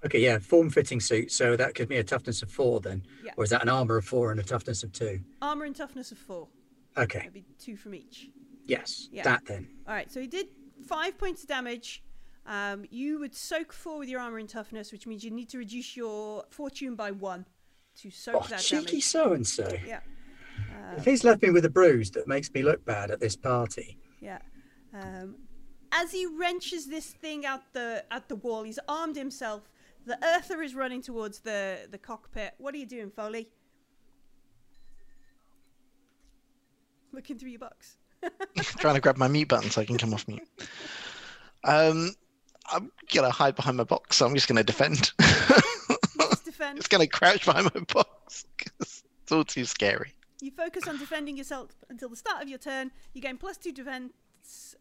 A: Okay, yeah, form-fitting suit. So that gives me a toughness of four then,
B: Yeah.
A: or is that an armor of four and a toughness of two?
B: Armor and toughness of four.
A: Okay,
B: That'd be two from each.
A: Yes,
B: Yeah.
A: that then.
B: All right, so he did five points of damage. Um, you would soak four with your armor and toughness, which means you need to reduce your fortune by one to soak
A: Oh,
B: that
A: cheeky
B: damage.
A: so and so.
B: Yeah,
A: If he's left me with a bruise that makes me look bad at this party,
B: yeah. Um, as he wrenches this thing out the at the wall, he's armed himself. The Earther is running towards the the cockpit. What are you doing, Foley? Looking through your box.
E: Trying to grab my mute button so I can come off mute. Um, I'm gonna hide behind my box, so I'm just gonna defend.
B: Let's defend.
E: just gonna crouch behind my box. It's all too scary.
B: You focus on defending yourself until the start of your turn. You gain plus two defense,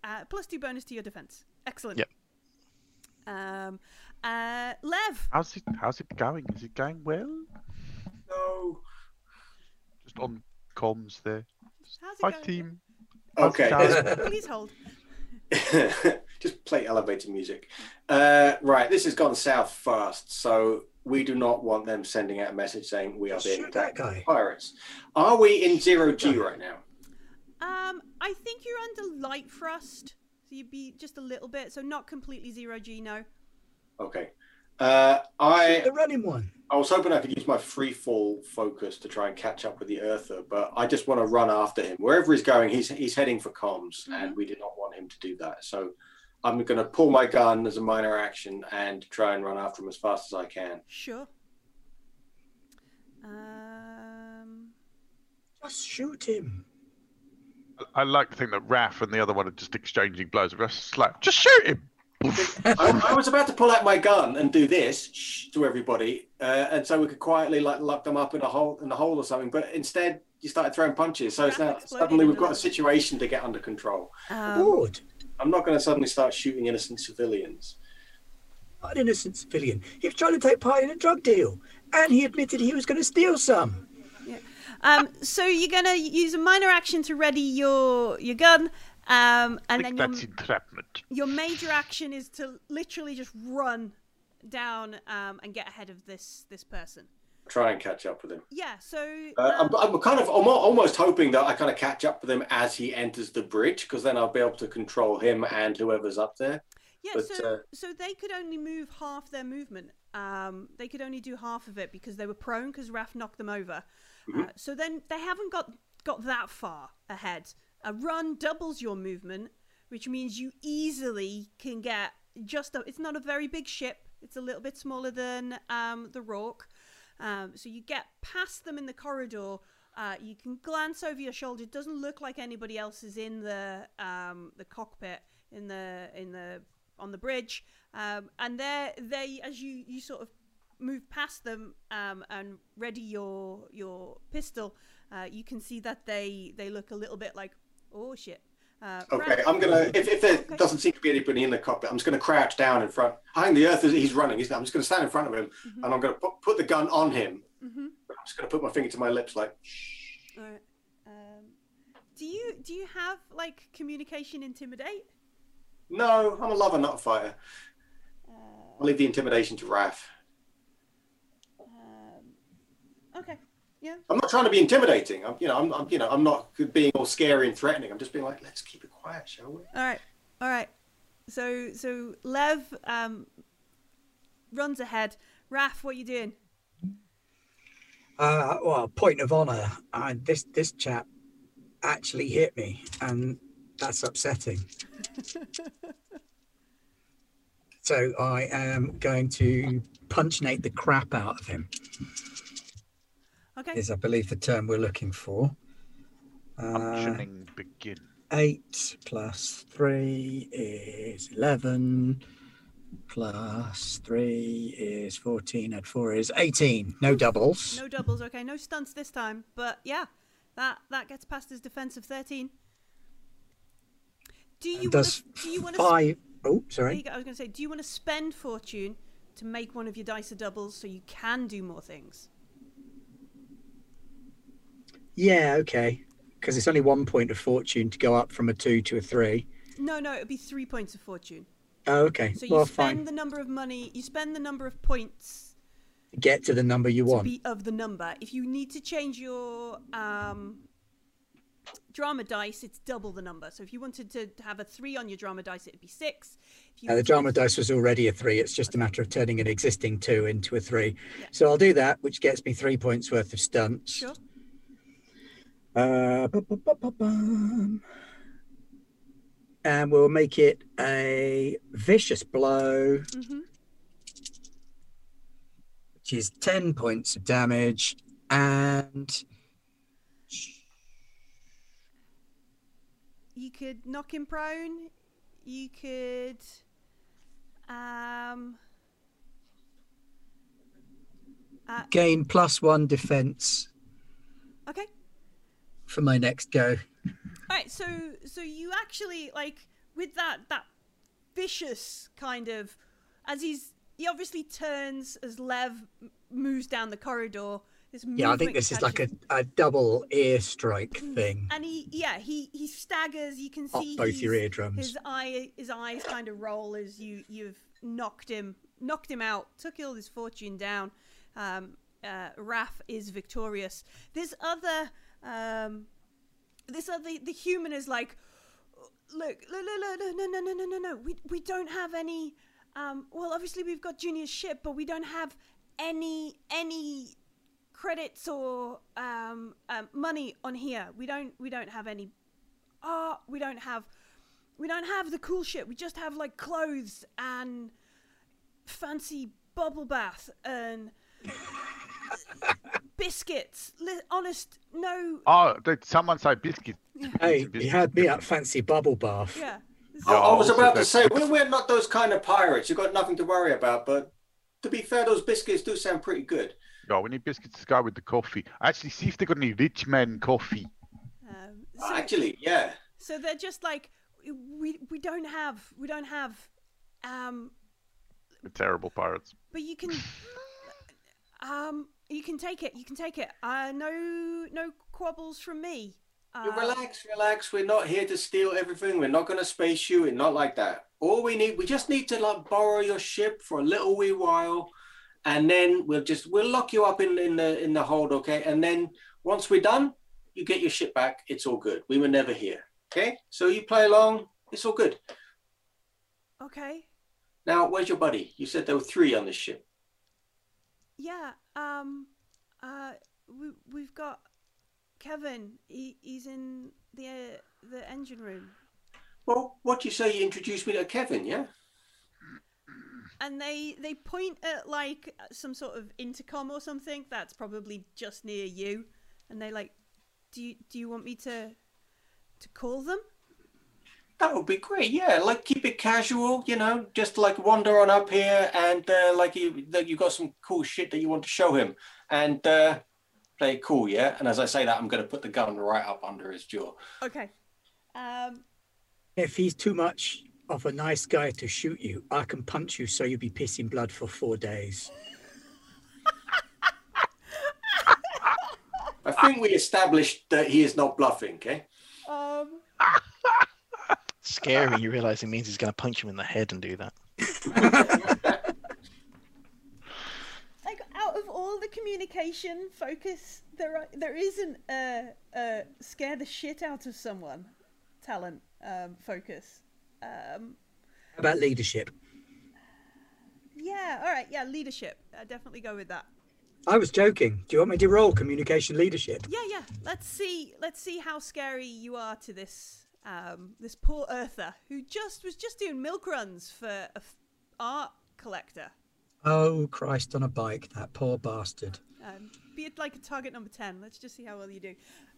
B: uh, plus two bonus to your defense. Excellent.
E: Yep.
B: Um, uh, Lev.
C: How's it? How's it going? Is it going well?
D: No.
C: Just on comms there.
B: How's it
C: Hi
B: going?
C: team.
D: Okay.
B: Please hold.
D: Just play elevator music. Uh, right, this has gone south fast, so we do not want them sending out a message saying we are being
A: that
D: attacked
A: guy.
D: by pirates. Are we in zero G right now?
B: Um, I think you're under light thrust, so you'd be just a little bit. So not completely zero G. No.
D: Okay. Uh, I
A: The running one.
D: I was hoping I could use my free fall focus to try and catch up with the Earther, but I just want to run after him. Wherever he's going, he's he's heading for comms, and we did not want him to do that. So I'm going to pull my gun as a minor action and try and run after him as fast as I can.
B: Sure. Um.
A: Just shoot him.
C: I like to think that Raph and the other one are just exchanging blows. Just like, Just shoot him.
D: I, I was about to pull out my gun and do this shh, to everybody, uh, and so we could quietly like lock them up in a hole in a hole or something. But instead, you started throwing punches. So it's now suddenly we've got a situation to get under control.
B: um
A: Lord,
D: I'm not going to suddenly start shooting innocent civilians.
A: an innocent civilian. He was trying to take part in a drug deal, and he admitted he was going to steal some. Yeah.
B: um. So you're gonna use a minor action to ready your your gun. Um.
C: I
B: And
C: think
B: then
C: that's
B: your
C: entrapment.
B: your major action is to literally just run down um and get ahead of this this person.
D: Try and catch up with him.
B: Yeah. So.
D: Uh,
B: um,
D: I'm, I'm kind of I'm almost hoping that I kind of catch up with him as he enters the bridge because then I'll be able to control him and whoever's up there.
B: Yeah,
D: But,
B: so
D: uh,
B: so they could only move half their movement. Um, they could only do half of it because they were prone because Raf knocked them over.
D: Mm-hmm.
B: Uh, so then they haven't got got that far ahead. A run doubles your movement, which means you easily can get just. A, it's not a very big ship. It's a little bit smaller than um, the Rorke. Um, so you get past them in the corridor. Uh, you can glance over your shoulder. It doesn't look like anybody else is in the um, the cockpit in the in the on the bridge. Um, and they they as you you sort of move past them um, and ready your your pistol, uh, you can see that they they look a little bit like oh shit. Uh,
D: Okay, I'm gonna if, if there
B: Okay.
D: doesn't seem to be anybody in the cockpit, I'm just gonna crouch down in front. I think the Earth is he's running. He's, I'm just gonna stand in front of him
B: Mm-hmm.
D: and I'm gonna put, put the gun on him.
B: Mhm.
D: I'm just gonna put my finger to my lips like. Shh.
B: Alright. Um, do you do you have like communication intimidate?
D: No, I'm a lover, not a fighter.
B: Uh,
D: I'll leave the intimidation to Raf.
B: um, okay. Yeah.
D: I'm not trying to be intimidating. I'm, you know, I'm, I'm, you know, I'm not being all scary and threatening. I'm just being like, let's keep it quiet, shall we?
B: All right. All right. So so Lev um runs ahead. Raf, what are you doing?
A: Uh, well, point of honour. Uh, this this chap actually hit me, and that's upsetting. so I am going to punchinate the crap out of him.
B: Okay.
A: Is I believe the term we're looking for. Uh,
C: begin.
A: eight plus three is eleven. Plus three is fourteen. And four is eighteen. No doubles.
B: No doubles. Okay. No stunts this time. But yeah, that that gets past his defense of thirteen. Do you want to? Do you want to?
A: five. Oh, sorry.
B: I was going to say, do you want to spend fortune to make one of your dice a doubles so you can do more things?
A: Yeah, okay. Because it's only one point of fortune to go up from a two to a three.
B: No, no, it would be three points of fortune.
A: Oh, okay.
B: So you
A: well,
B: spend
A: fine.
B: the number of money, you spend the number of points
A: Get to the number you want.
B: be of the number. If you need to change your um, drama dice, it's double the number. So if you wanted to have a three on your drama dice, it'd be six.
A: Uh, the drama dice was already a three. It's just a matter of turning an existing two into a three. So I'll do that, which gets me three points worth of stunts.
B: Sure.
A: Uh. And we'll make it a vicious blow,
B: hmm
A: which is 10 points of damage. And
B: You could knock him prone. You could. Um.
A: gain plus one defense for my next go.
B: All right, so so you actually like with that that vicious kind of as he's he obviously turns as Lev moves down the corridor. This
A: Yeah, I think this is like a, a double ear strike thing.
B: and he yeah he he staggers. You can
A: Up
B: see
A: both your eardrums.
B: His eye his eyes kind of roll as you you've knocked him knocked him out, took all his fortune down. Um, uh, Raph is victorious. This other um, this other the human is like look look look look no no no no no no. We we don't have any um well obviously we've got junior's ship but we don't have any any credits or um, um money on here. We don't we don't have any art. We don't have we don't have the cool shit. We just have like clothes and fancy bubble bath and biscuits Li- honest no
C: Oh, did someone say biscuit?
A: Hey,
C: Biscuits,
A: you had me at fancy bubble bath.
B: yeah This
D: I, I was about to say we're, we're not those kind of pirates. You've got nothing to worry about. But to be fair, those biscuits do sound pretty good.
C: Yeah, we need biscuits to go with the coffee. Actually, see if they got any rich man coffee.
B: um,
D: Uh,
B: so-
D: Actually, yeah.
B: So they're just like we we don't have we don't have um
C: The terrible pirates.
B: but you can um you can take it you can take it uh no no quabbles from me uh,
D: relax, relax. We're not here to steal everything. We're not going to space you. We're not like that. All we need, we just need to like borrow your ship for a little wee while, and then we'll just we'll lock you up in in the in the hold, okay? And then once we're done, you get your ship back. It's all good. We were never here, okay? So you play along. It's all good.
B: okay
D: Now, where's your buddy? You said there were three on this ship.
B: Yeah um uh we, we've got kevin he, he's in the uh, the engine room
D: Well, what do you say? You introduced me to Kevin, yeah?
B: and they they point at like some sort of intercom or something that's probably just near you and they like do you do you want me to to call them
D: That would be great. Yeah, like keep it casual, you know, just like wander on up here and uh, like you that you got some cool shit that you want to show him and uh, play it cool, yeah. And as I say that, I'm going to put the gun right up under his jaw.
B: okay um
A: If he's too much of a nice guy to shoot you, I can punch you so you'll be pissing blood for four days.
D: I think we established that he is not bluffing. Okay.
B: um
E: Scary. You realise it means he's going to punch him in the head and do that.
B: like out of all the communication focus there are, there isn't a, a scare the shit out of someone talent um focus um
A: How about leadership?
B: yeah all right yeah leadership i definitely go with that
A: I was joking. Do you want me to roll communication leadership?
B: yeah yeah let's see let's see how scary you are to this um this poor earther who just was just doing milk runs for a f- art collector
A: Oh, Christ on a bike, that poor bastard.
B: um be it like a target number 10 let's just see how well you do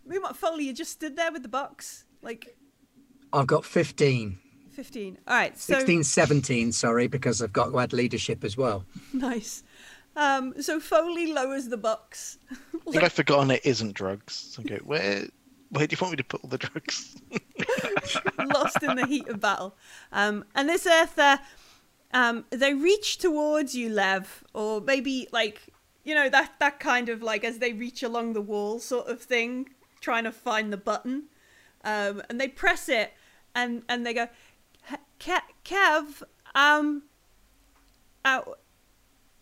B: meanwhile foley you just stood there with the box like
A: I've got 15.
B: 15 all right so
A: 16, 17, sorry, because I've got to add leadership as well.
B: nice um so foley lowers the box
E: I think I've forgotten it isn't drugs. So I go, where, where do you want me to put all the drugs?
B: lost in the heat of battle. Um, and this Earther, um, they reach towards you, Lev, or maybe like you know that that kind of like as they reach along the wall sort of thing, trying to find the button, um, and they press it, and and they go, "Ke- Kev, um, uh,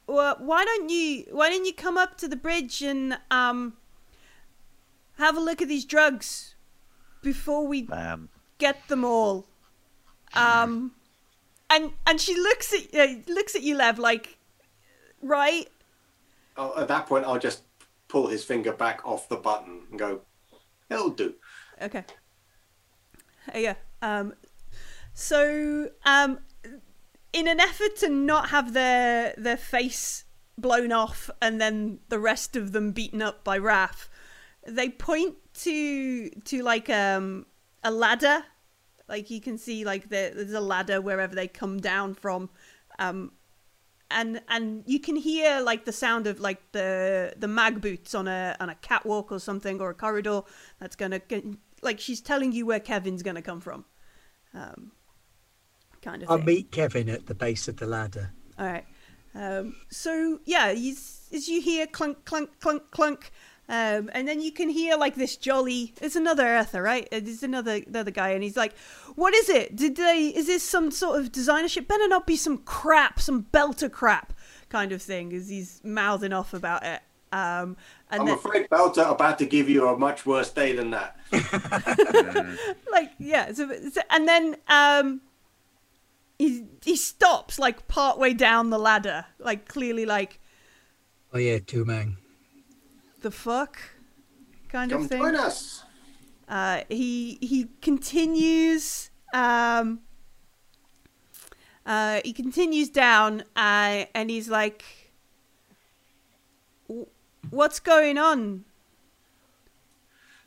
B: well, why don't you why don't you come up to the bridge and um have a look at these drugs before we
C: Man,
B: get them all. Um, and and she looks at uh, looks at you, Lev, like, right?
D: I'll, at that point, I'll just pull his finger back off the button and go, "It'll do."
B: Okay. Uh, yeah. Um, so um, in an effort to not have their their face blown off and then the rest of them beaten up by Raph, they point to to like um a ladder. Like you can see, like there, there's a ladder wherever they come down from, um, and and you can hear like the sound of like the the mag boots on a on a catwalk or something or a corridor that's gonna like she's telling you where Kevin's gonna come from, um, kind of
A: I'll
B: thing.
A: meet Kevin at the base of the ladder.
B: All right. Um, so yeah, you, as you hear clunk, clunk, clunk, clunk, um, and then you can hear like this jolly. It's another Earther, right? It's another another guy, and he's like, "What is it? Did they? Is this some sort of designer shit? Better not be some crap, some belter crap kind of thing." As he's mouthing off about it. Um, and
D: I'm
B: then,
D: afraid Belter are about to give you a much worse day than that.
B: like yeah so, so- and then um he he stops like partway down the ladder like clearly like
A: Oh yeah, two man.
B: The fuck kind
D: Come
B: of thing
D: join us.
B: uh he he continues um uh he continues down uh and he's like what's going on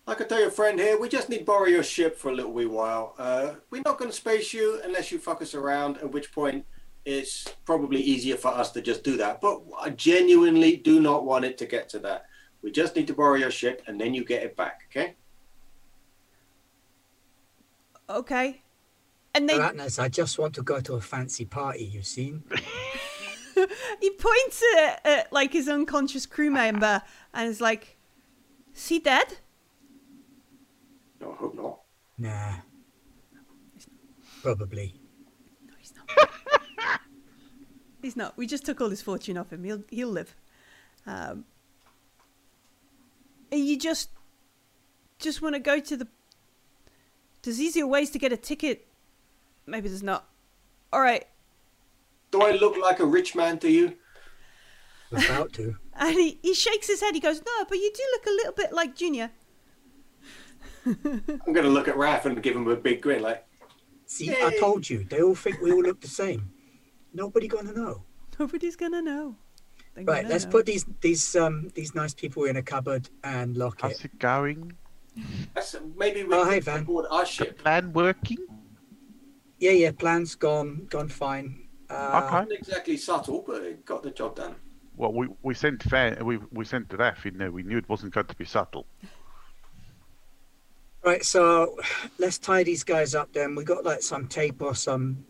D: I can tell your friend here, we just need to borrow your ship for a little wee while. Uh, we're not going to space you unless you fuck us around, at which point it's probably easier for us to just do that. But I genuinely do not want it to get to that. We just need to borrow your ship and then you get it back, okay?
B: okay and they
A: Atlas, I just want to go to a fancy party. You've seen?
B: he points at, at like his unconscious crew member and is like, "Is he dead?"
D: No, I hope not.
A: Nah. Probably.
B: No, he's not. he's not. We just took all his fortune off him. He'll he'll live. Um, and you just just want to go to the. There's easier ways to get a ticket. Maybe there's not. All right,
D: Do I look like a rich man to you?
A: About to.
B: and he, he shakes his head. He goes, "No, but you do look a little bit like Junior."
D: I'm going to look at Raph and give him a big grin, like,
A: See, I told you. They all think we all look the same. Nobody gonna know.
B: Nobody's gonna know. They're
A: Right, let's
B: know.
A: put these these um these nice people in a cupboard and lock
C: How's
A: it.
C: it going?
D: that's, maybe we
A: Oh,
D: can
A: hey, Van.
D: board our ship.
C: Plan working?
A: Yeah, yeah, plan's gone gone fine. Uh,
C: Okay.
D: Not exactly subtle, but it got the job done.
C: Well, we, we sent Van, we we sent Raf in there. We knew it wasn't going to be subtle.
A: Right, so let's tie these guys up then. We got like some tape or some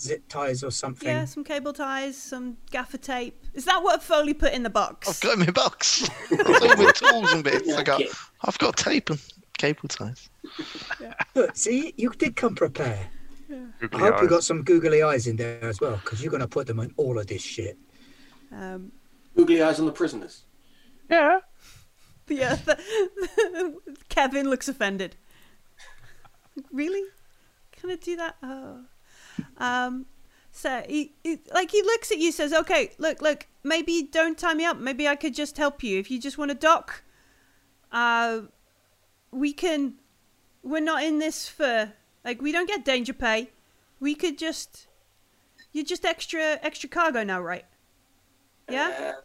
A: zip ties or something.
B: Yeah, some cable ties, some gaffer tape. Is that what Foley put in the box?
E: I've got in my box. It's all my tools and bits. I got,
D: Yeah.
E: I've got tape and cable ties.
A: Good. See, you did come prepared. I
C: Googly
A: hope you got some googly eyes in there as well, because you're going to put them in all of this shit.
B: Um,
D: Googly eyes on the prisoners.
C: Yeah.
B: yeah, the, Kevin looks offended. really? Can I do that? Oh. Um, so he, he, like he looks at you, says, "Okay, look, look. Maybe don't tie me up. Maybe I could just help you if you just want to dock. Uh, we can. We're not in this for like we don't get danger pay. We could just. You're just extra extra cargo now, right? Yeah.
D: Uh,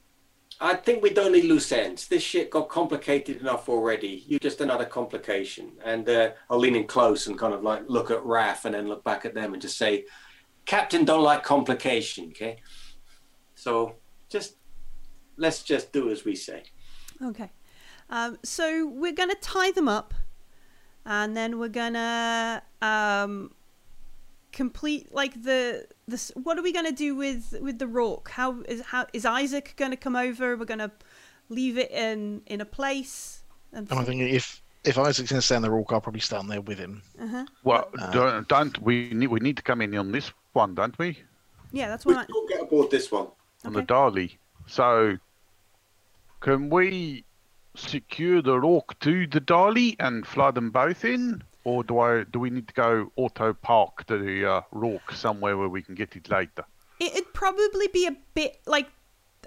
D: I think we don't need loose ends. This shit got complicated enough already. You're just another complication. And uh, I'll lean in close and kind of like look at Raf and then look back at them and just say, Captain don't like complication, okay? So just let's just do as we say.
B: Okay. Um, so we're going to tie them up and then we're going to um, complete like the this what are we going to do with with the rock how is how is isaac going to come over we're going to leave it in in a place and
E: And I think if if Isaac's going to stand rock, I'll probably stand there with him.
B: uh-huh.
C: Well,
E: Uh,
C: don't, don't we need we need to come in on this one, don't we?
B: yeah that's
D: We
B: what I,
D: will get aboard this one.
C: On
B: Okay.
C: the Dali. So, can we secure the rock to the Dali and fly them both in, or do I do we need to go auto park to the uh, rock somewhere where we can get it later?
B: it'd probably be a bit like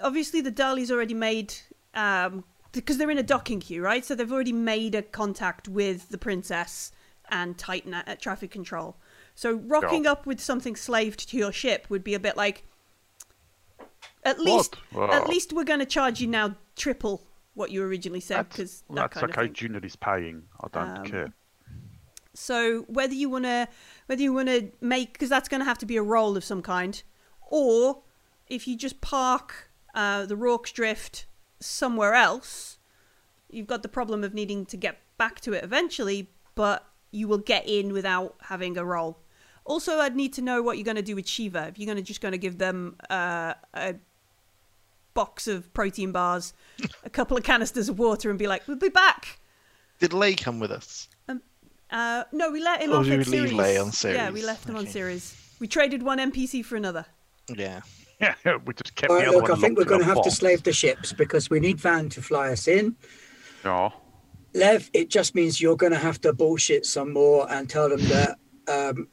B: obviously the Dali's already made um because they're in a docking queue right so they've already made a contact with the princess and titan at, at traffic control so rocking up with something slaved to your ship would be a bit like at least at least we're going to charge you now triple what you originally said
C: That's,
B: because that
C: that's okay. Junior is paying. I don't
B: Um,
C: care.
B: So whether you want to whether you want to make because that's going to have to be a roll of some kind, Or if you just park uh, the Rorke's Drift somewhere else, you've got the problem of needing to get back to it eventually, but you will get in without having a roll. Also, I'd need to know what you're going to do with Shiva. If you're going to just going to give them uh, a box of protein bars, a couple of canisters of water, and be like, "We'll be back."
E: Did Lay come with us?
B: Uh, no, we let him
E: Or
B: off
E: did
B: at
E: we leave
B: Ceres.
E: Lay on
B: Yeah, we
E: Ceres?
B: left him on
E: Okay.
B: Ceres. We traded one NPC for another.
E: Yeah.
C: Yeah, we just kept
A: All
C: the
A: right,
C: other
A: look, I
C: one
A: think we're
C: locked
A: going
C: in
A: to have to
C: box.
A: slave the ships because we need Van to fly us in.
C: Yeah.
A: Lev, it just means you're going to have to bullshit some more and tell them that um,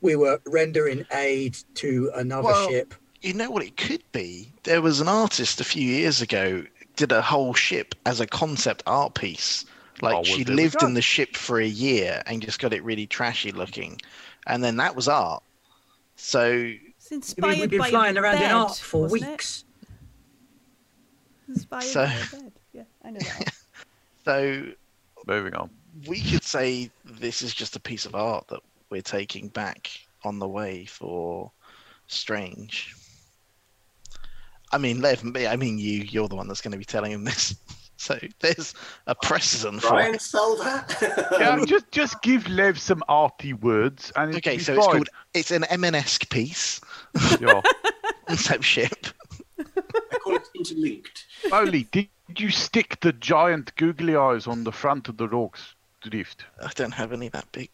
A: we were rendering aid to another
E: Well-
A: ship.
E: You know what it could be? There was an artist a few years ago did a whole ship as a concept art piece. Like
C: Oh, well,
E: she lived in the ship for a year and just got it really trashy looking, and then that was art. So
B: It's
A: I
B: inspired
A: we've been
B: by
A: flying
B: a
A: around in art for weeks.
B: Inspired
E: So-
B: by bed. Yeah, I know that.
E: so
C: Moving on.
E: we could say this is just a piece of art that we're taking back on the way for Strange. I mean, Lev, me I mean you. You're the one that's going to be telling him this. So there's a precedent for
D: Brian
E: it.
D: sell that.
C: Yeah, just just give Lev some arty words and it'll
E: Okay,
C: be
E: so it's
C: fine.
E: called it's an MNesque piece
C: Yeah.
E: concept ship.
D: I call it interlinked.
C: Oli, did you stick the giant googly eyes on the front of the Rorke's Drift?
E: I don't have any that big.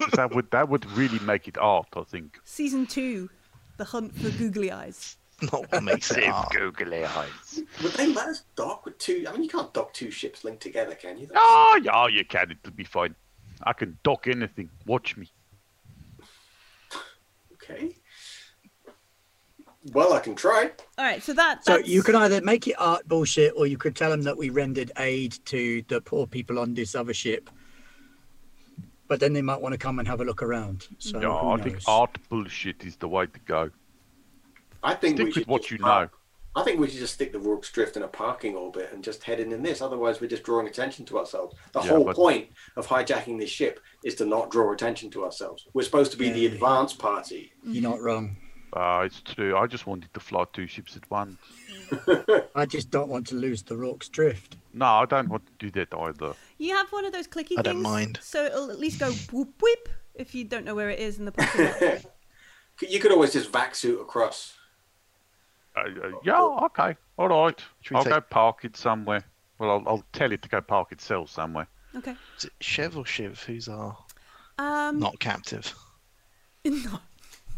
C: 'Cause that would that would really make it art, I think.
B: Season two, the hunt for googly eyes.
E: Not what makes it art.
C: googly eyes.
D: Would they let us dock with two? I mean, you can't dock two ships linked together, can you? That's-
C: Oh, yeah, you can. It'll be fine. I can dock anything. Watch me.
D: Okay. Well, I can try.
B: All right, so that
A: So
B: that's,
A: you can either make it art bullshit or you could tell them that we rendered aid to the poor people on this other ship. But then they might want to come and have a look around. So
C: yeah,
A: who
C: I think art bullshit is the way to go.
D: I think
C: Stick
D: we
C: with
D: should
C: what
D: just
C: you
D: park-
C: know.
D: I think we should just stick the Rorke's Drift in a parking orbit and just head in in this. Otherwise, we're just drawing attention to ourselves. The
C: Yeah,
D: whole
C: but-
D: point of hijacking this ship is to not draw attention to ourselves. We're supposed to be the
A: Yeah.
D: advanced party.
A: You're not wrong.
C: Uh, it's true. I just wanted to fly two ships at once.
A: I just don't want to lose the Rorke's Drift.
C: No, I don't want to do that either.
B: you have one of those clicky
E: I don't
B: things,
E: mind.
B: so it'll at least go whoop whoop if you don't know where it is in the parking lot.
D: You could always just vac suit across.
C: Uh, uh, yeah, okay. All right. I'll
E: take-
C: go park it somewhere. Well, I'll, I'll tell it to go park itself somewhere.
B: Okay.
E: Is it Chev or Shiv? Who's our
B: Um,
E: not captive?
B: not,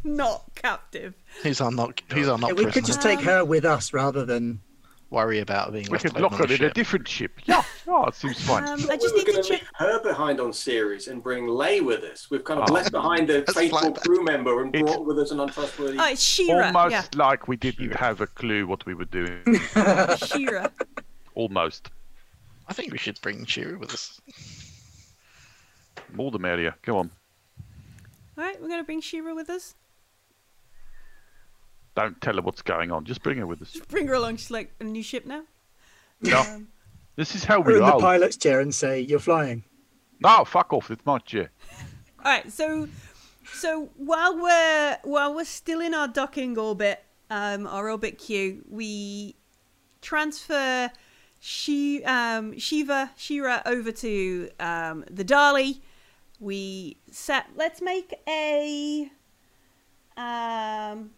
B: not captive.
E: Who's our not? Who's our
A: Yeah,
E: not
A: we
E: prisoner?
A: could just take her with us rather than.
E: Worry about being
C: We
E: left
C: could
E: alone
C: lock
E: on
C: her in a different ship. Yeah, yeah, it seems fine.
B: Um, I just
D: we
B: need to check.
D: leave her behind on Ceres and bring Lay with us. We've kind of
C: Oh.
D: left behind a faithful
E: fly
D: crew member and
C: It's-
D: brought with us an untrustworthy.
B: Oh, it's Shira.
C: Almost
B: Yeah,
C: like we didn't have a clue what we were doing.
B: Shira.
C: Almost.
E: I think we should bring Shira with us.
C: More the merrier. Go on.
B: All right, we're gonna bring Shira with us.
C: Don't tell her what's going on. Just bring her with us.
B: Just bring her along. She's like a new ship now.
C: No,
B: Um,
C: this is how
A: We're in the pilot's chair and say, You're flying.
C: No, fuck off. It's my chair.
B: All right, so so while we're while we're still in our docking orbit, um, our orbit queue, we transfer she um, Shiva Shira over to um, the Dali. We set. Let's make a. Um,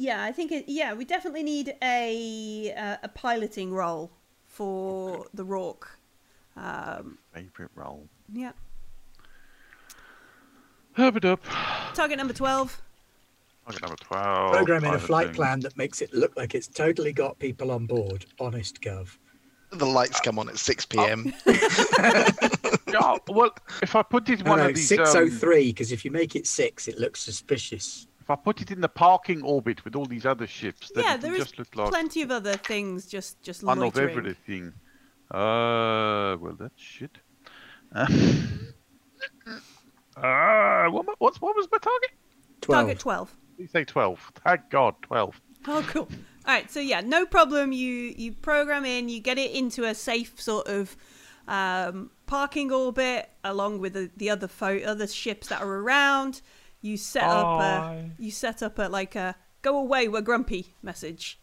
B: yeah, I think it. Yeah, we definitely need a uh, a piloting role for the Rorke. Um,
C: Favorite roll.
B: yeah.
C: Herb it up.
B: Target number 12.
C: Target number 12.
A: Programming a flight plan that makes it look like it's totally got people on board. Honest, Gov.
E: The lights come on at 6 p.m.
C: Yeah, well, if I put it in
A: No,
C: one
A: no,
C: of these. um,
A: 603, because if you make it 6, it looks suspicious.
C: If I put it in the parking orbit with all these other ships, then
B: yeah,
C: it'll
B: there is
C: just look like
B: plenty of other things just just
C: one of
B: loitering.
C: everything. Uh, well, that's shit. Uh, uh, what, ma- what's, what was my target?
A: 12.
B: Target 12.
C: You say 12. Thank God, 12.
B: Oh, cool. All right, so yeah, no problem. You you program in, you get it into a safe sort of um, parking orbit along with the, the other fo- other ships that are around. You set up a you set up a like a go away we're grumpy message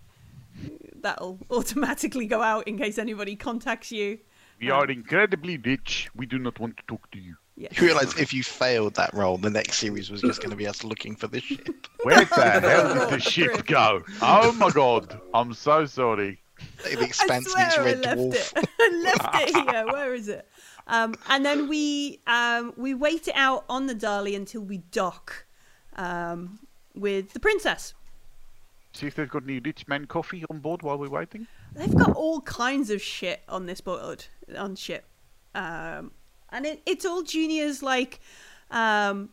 B: that'll automatically go out in case anybody contacts you
C: We are incredibly rich. We do not want to talk to you.
B: yeah
E: You realise if you failed that role, the next series was just going to be us looking for the ship.
C: Where the hell did the ship go? Oh my god. I'm so sorry.
E: The
B: I swear
E: meets
B: I
E: Red
B: left
E: Dwarf.
B: it. I left it here. Where is it? Um, and then we um, we wait it out on the Dali until we dock um, with the princess.
C: See if they've got any rich man coffee on board while we're waiting.
B: They've got all kinds of shit on this boat on ship, um, and it, it's all juniors like. Um,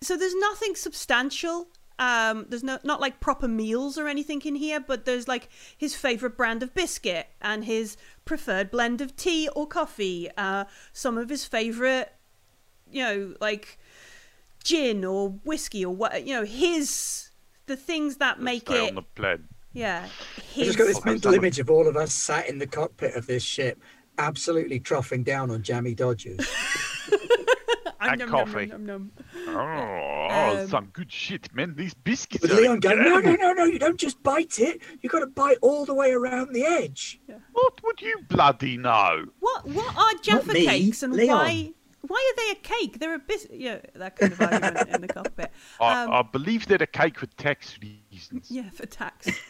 B: so there's nothing substantial. Um, there's no not like proper meals or anything in here, but there's like his favorite brand of biscuit and his preferred blend of tea or coffee. Uh, some of his favorite, you know, like gin or whiskey or what you know his the things that make it
C: on the plane.
B: yeah
A: I
B: his
A: just got this mental image of all of us sat in the cockpit of this ship, absolutely troughing down on jammy dodgers.
C: and
B: Nom, nom,
C: coffee.
B: nom, nom, nom.
C: Oh,
B: Um,
C: some good shit, man. These biscuits
A: With
C: are
A: Leon going, no, no, no, no, you don't just bite it. You got to bite all the way around the edge.
C: What would you bloody know?
B: What what are Jaffa cakes and
A: Leon.
B: why why are they a cake? They're a bis yeah that kind of argument in the cockpit.
C: I,
B: Um,
C: I believe they're a cake for tax reasons.
B: Yeah, for tax.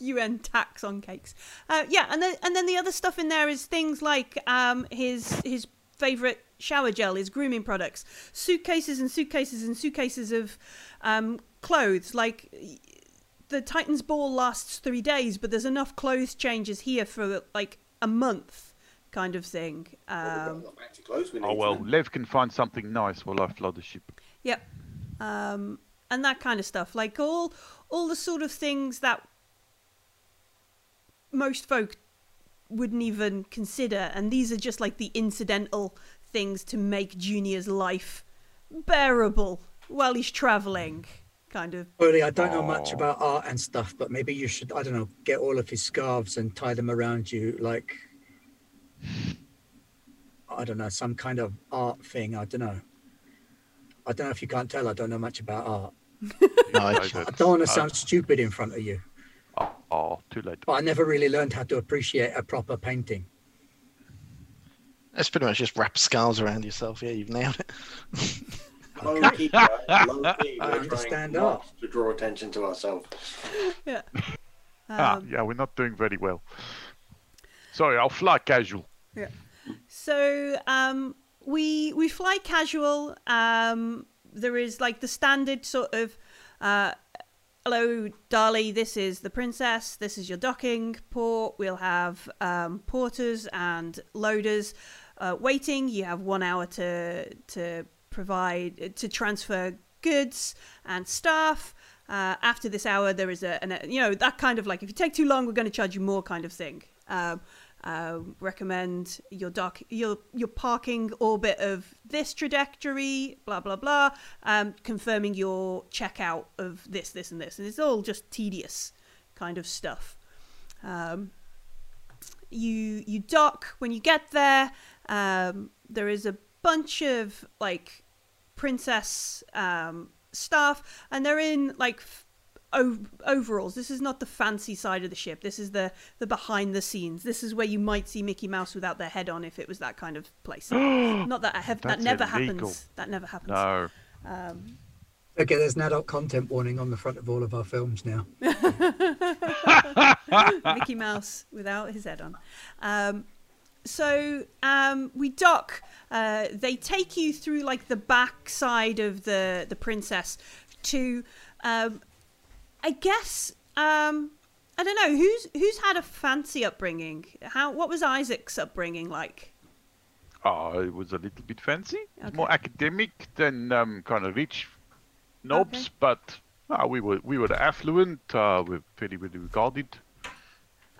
B: UN tax on cakes. Uh, yeah, and then and then the other stuff in there is things like um, his his favorite shower gel, is grooming products, suitcases and suitcases and suitcases of um, clothes. Like the Titan's ball lasts three days, but there's enough clothes changes here for like a month, kind of thing.
D: We've got a
B: Um,
D: lot of fancy clothes we
C: Oh well,
D: to-
C: Lev can find something nice while I flood the ship.
B: Yep. Um, and that kind of stuff. Like all all the sort of things that most folk wouldn't even consider and these are just like the incidental things to make Junior's life bearable while he's traveling kind of
A: Only I don't know much about art and stuff, but maybe you should, I don't know, get all of his scarves and tie them around you like, I don't know, some kind of art thing. I don't know. I don't know if you can't tell, I don't know much about art.
E: No, I-
C: I
A: I don't want to sound stupid in front of you,
C: Oh, too late.
A: but I never really learned how to appreciate a proper painting.
E: That's pretty much just wrap scarves around yourself. Yeah, you've nailed it.
D: Low key, right? Low key.
A: I
D: We're trying
A: understand
D: not
A: art.
D: to draw attention to ourselves.
B: yeah.
C: ah,
B: Um,
C: yeah, we're not doing very well. Sorry, I'll fly casual. Yeah.
B: So um, we we fly casual. Um, there is like the standard sort of, uh, hello, Dali. This is the princess. This is your docking port. We'll have um, porters and loaders uh, waiting. You have one hour to to provide to transfer goods and staff. Uh, after this hour, there is a, an, you know, that kind of like if you take too long, we're going to charge you more kind of thing. Um, uh, recommend your dock, your your parking orbit of this trajectory, blah blah blah. Um, confirming your checkout of this, this, and this, and it's all just tedious kind of stuff. Um, you you dock when you get there. Um, there is a bunch of like princess um, staff, and they're in like overalls. This is not the fancy side of the ship. This is the the behind the scenes. This is where you might see Mickey Mouse without their head on if it was that kind of place. not that I have that never
C: illegal.
B: happens. That never happens.
C: No.
B: Um,
A: Okay, there's an adult content warning on the front of all of our films now.
B: Mickey Mouse without his head on. Um, so um, we dock. Uh, they take you through like the back side of the the princess to, um, I guess. Um, I don't know who's who's had a fancy upbringing. How what was Isaac's upbringing like?
C: Oh, it was a little bit fancy.
B: Okay.
C: More academic than um, kind of rich knobs,
B: Okay.
C: but uh, we were we were affluent. Uh, we're very very regarded.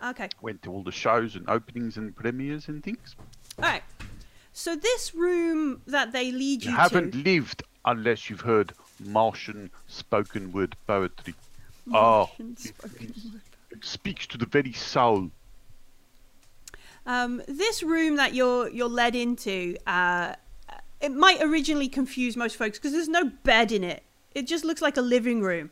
B: Okay,
C: Went to all the shows and openings and premieres and things.
B: all right. So this room that they lead you,
C: You haven't
B: to.
C: lived unless you've heard Martian spoken word poetry.
B: Martian
C: oh,
B: spoken word.
C: It speaks to the very soul.
B: Um, this room that you're you're led into, uh, it might originally confuse most folks because there's no bed in it. It just looks like a living room.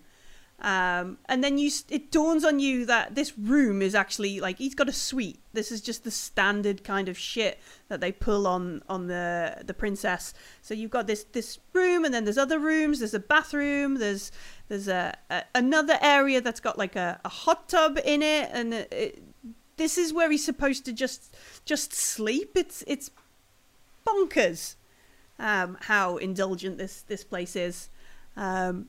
B: Um, and then you, it dawns on you that this room is actually like he's got a suite. This is just the standard kind of shit that they pull on on the the princess. So you've got this this room, and then there's other rooms. There's a bathroom. There's there's a, a another area that's got like a, a hot tub in it, and it, it, this is where he's supposed to just just sleep. It's it's bonkers um, how indulgent this this place is. Um,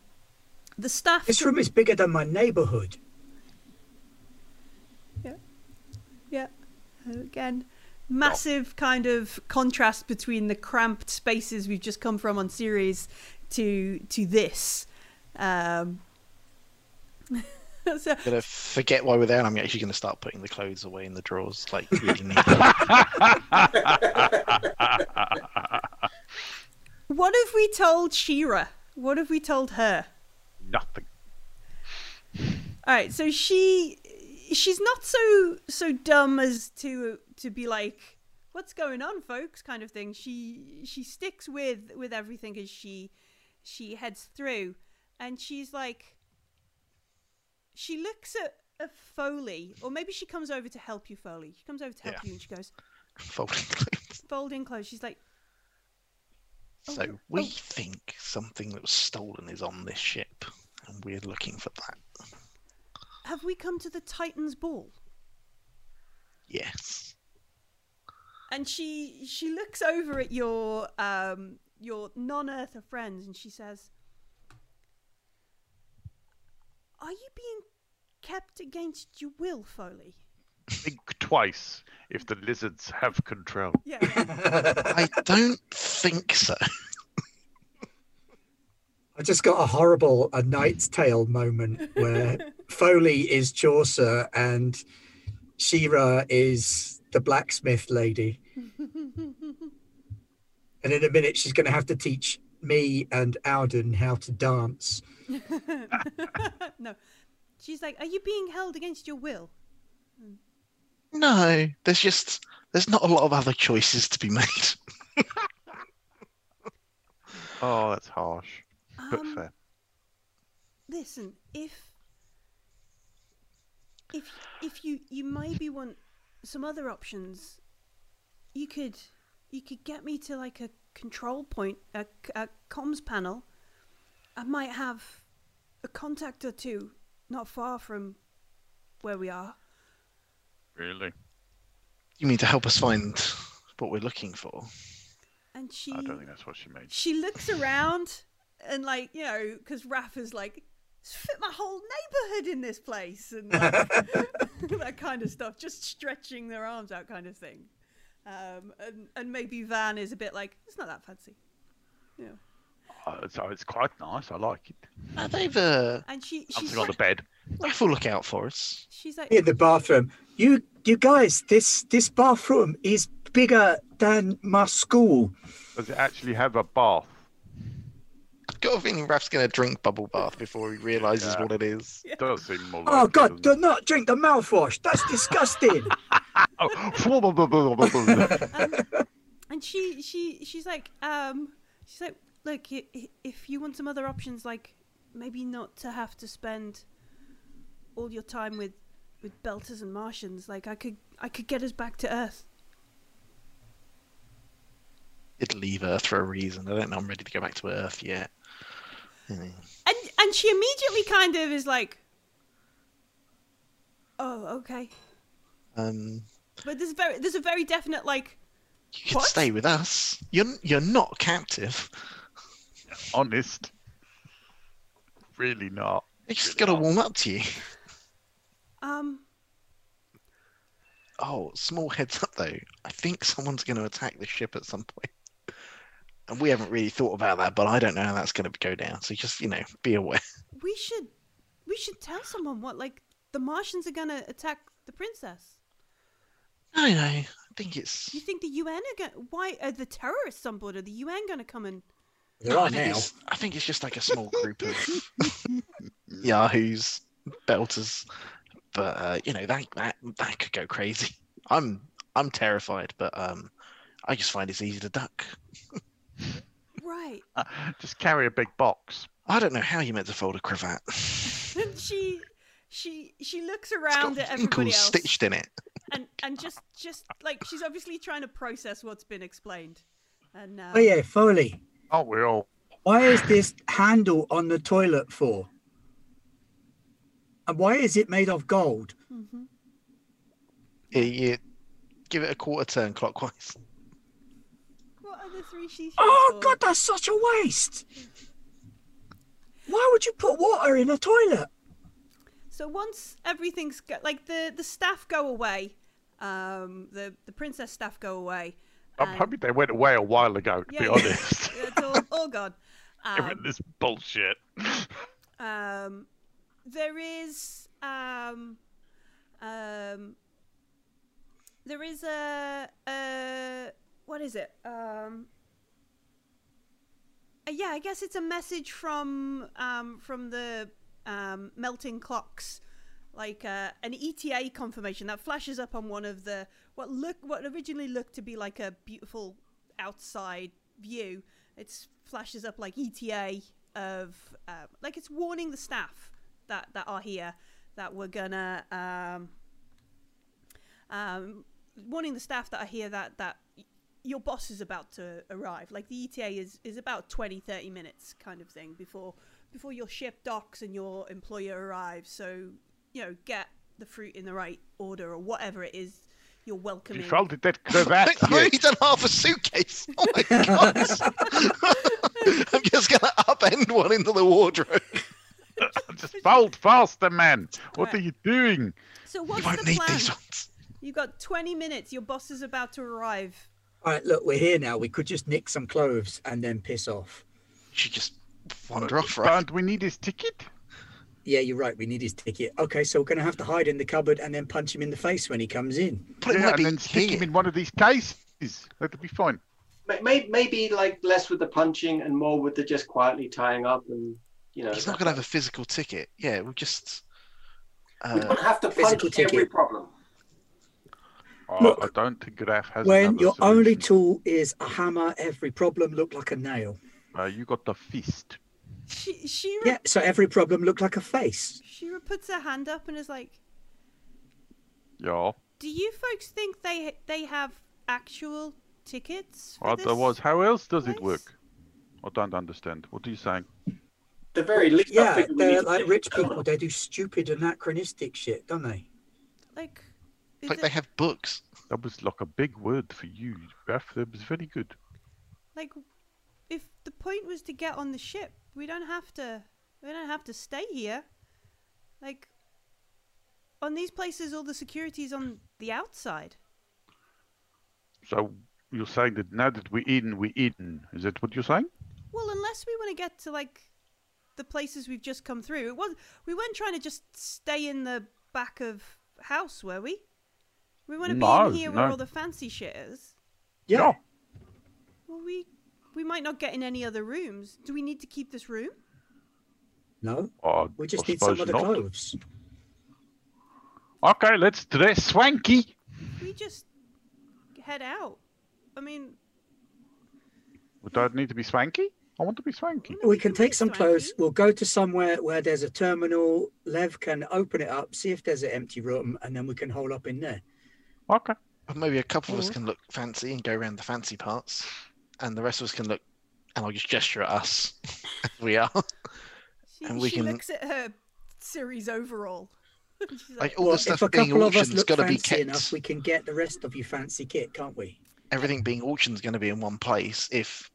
B: the staff.
A: This room is bigger than my neighborhood.
B: Yeah. Yeah. Again, massive kind of contrast between the cramped spaces we've just come from on Ceres to to this. Um, so
E: gonna forget why we're there. and I'm actually gonna start putting the clothes away in the drawers. Like really neat.
B: what have we told Shira? What have we told her?
C: Nothing.
B: All right, so she she's not so so dumb as to to be like what's going on folks kind of thing. She she sticks with with everything as she she heads through and she's like she looks at, at Foley or maybe she comes over to help you Foley. She comes over to help
E: Yeah.
B: you and she goes
E: Folding clothes.
B: folding clothes. She's like
E: So
B: Oh,
E: we
B: oh.
E: think something that was stolen is on this ship, and we're looking for that.
B: have we come to the Titans ball?
E: Yes.
B: and she she looks over at your um your non-earther friends and she says are you being kept against your will foley
C: Think twice if the lizards have control.
B: yeah
E: I don't think so.
A: I just got a horrible A Knight's Tale moment where Foley is Chaucer and Shira is the blacksmith lady. And in a minute, she's going to have to teach me and Alden how to dance.
B: no she's like are you being held against your will
E: No, there's just there's not a lot of other choices to be made.
C: Oh, that's harsh, but
B: um,
C: fair.
B: listen if if if you you maybe want some other options you could you could get me to like a control point a, a comms panel i might have a contact or two not far from where we are
C: Really?
E: You mean to help us find what we're looking for?
B: and she
C: I don't think that's what she means.
B: she looks around and like you know because Raph is like fit my whole neighborhood in this place and like, that kind of stuff just stretching their arms out kind of thing um, and, and maybe Van is a bit like it's not that fancy yeah
C: Uh, so it's quite nice. I like it.
E: Uh, they've uh,
B: and she she's
C: Something on the bed.
E: Raph will look out for us.
B: she's like
A: In the bathroom, you you guys, this this bathroom is bigger than my school.
C: Does it actually have a bath?
E: I've got a feeling Raph's gonna drink bubble bath before he realizes
C: Yeah.
E: what it is.
C: Does seem more like
A: Oh God,
C: doesn't
A: do
C: it?
A: not drink the mouthwash. That's disgusting.
C: Oh,
B: and she she she's like um she's like look i- i- if you want some other options like maybe not to have to spend all your time with with belters and martians like i could i could get us back to earth
E: Did leave Earth for a reason. I don't know. I'm ready to go back to Earth yet. Yeah.
B: and and she immediately kind of is like oh okay
E: Um,
B: but there's very there's a very definite like
E: you can
B: What?
E: stay with us. You're you're not captive.
C: honest. Really not.
E: You just
C: Really
E: gotta
C: not.
E: warm up to you.
B: Um
E: Oh, small heads up though. I think someone's going to attack the ship at some point. And we haven't really thought about that, but I don't know how that's going to go down. So just, you know, be aware.
B: we should we should tell someone what like the martians are gonna attack the princess
E: I know. I think it's.
B: You think the UN are going? Why are the terrorists on board? Are the UN going to come and?
A: There
E: I think
A: now.
E: It's, I think it's just like a small group of yahoos, belters, but uh, you know that that that could go crazy. I'm I'm terrified, but um, I just find it's easy to duck.
B: Right.
C: Just carry a big box.
E: I don't know how you meant to fold a cravat.
B: And she she she looks
E: It's
B: around
E: got
B: at everybody else
E: stitched in it.
B: and and just just like she's obviously trying to process what's been explained. And uh,
A: Oh yeah, Foley.
C: Oh, we all.
A: Why is this handle on the toilet for? And why is it made of gold?
B: mhm.
E: You, you give it a quarter turn clockwise.
B: What are the three she
A: Oh
B: for?
A: god, that's such a waste. Why would you put water in a toilet?
B: So once everything's go- like the the staff go away, um, the the princess staff go away.
C: I'm
B: and-
C: hoping they went away a while ago, to
B: Yeah,
C: be honest.
B: It's all, all gone.
C: Given
B: Um,
C: this bullshit.
B: um, there is um, um, there is a, a what is it? Um, uh, yeah, I guess it's a message from um, from the um, melting clocks, like uh, an ETA confirmation that flashes up on one of the what look what originally looked to be like a beautiful outside view. It flashes up like ETA of uh, like it's warning the staff that that are here that we're gonna um, um, warning the staff that are here that that your boss is about to arrive like the eta is is about 20 30 minutes kind of thing before before your ship docks and your employer arrives so you know get the fruit in the right order or whatever it is you're
C: You
B: welcoming
C: folded that cravat
E: I've already done half a suitcase. Oh my god! I'm just gonna upend one into the wardrobe.
C: Just fold faster, man. What
B: Right.
C: are you doing?
B: so
E: We
B: what's
E: won't
B: the
E: need
B: plan
E: these ones.
B: you got 20 minutes your boss is about to arrive
A: All right, look, we're here now. We could just nick some clothes and then piss off.
E: You should just wander off, right?
C: Don't we need his ticket?
A: Yeah, you're right. We need his ticket. Okay, so we're going to have to hide in the cupboard and then punch him in the face when he comes in.
E: But
C: yeah, and then stick
E: here.
C: him in one of these cases. That'll be fine.
D: May- may- Maybe like less with the punching and more with the just quietly tying up and you know.
E: He's not gonna have a physical ticket. Yeah, we'll just.
D: We
E: Uh,
D: don't have to
A: Physical
D: punch every
A: ticket.
D: problem.
C: Oh,
A: Look,
C: I don't think Graf has
A: when
C: another
A: your only tool is a hammer, every problem look like a nail.
C: Uh, you got the fist.
B: she she re-
A: Yeah, so every problem look like a face.
B: she puts her hand up and is like
C: Yeah.
B: Do you folks think they they have actual tickets? For
C: Otherwise,
B: this?
C: how else does it work? I don't understand. What are you saying?
D: The very least.
A: Yeah,
D: figure we need
A: they're like rich people. They do stupid anachronistic shit, don't they?
B: Like,
E: like
B: it-
E: they have books.
C: That was like a big word for you, Graf. That was very good.
B: like, if the point was to get on the ship, we don't have to. We don't have to stay here. Like, on these places, all the security's on the outside.
C: So you're saying that now that we're in, we're in. Is that what you're saying?
B: Well, unless we want to get to like the places we've just come through, it was we weren't trying to just stay in the back of house, were we? We want to be in here where all the fancy shit is.
A: Yeah.
C: Yeah.
B: Well, we we might not get in any other rooms. Do we need to keep this room?
A: No,
C: Oh,
A: we just
C: I
A: need some
C: suppose
A: of the
C: not.
A: clothes.
C: Okay, let's dress swanky.
B: We just head out. I mean,
C: We don't need to be swanky. I want to be swanky.
A: We can take
B: be
A: some clothes. We'll go to somewhere where there's a terminal. Lev can open it up, see if there's an empty room, and then we can hole up in there.
C: Okay.
E: Or maybe a couple of us can look fancy and go around the fancy parts, and the rest of us can look. And I'll just gesture at us. we are.
B: She,
E: and we
B: she
E: can-
B: looks at her Ceres overall.
E: Like
B: like,
E: all
A: Well,
E: the stuff
A: if a
E: being
A: couple of us
E: auctioned is
A: look
E: going to be
A: fancy
E: kept.
A: enough, we can get the rest of your fancy kit, can't we?
E: Everything being auctioned is going to be in one place. If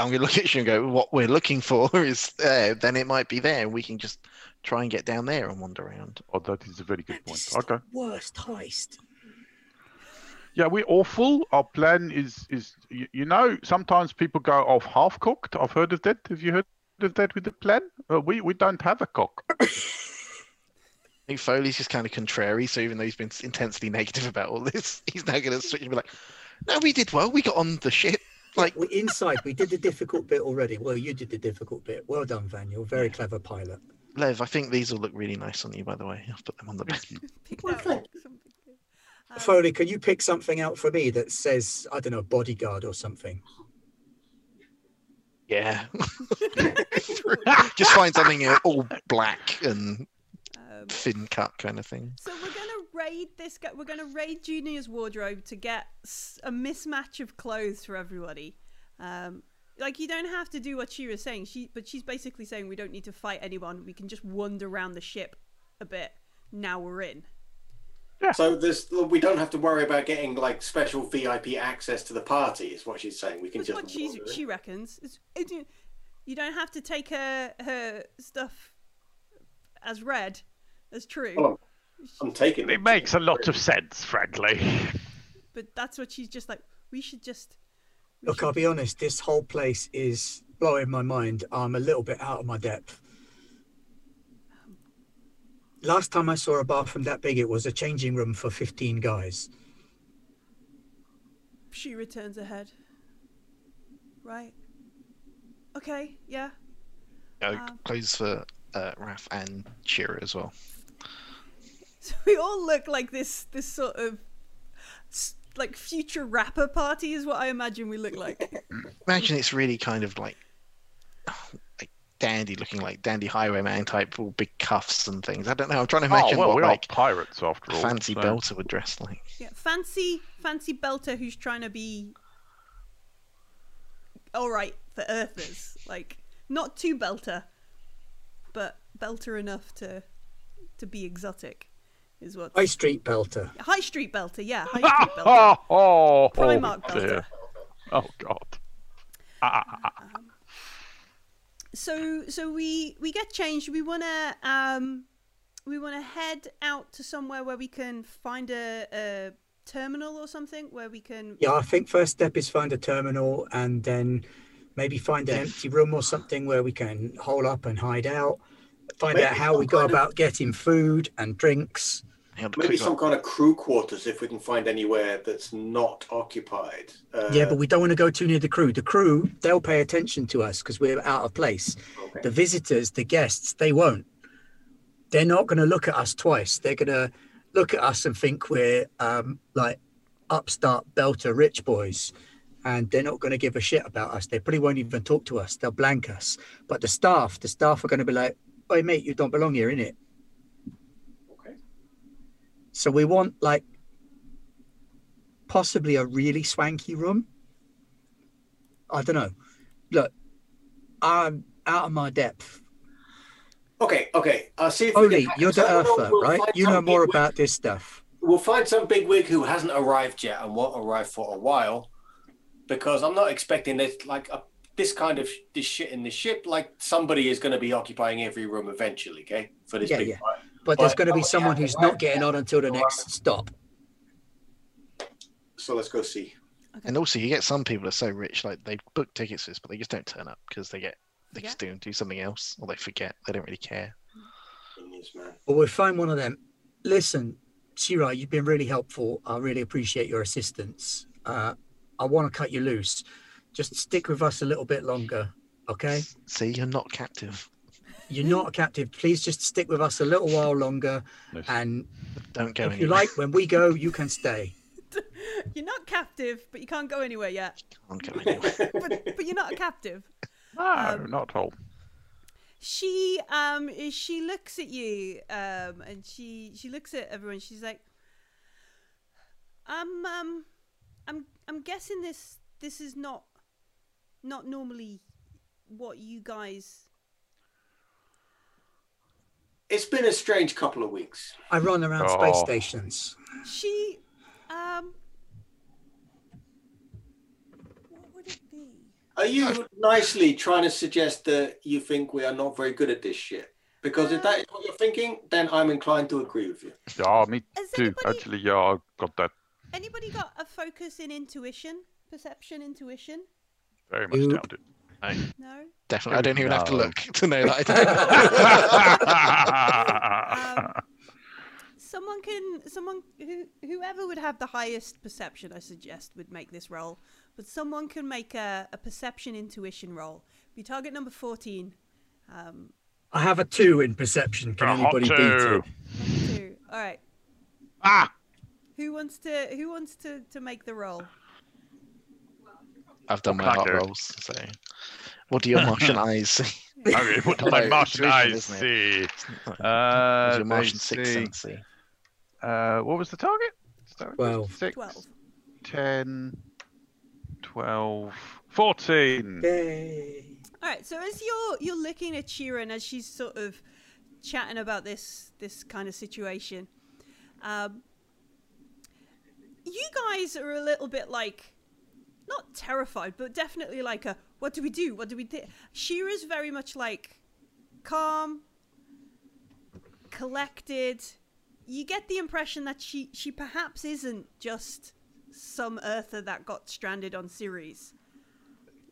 E: I'm going to look at you and go, what we're looking for is there, then it might be there, and we can just try and get down there and wander around.
C: Oh, that is a very good
A: This is
C: point.
A: the
C: Okay.
A: worst heist.
C: Yeah, we're awful. Our plan is is you, you know sometimes people go off half cooked. I've heard of that. Have you heard of that with the plan? Uh, we we don't have a cook.
E: I think Foley's just kind of contrary, so even though he's been intensely negative about all this, he's now going to switch and be like, "No, we did well. We got on the ship. Like,
A: We inside. We did the difficult bit already. Well, you did the difficult bit. Well done, Van. You're a very clever pilot.
E: Lev, I think these will look really nice on you. By the way, I'll put them on the bed.
B: picked
D: Well,
B: out
D: thank.
B: Um,
A: Foley, can you pick something out for me that says I don't know bodyguard or something?
E: Yeah. Just find something uh, all black and
B: Um,
E: thin cut kind of thing.
B: so we're gonna raid this guy. We're gonna raid Junior's wardrobe to get a mismatch of clothes for everybody. Um, like you don't have to do what she was saying. She, but she's basically saying we don't need to fight anyone. We can just wander around the ship a bit. Now we're in. Yeah.
D: So there's we don't have to worry about getting like special VIP access to the party. Is what she's saying. We can
B: That's
D: just.
B: what she's, she reckons. It's, it, you don't have to take her her stuff as read as true.
D: Well, I'm taking
C: It makes a lot of sense, frankly.
B: But that's what she's just like. We should just. we
A: Look,
B: should-
A: I'll be honest, this whole place is blowing my mind. I'm a little bit out of my depth. Last time I saw a bathroom that big, it was a changing room for 15 guys.
B: She returns her head. Right. Okay. Yeah.
E: Uh,
B: Um,
E: clothes for uh, Raf and Shira as well.
B: So we all look like this. This sort of. Like future rapper party is what I imagine we look like.
E: Imagine it's really kind of like like dandy looking, like dandy highwayman type, all big cuffs and things. I don't know. I'm trying to
C: Oh,
E: imagine
C: well,
E: what
C: we're
E: like
C: pirates after all.
E: fancy
C: so-
E: belter would dress like.
B: Yeah, fancy, fancy belter who's trying to be all right for Earthers. Like not too belter, but belter enough to to be exotic, is what.
A: High Street Belter.
B: High street belter, yeah, high street belter.
C: Oh, oh, oh,
B: Primark belter.
C: Oh God. Ah, ah, ah, ah.
B: So, so we we get changed. We wanna um, we wanna head out to somewhere where we can find a, a terminal or something where we can.
A: Yeah, I think first step is find a terminal and then maybe find an empty room or something where we can hole up and hide out. Find
D: Maybe
A: out how we go
D: of-
A: about getting food and drinks.
E: Hang on,
D: Maybe some
E: look.
D: kind of crew quarters if we can find anywhere that's not occupied. Uh,
A: yeah, but we don't want to go too near the crew. The crew, they'll pay attention to us because we're out of place.
D: okay.
A: The visitors, the guests, they won't. They're not going to look at us twice. They're going to look at us and think we're um, like upstart belter rich boys. And they're not going to give a shit about us. They probably won't even talk to us. They'll blank us. But the staff, the staff are going to be like, "Hey mate, you don't belong here, innit?" So we want like possibly a really swanky room. I don't know. Look, I'm out of my depth.
D: Okay, okay. I'll see if
A: Oli,
D: can-
A: you're the earther,
D: we'll
A: right? You know more
D: bigwig-
A: about this stuff.
D: We'll find some bigwig who hasn't arrived yet and won't arrive for a while, because I'm not expecting this like a, this kind of this shit in the ship. Like somebody is going to be occupying every room eventually. Okay, for this
A: Yeah,
D: big
A: yeah.
D: fight.
A: But there's going to be someone who's not getting on until the next stop.
D: So let's go see.
E: And also, you get some people that are so rich, like they book tickets for this, but they just don't turn up because they get they just do do something else or they forget. They don't really care.
A: Well, we'll find one of them. Listen, Shira, you've been really helpful. I really appreciate your assistance. Uh, I want to cut you loose. Just stick with us a little bit longer, okay?
E: See, you're not captive.
A: You're not a captive. Please just stick with us a little while longer.
C: Nice.
A: And
E: Don't go
A: if you like, when we go, you can stay.
B: You're not captive, but you can't go anywhere yet.
E: Can't go anywhere.
B: But but you're not a captive.
C: No,
B: Um,
C: not at all.
B: she um she looks at you um and she she looks at everyone she's like um um i'm i'm guessing this this is not not normally what you guys
D: It's been a strange couple of weeks.
A: I run around space
C: Oh.
A: stations.
B: she um what would it be
D: Are you nicely trying to suggest that you think we are not very good at this shit? Because if that is what you're thinking, then I'm inclined to agree with you.
C: Yeah, me
B: Has
C: too.
B: anybody-
C: Actually, yeah, I got that
B: anybody got a focus in intuition perception intuition
C: very much
A: Nope.
C: down to.
B: No
E: Definitely. I don't even have to look to know that.
B: Um, someone can someone who whoever would have the highest perception i suggest would make this roll but someone can make a, a perception intuition roll be target number 14 um
A: I have a two in perception. Can
C: A hot
A: anybody beat
C: two.
A: it?
B: two all right
C: Ah,
B: who wants to who wants to to make the roll
E: I've done
C: Or
E: my art
C: cracker.
E: rolls. So, what do your Martian eyes see?
C: Okay, what do my Martian eyes see?
E: What
C: Uh,
E: your
C: they
E: Martian sixth sense see?
C: Uh, what was the target? Start with
A: Twelve.
C: Six,
B: 12.
C: 10, 12, 14.
A: Yay.
B: All right. So as you're you're looking at Sheeran as she's sort of chatting about this this kind of situation, um, you guys are a little bit like not terrified, but definitely like a what do we do? What do we do? Shira's very much like calm, collected. You get the impression that she she perhaps isn't just some Earther that got stranded on Ceres.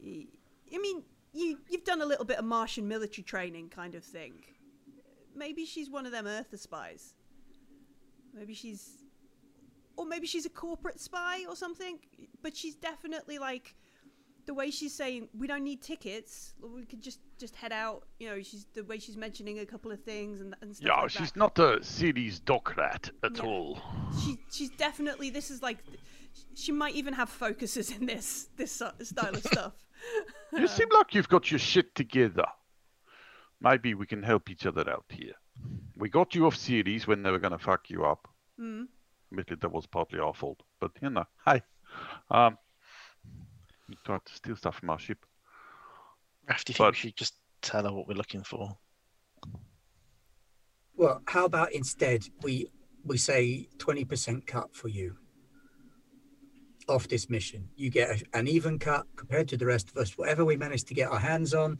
B: I mean, you you've done a little bit of Martian military training kind of thing. Maybe she's one of them Earther spies. Maybe she's or maybe she's a corporate spy or something, but she's definitely like the way she's saying we don't need tickets, we could just just head out, you know, she's the way she's mentioning a couple of things and and stuff
C: Yeah,
B: like
C: she's
B: that.
C: not a Ceres dock rat at
B: Yeah.
C: all.
B: she she's definitely this is like she might even have focuses in this this style of stuff.
C: You seem like you've got your shit together. Maybe we can help each other out here. We got you off Ceres when they were going to fuck you up.
B: Hmm.
C: Admittedly, that was partly our fault. But, you know, hey. Um, you tried to steal stuff from our ship.
E: Raf, do you think
C: But-
E: we should just tell her what we're looking for?
A: Well, how about instead we we say twenty percent cut for you off this mission. You get a, an even cut compared to the rest of us. Whatever we manage to get our hands on,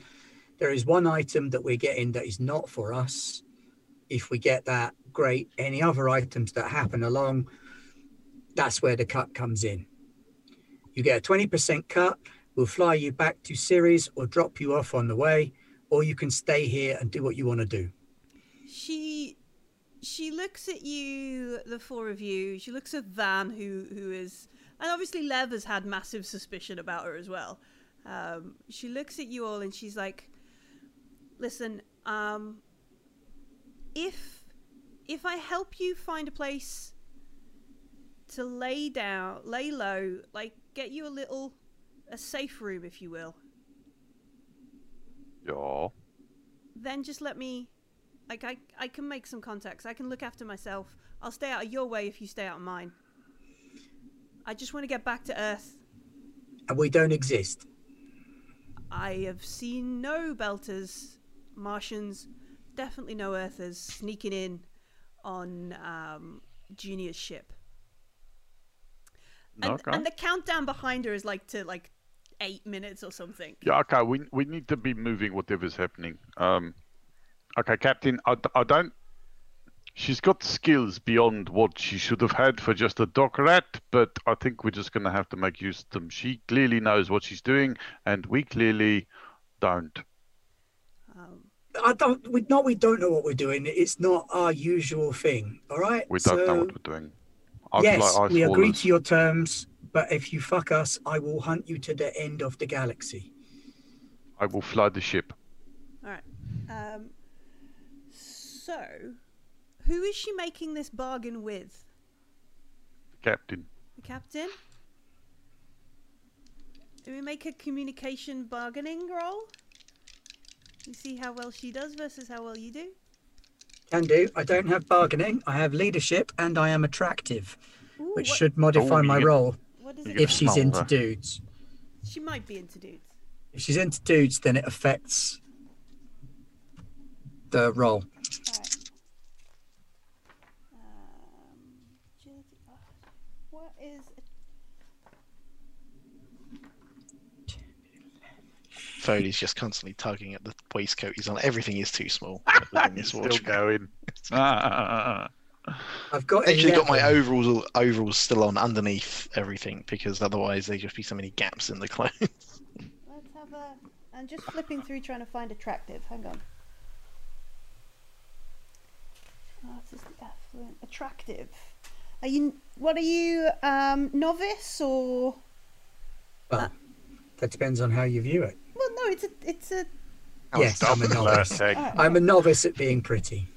A: there is one item that we're getting that is not for us. If we get that, great. Any other items that happen along, that's where the cut comes in. You get a twenty percent cut. We'll fly you back to Ceres or drop you off on the way, or you can stay here and do what you want to do.
B: she she looks at you, the four of you. She looks at Van, who who is, and obviously Lev has had massive suspicion about her as well. Um, she looks at you all and she's like, "Listen, um, if if I help you find a place to lay down, lay low, like get you a little a safe room, if you will,
C: Yeah.
B: then just let me like I, I can make some contacts. I can look after myself. I'll stay out of your way if you stay out of mine. I just want to get back to earth.
A: And we don't exist.
B: i have seen no belters martians definitely no earthers sneaking in on um, junior's ship and,
C: Okay.
B: and the countdown behind her is like to like eight minutes or something
C: Yeah, okay, we, we need to be moving whatever's happening. Um, okay, Captain, I, I don't. She's got skills beyond what she should have had for just a dock rat, but I think we're just going to have to make use of them. She clearly knows what she's doing, and we clearly don't.
A: I don't. We no, we don't know what we're doing. It's not our usual thing. All right.
C: We don't know what we're doing. I'd
A: Yes,
C: like
A: we agree to your terms, but if you fuck us, I will hunt you to the end of the galaxy.
C: I will fly the ship.
B: All right. Um, so, who is she making this bargain with?
C: The captain.
B: The captain? Do we make a communication bargaining roll? You see how well she does versus how well you do?
A: Can do. I don't have bargaining. I have leadership, and I am attractive,
B: Ooh,
A: which
B: what,
A: should modify
C: Oh,
A: my
C: get-
A: role
B: what does
C: you
B: it
C: get
A: if she's
C: smell,
A: into
C: huh?
A: dudes.
B: She might be into dudes.
A: If she's into dudes, then it affects the roll.
B: Alright. Um, agility- oh, what is.
E: Foley's just constantly tugging at the waistcoat he's on. Everything is too small within this
C: Still
E: wardrobe.
C: going. Ah,
A: I've got.
E: Actually, got my overalls overalls still on underneath everything because otherwise there'd just be so many gaps in the clothes.
B: Let's have a. I'm just flipping through trying to find attractive. Hang on. Artist affluent. Attractive. Are you. What are you, um, novice or.
A: Well, that depends on how you view it.
B: Well, no, it's a. It's a.
A: yes, I'm a novice.
C: Classic.
A: I'm a novice at being pretty.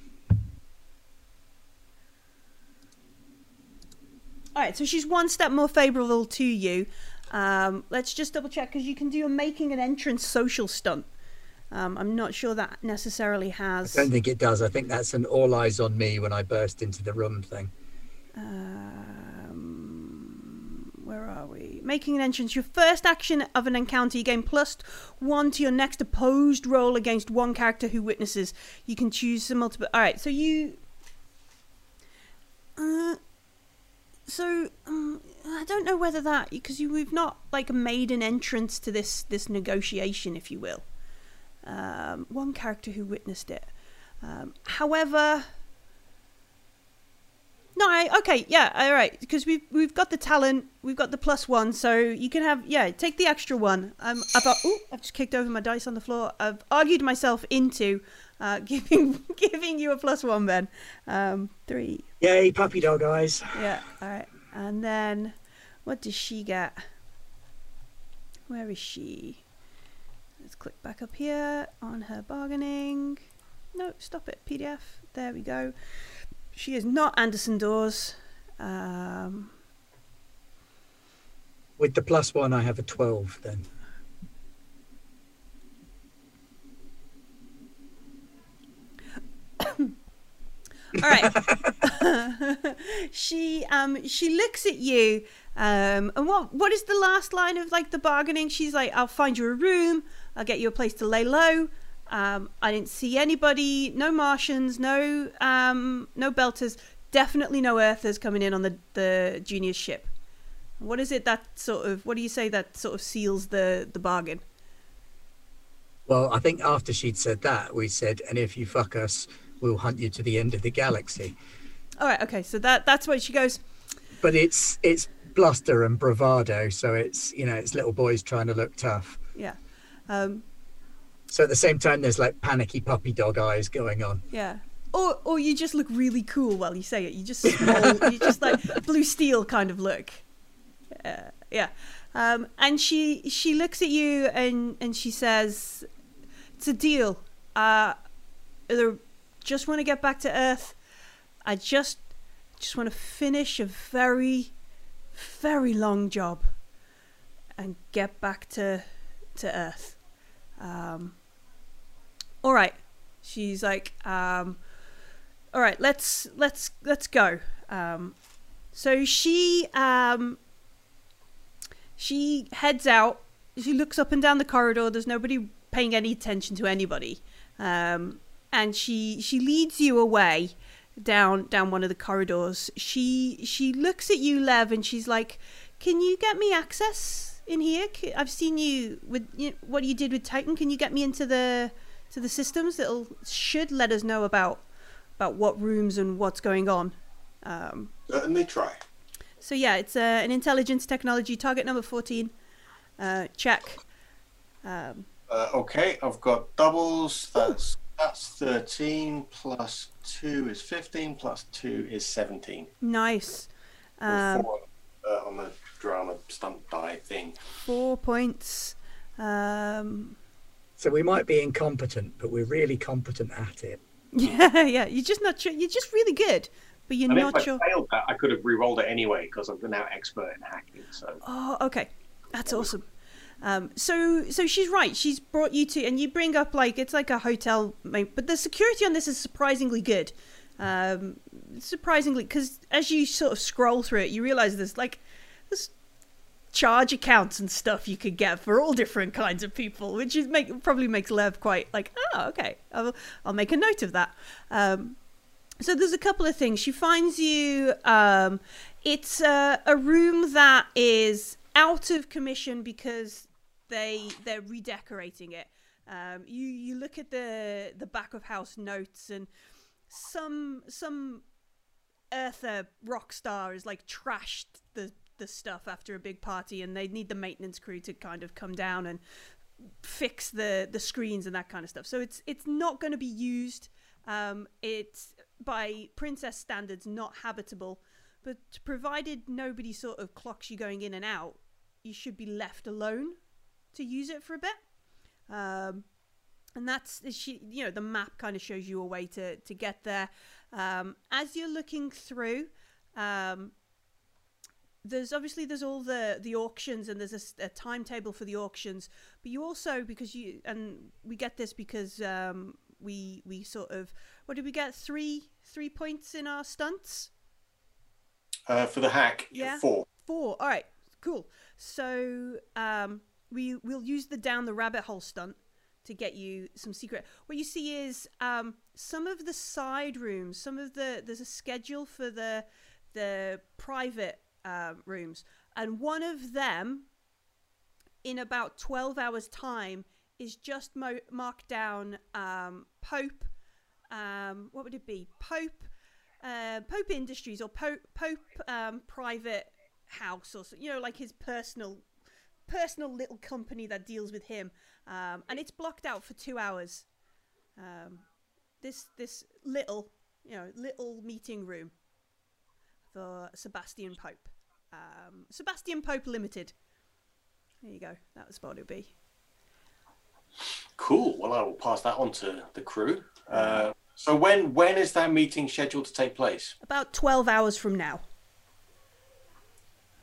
B: Alright, so she's one step more favourable to you. Um, let's just double check because you can do a making an entrance social stunt. Um, I'm not sure that necessarily has.
A: I don't think it does. I think that's an all eyes on me when I burst into the room thing.
B: Where are we? Making an entrance. Your first action of an encounter, you gain plus one to your next opposed roll against one character who witnesses. You can choose some multiple. All right, so you. Uh, so um, I don't know whether that because you we've not like made an entrance to this this negotiation, if you will. Um, one character who witnessed it. Um, however, no, I, okay, yeah, all right, because we've we've got the talent, we've got the plus one, so you can have yeah, take the extra one. Um, I've ooh, I've just kicked over my dice on the floor. I've argued myself into uh, giving giving you a plus one, Ben. Um, three,
A: Yay, puppy dog eyes.
B: yeah, all right, and then what does she get? Where is she? Let's click back up here on her bargaining. No, stop it, PDF. There we go. She is not Anderson Dawes. Um,
A: With the plus one, I have a 12 then.
B: all right. she um she looks at you um and what what is the last line of like the bargaining? She's like, "I'll find you a room. I'll get you a place to lay low." Um, I didn't see anybody, no Martians, no um, no Belters, definitely no Earthers coming in on the the junior ship. What is it that sort of? What do you say that sort of seals the the bargain?
A: Well, I think after she'd said that, we said, and if you fuck us, we'll hunt you to the end of the galaxy.
B: All right, okay, so that that's what she goes.
A: But it's it's bluster and bravado, so it's you know it's little boys trying to look tough.
B: Yeah, um,
A: So at the same time, there's like panicky puppy dog eyes going on.
B: yeah. Or or you just look really cool while you say it. You just small, you just like blue steel kind of look. Uh, yeah, um, and she she looks at you and and she says, "It's a deal. Uh, either just want to get back to Earth. I just just want to finish a very very long job and get back to to Earth." Um, all right, she's like, um, all right, let's let's let's go. Um, so she um, she heads out. She looks up and down the corridor. There's nobody paying any attention to anybody, um, and she she leads you away down down one of the corridors. She she looks at you, Lev, and she's like, "Can you get me access in here? I've seen you with you know, what you did with Titan. Can you get me into the to the systems that'll should let us know about about what rooms and what's going on." Um,
D: Certainly try.
B: so yeah, it's uh, an intelligence technology target number fourteen. Uh, check. Um,
D: Uh, okay, I've got doubles. That's that's thirteen plus two is fifteen plus two is seventeen.
B: nice. Um,
D: four, uh, on the drama stunt die thing.
B: four points. Um,
A: So we might be incompetent, but we're really competent at it.
B: yeah, yeah. You're just not sure. You're just really good, but you're
D: And if
B: not
D: I
B: sure.
D: failed that, I could have re-rolled it anyway because I'm now expert in hacking. So
B: Oh, okay. That's awesome. Um, so, so she's right. She's brought you to, and you bring up like it's like a hotel, but the security on this is surprisingly good. Um, surprisingly, because as you sort of scroll through it, you realize there's like there's charge accounts and stuff you could get for all different kinds of people, which is make probably makes Lev quite like, oh, okay, I'll, I'll make a note of that. Um, so there's a couple of things. She finds you. Um, it's a, a room that is out of commission because they they're redecorating it. Um, you you look at the the back of house notes and some some Earther rock star has like trashed the the stuff after a big party and they need the maintenance crew to kind of come down and fix the the screens and that kind of stuff. So it's it's not going to be used. Um, it's by princess standards not habitable, but provided nobody sort of clocks you going in and out, you should be left alone to use it for a bit. Um, and that's she, you know, the map kind of shows you a way to to get there. Um, as you're looking through, um, there's obviously there's all the the auctions and there's a timetable for the auctions, but you also because you and we get this because um, we we sort of what did we get three three points in our stunts
D: Uh, for the hack,
B: Yeah.
D: four.
B: four all right cool so um, we we'll use the down the rabbit hole stunt to get you some secret what you see is um, some of the side rooms some of the there's a schedule for the the private um, rooms. And one of them in about 12 hours time is just mo- marked down um, pope um, what would it be? Pope uh, pope industries or pope pope um, private house or so, you know like his personal personal little company that deals with him. Um, and it's blocked out for two hours. Um, this this little you know little meeting room for sebastian pope um, sebastian pope limited there you go that was what it would be
D: Cool. Well, I will pass that on to the crew. Uh, so when when is that meeting scheduled to take place?
B: about 12 hours from now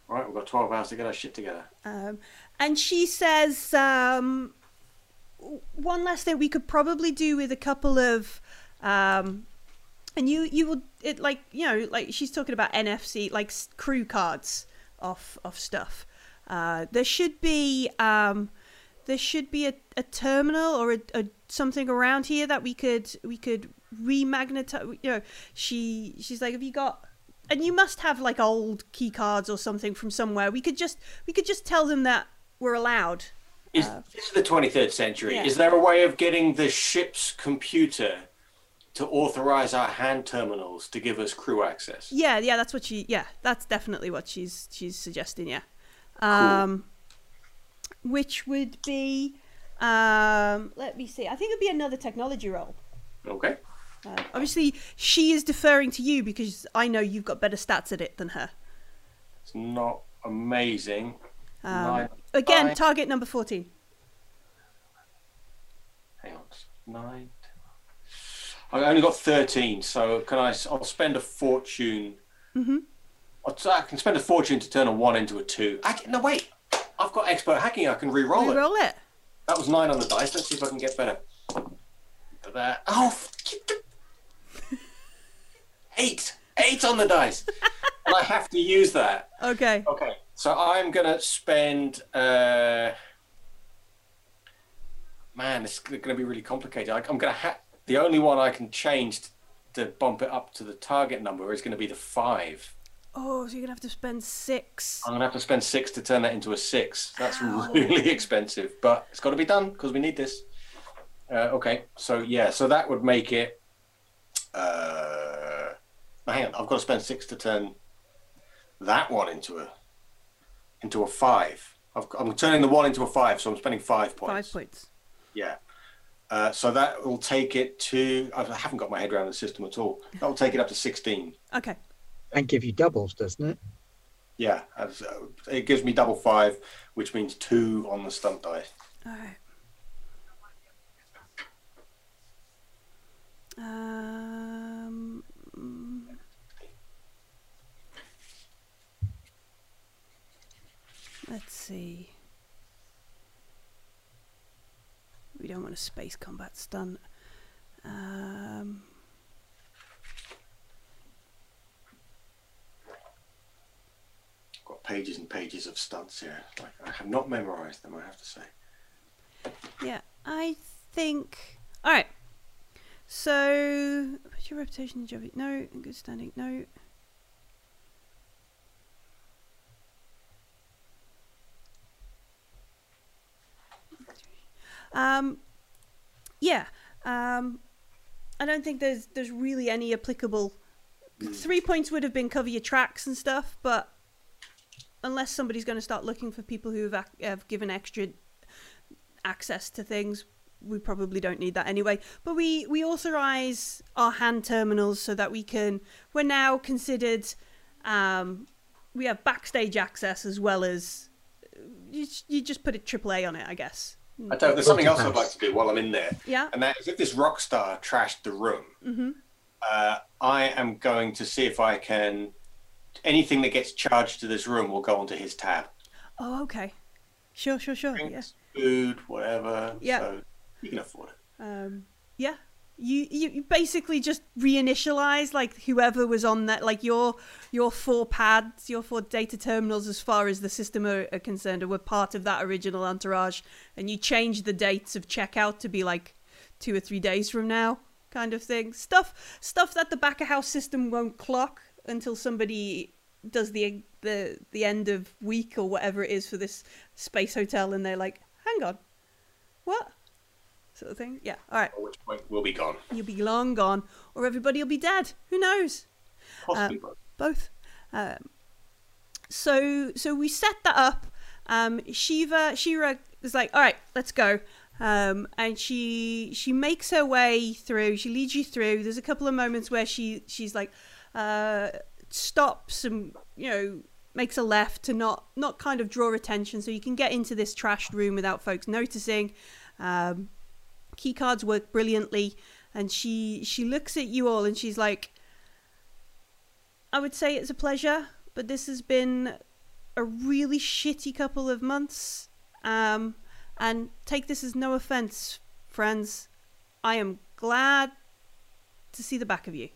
D: All right, we've got 12 hours to get our shit together.
B: Um, and she says, um, one last thing we could probably do with a couple of, um, and you you would it like you know like she's talking about NFC like crew cards off of stuff. Uh, there should be um, there should be a, a terminal or a, a something around here that we could we could remagnetize. You know, she she's like, have you got? And you must have like old key cards or something from somewhere. We could just we could just tell them that we're allowed.
D: Is
B: Uh,
D: this is the 23rd century?
B: yeah.
D: Is there a way of getting the ship's computer to authorize our hand terminals to give us crew access?
B: Yeah, yeah, that's what she. Yeah, that's definitely what she's she's suggesting. Yeah, um, which would be, um, let me see. I think it'd be another technology roll.
D: Okay.
B: Uh, obviously, she is deferring to you because I know you've got better stats at it than her.
D: It's not amazing.
B: Um,
D: Nine-
B: again,
D: nine-
B: target number fourteen.
D: Hang on. Nine. I only got 13, so can I? I'll spend a fortune.
B: Mm-hmm.
D: I'll- can spend a fortune to turn a one into a two. I no, wait. I've got expert hacking. I can re-roll it.
B: Roll it.
D: That was nine on the dice. Let's see if I can get better. That. Oh, eight. Eight on the dice. and I have to use that.
B: Okay.
D: Okay. So I'm gonna spend. Uh, man, it's going to be really complicated. I, I'm gonna ha- the only one I can change to bump it up to the target number is going to be the five.
B: Oh, so you're gonna have to spend six.
D: I'm gonna have to spend six to turn that into a six. That's really expensive, but it's got to be done because we need this. Uh, okay, so yeah, so that would make it. Uh, hang on, I've got to spend six to turn that one into a into a five. I've, I'm turning the one into a five, so I'm spending five points.
B: Five points.
D: Yeah. Uh, so that will take it to. I haven't got my head around the system at all. That will take it up to sixteen.
B: Okay.
A: And give you doubles, doesn't it?
D: Yeah, uh, it gives me double five, which means two on the stunt die.
B: All right. Um. mm. Let's see. We don't want a space combat stunt. Um,
D: got pages and pages of stunts here. Like, I have not memorized them, I have to say.
B: yeah, I think. All right. So, what's your reputation in job? No, in good standing. No. Um, yeah. Um, I don't think there's there's really any applicable. Three points would have been cover your tracks and stuff, but unless somebody's going to start looking for people who have, have given extra access to things, we probably don't need that anyway. But we we authorize our hand terminals so that we can. We're now considered. Um, we have backstage access as well as. You, you just put a AAA on it, I guess.
D: I don't, there's something else I'd like to do while I'm in there,
B: Yeah.
D: and that is if this rock star trashed the room,
B: Mm-hmm.
D: uh, I am going to see if I can anything that gets charged to this room will go onto his tab.
B: Oh, okay. Sure, sure, sure. Yeah.
D: Food, whatever.
B: Yeah.
D: So you can afford it.
B: Um, yeah. You, you basically just reinitialize like whoever was on that like your your four pads your four data terminals as far as the system are, are concerned were part of that original entourage and you change the dates of checkout to be like two or three days from now kind of thing. Stuff stuff that the back of house system won't clock until somebody does the the the end of week or whatever it is for this space hotel and they're like hang on. What sort of thing yeah all right
D: At which point we'll be gone.
B: you'll be long gone, or everybody will be dead. Who knows?
D: Possibly
B: Um,
D: both.
B: Both. Um, so so we set that up. Um, Shiva Shira is like, all right, let's go. Um, and she she makes her way through. She leads you through. There's a couple of moments where she she's like, uh, stops and you know makes a left to not not kind of draw attention, so you can get into this trashed room without folks noticing. Um, key cards work brilliantly and she she looks at you all and she's like i would say it's a pleasure but this has been a really shitty couple of months um and take this as no offense friends i am glad to see the back of you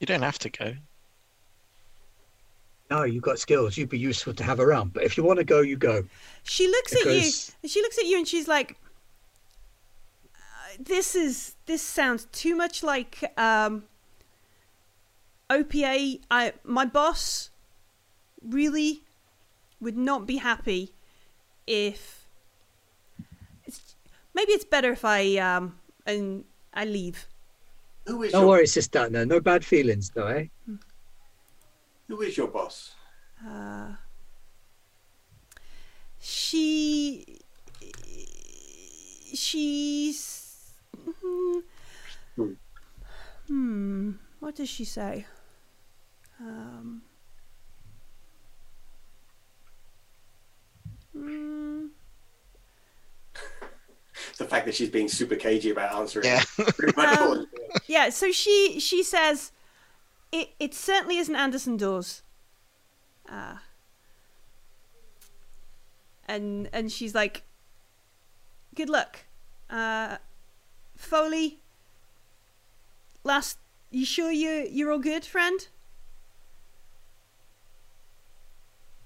E: You don't have to go.
A: No, you've got skills. You'd be useful to have around. But if you want to go, you go.
B: she looks at you she looks at you and she's like "Uh, this is this sounds too much like um opa i my boss really would not be happy if it's, maybe it's better if i um and i leave
D: Who is
A: Don't
D: your
A: worry, sister. No, no bad feelings, though, eh?
D: Who is your boss?
B: Uh, she she's hmm, what does she say um hmm,
D: The fact that she's being super cagey about answering.
E: Yeah.
D: Pretty much all.
B: Um, yeah so she she says it it certainly isn't Anderson Dawes uh and and she's like good luck uh foley last you sure you you're all good friend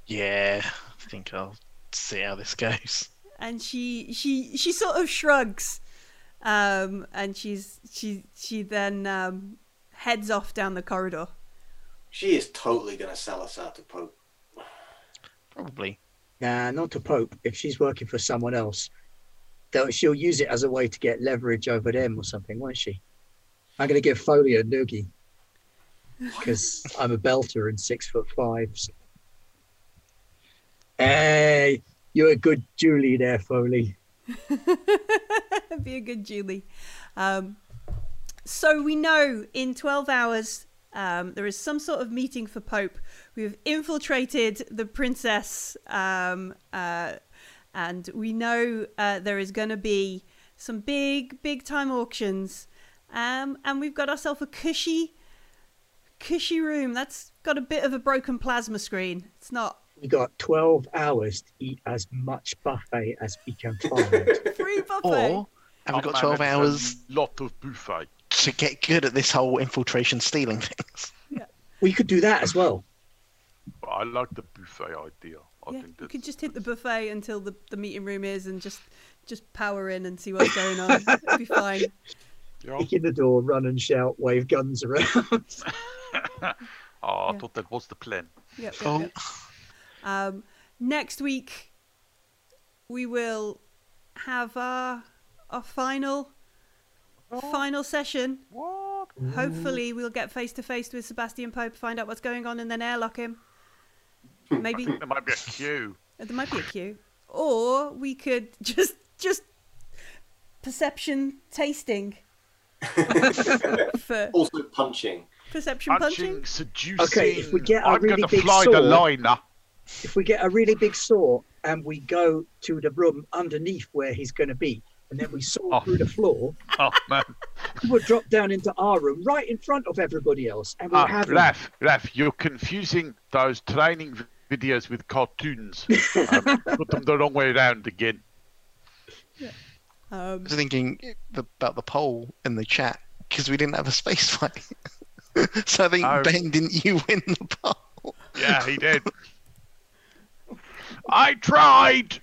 E: Yeah, I think I'll see how this goes.
B: and she she she sort of shrugs um and she's she she then um heads off down the corridor
D: She is totally going to sell us out to Pope.
E: Probably.
A: Nah, not to Pope. If she's working for someone else, they'll- she'll use it as a way to get leverage over them or something, won't she? I'm going to give Foley a noogie because I'm a belter and six foot five. Hey, you're a good Julie there, Foley.
B: Be a good Julie. Um, so we know in 12 hours um, there is some sort of meeting for Pope. We've infiltrated the princess, um, uh, and we know uh, there is going to be some big, big time auctions. Um, and we've got ourselves a cushy, cushy room that's got a bit of a broken plasma screen. It's not
A: We got 12 hours to eat as much buffet as we can find.
B: free buffet.
E: Or have we got 12 hours
C: lot of buffet.
E: to get good at this whole infiltration stealing things? Yeah.
A: we could do that as well.
C: I like the buffet idea. I
B: yeah,
C: think
B: you
C: that's
B: could just hit the buffet until the, the meeting room is and just just power in and see what's going on. It'll be fine.
C: yeah.
A: Kick in the door, run and shout, wave guns around.
C: Oh, I
B: Yeah.
C: thought that was the plan.
B: Yep, yep,
E: Oh,
B: yep. Um, next week we will have our our final final session.
C: What?
B: Hopefully we'll get face to face with Sebastian Pope, find out what's going on, and then airlock him. Maybe
C: There might be a queue.
B: there might be a queue, or we could just just perception tasting for
D: Also punching.
B: perception punching.
C: Punching, seducing.
A: Okay, if we get a
C: I'm
A: really
C: gonna
A: big
C: fly the liner.
A: if we get a really big saw and we go to the room underneath where he's going to be, and then we saw
C: Oh.
A: through the floor.
C: Oh man.
A: We would drop down into our room right in front of everybody else, and we'll
C: Ah,
A: have them.
C: Raf, Raf, you're confusing those training v- videos with cartoons. Um, put them the wrong way around again.
B: Um,
E: I was thinking the, about the poll in the chat because we didn't have a space fight. so I think
C: Oh.
E: Ben didn't you win the poll?
C: Yeah, he did. I tried.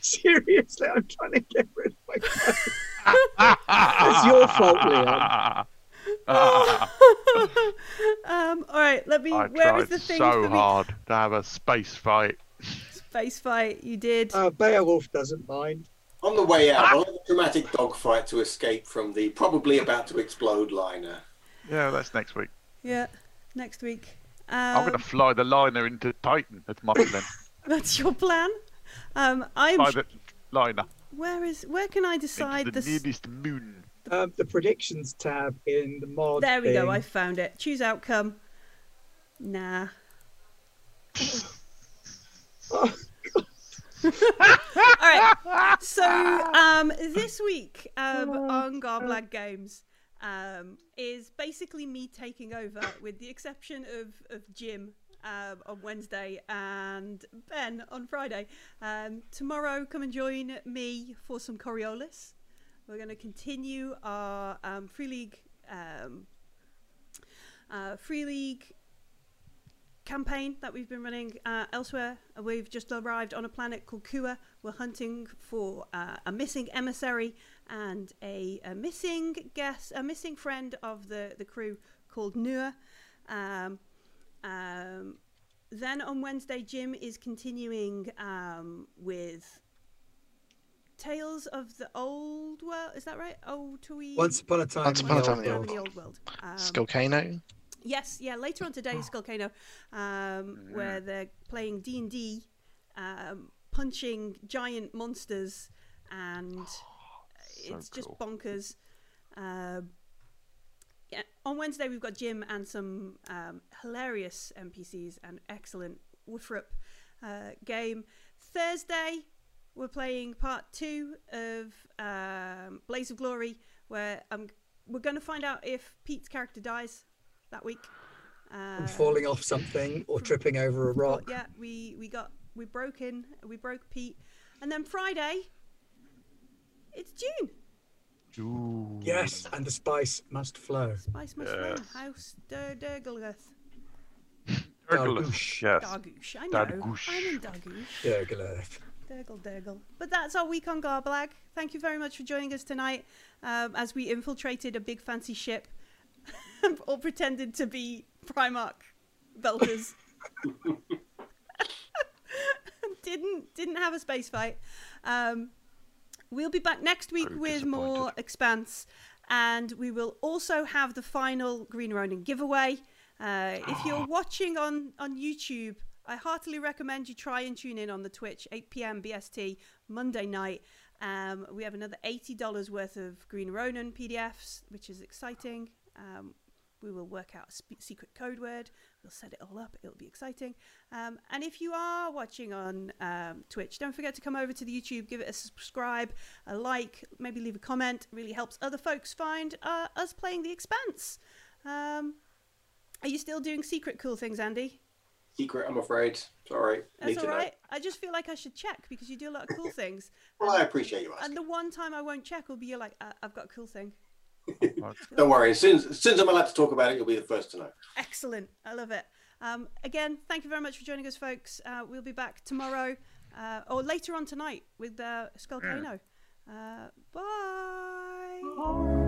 A: Seriously, I'm trying to get rid of my phone.
C: it's
A: your fault, Leon.
B: um, all right, let me.
C: I
B: where is
C: tried
B: the thing
C: so
B: for the
C: hard to have a space fight.
B: space fight? You did.
A: Uh, Beowulf doesn't mind.
D: On the way out, we'll a dramatic dogfight to escape from the probably about to explode liner.
C: Yeah, that's next week.
B: yeah, next week.
C: I'm
B: Um,
C: gonna fly the liner into Titan. That's my plan.
B: That's your plan. Um, I'm.
C: fly the liner
B: Where is? Where can I
C: into
B: decide
C: the nearest moon.
A: Um, the predictions tab in the mod.
B: There we go. I found it. Choose outcome. Nah.
A: Oh,
B: All right. So um, this week um, on Garblag Games um, is basically me taking over, with the exception of of Jim. Um, on Wednesday and Ben on Friday. Um, tomorrow, come and join me for some Coriolis. We're going to continue our um, Free League um, uh, Free League campaign that we've been running uh, elsewhere. Uh, We've just arrived on a planet called Kua. We're hunting for uh, a missing emissary and a, a missing guest, a missing friend of the, the crew called Nua. Um, um, then on Wednesday, Jim is continuing um, with Tales of the Old World. Is that right? Old Tui.
A: Once upon a time.
E: Once upon a time in the
B: Time
A: world.
B: in the Old World. Um,
E: Skullcano.
B: Yes, yeah. Later on today, is Skullcano, um, where they're playing D and D, um, punching giant monsters, and
C: So
B: it's just bonkers. Um, yeah, on Wednesday we've got Jim and some um, hilarious NPCs and excellent Woofrup uh, game. Thursday we're playing part two of um, Blaze of Glory, where um, we're going to find out if Pete's character dies that week.
A: From
B: Uh,
A: falling off something or tripping over a rock.
B: Yeah, we we got we broke in, we broke Pete, and then Friday, it's Dune.
C: Ooh.
A: Yes, and the spice must flow.
B: Spice must flow. House Der Dergeleth.
C: Urgulus,
A: Dargoosh.
C: Yes.
B: Dargoosh. I know.
C: Dargoosh.
B: I'm in Dargoosh.
A: Dergeleth.
B: Dergle Dergle. But that's our week on Garblag. Thank you very much for joining us tonight um, as we infiltrated a big fancy ship, or pretended to be Primarch belters. didn't didn't have a space fight. Um, we'll be back next week with more. Expanse, and we will also have the final Green Ronin giveaway. Uh, if you're watching on on YouTube, I heartily recommend you try and tune in on the Twitch 8 p.m. BST Monday night. Um, we have another eighty dollars worth of Green Ronin PDFs, which is exciting. Um, we will work out a secret code word. We'll set it all up. It'll be exciting. Um, and if you are watching on um, Twitch, don't forget to come over to the YouTube, give it a subscribe, a like, maybe leave a comment. It really helps other folks find uh, us playing The Expanse. Um, are you still doing secret cool things, Andy?
D: Secret, I'm afraid. Sorry.
B: That's
D: Need
B: all
D: to
B: right. I just feel like I should check because you do a lot of cool things.
D: know. Well, I appreciate you asking.
B: And
D: asking.
B: the one time I won't check will be you're like, uh, I've got a cool thing.
D: Don't worry. As soon as, as soon as I'm allowed to talk about it, you'll be the first to know.
B: Excellent. I love it. Um, again, thank you very much for joining us, folks. Uh, we'll be back tomorrow uh, or later on tonight with uh, Skullcano. Uh, bye.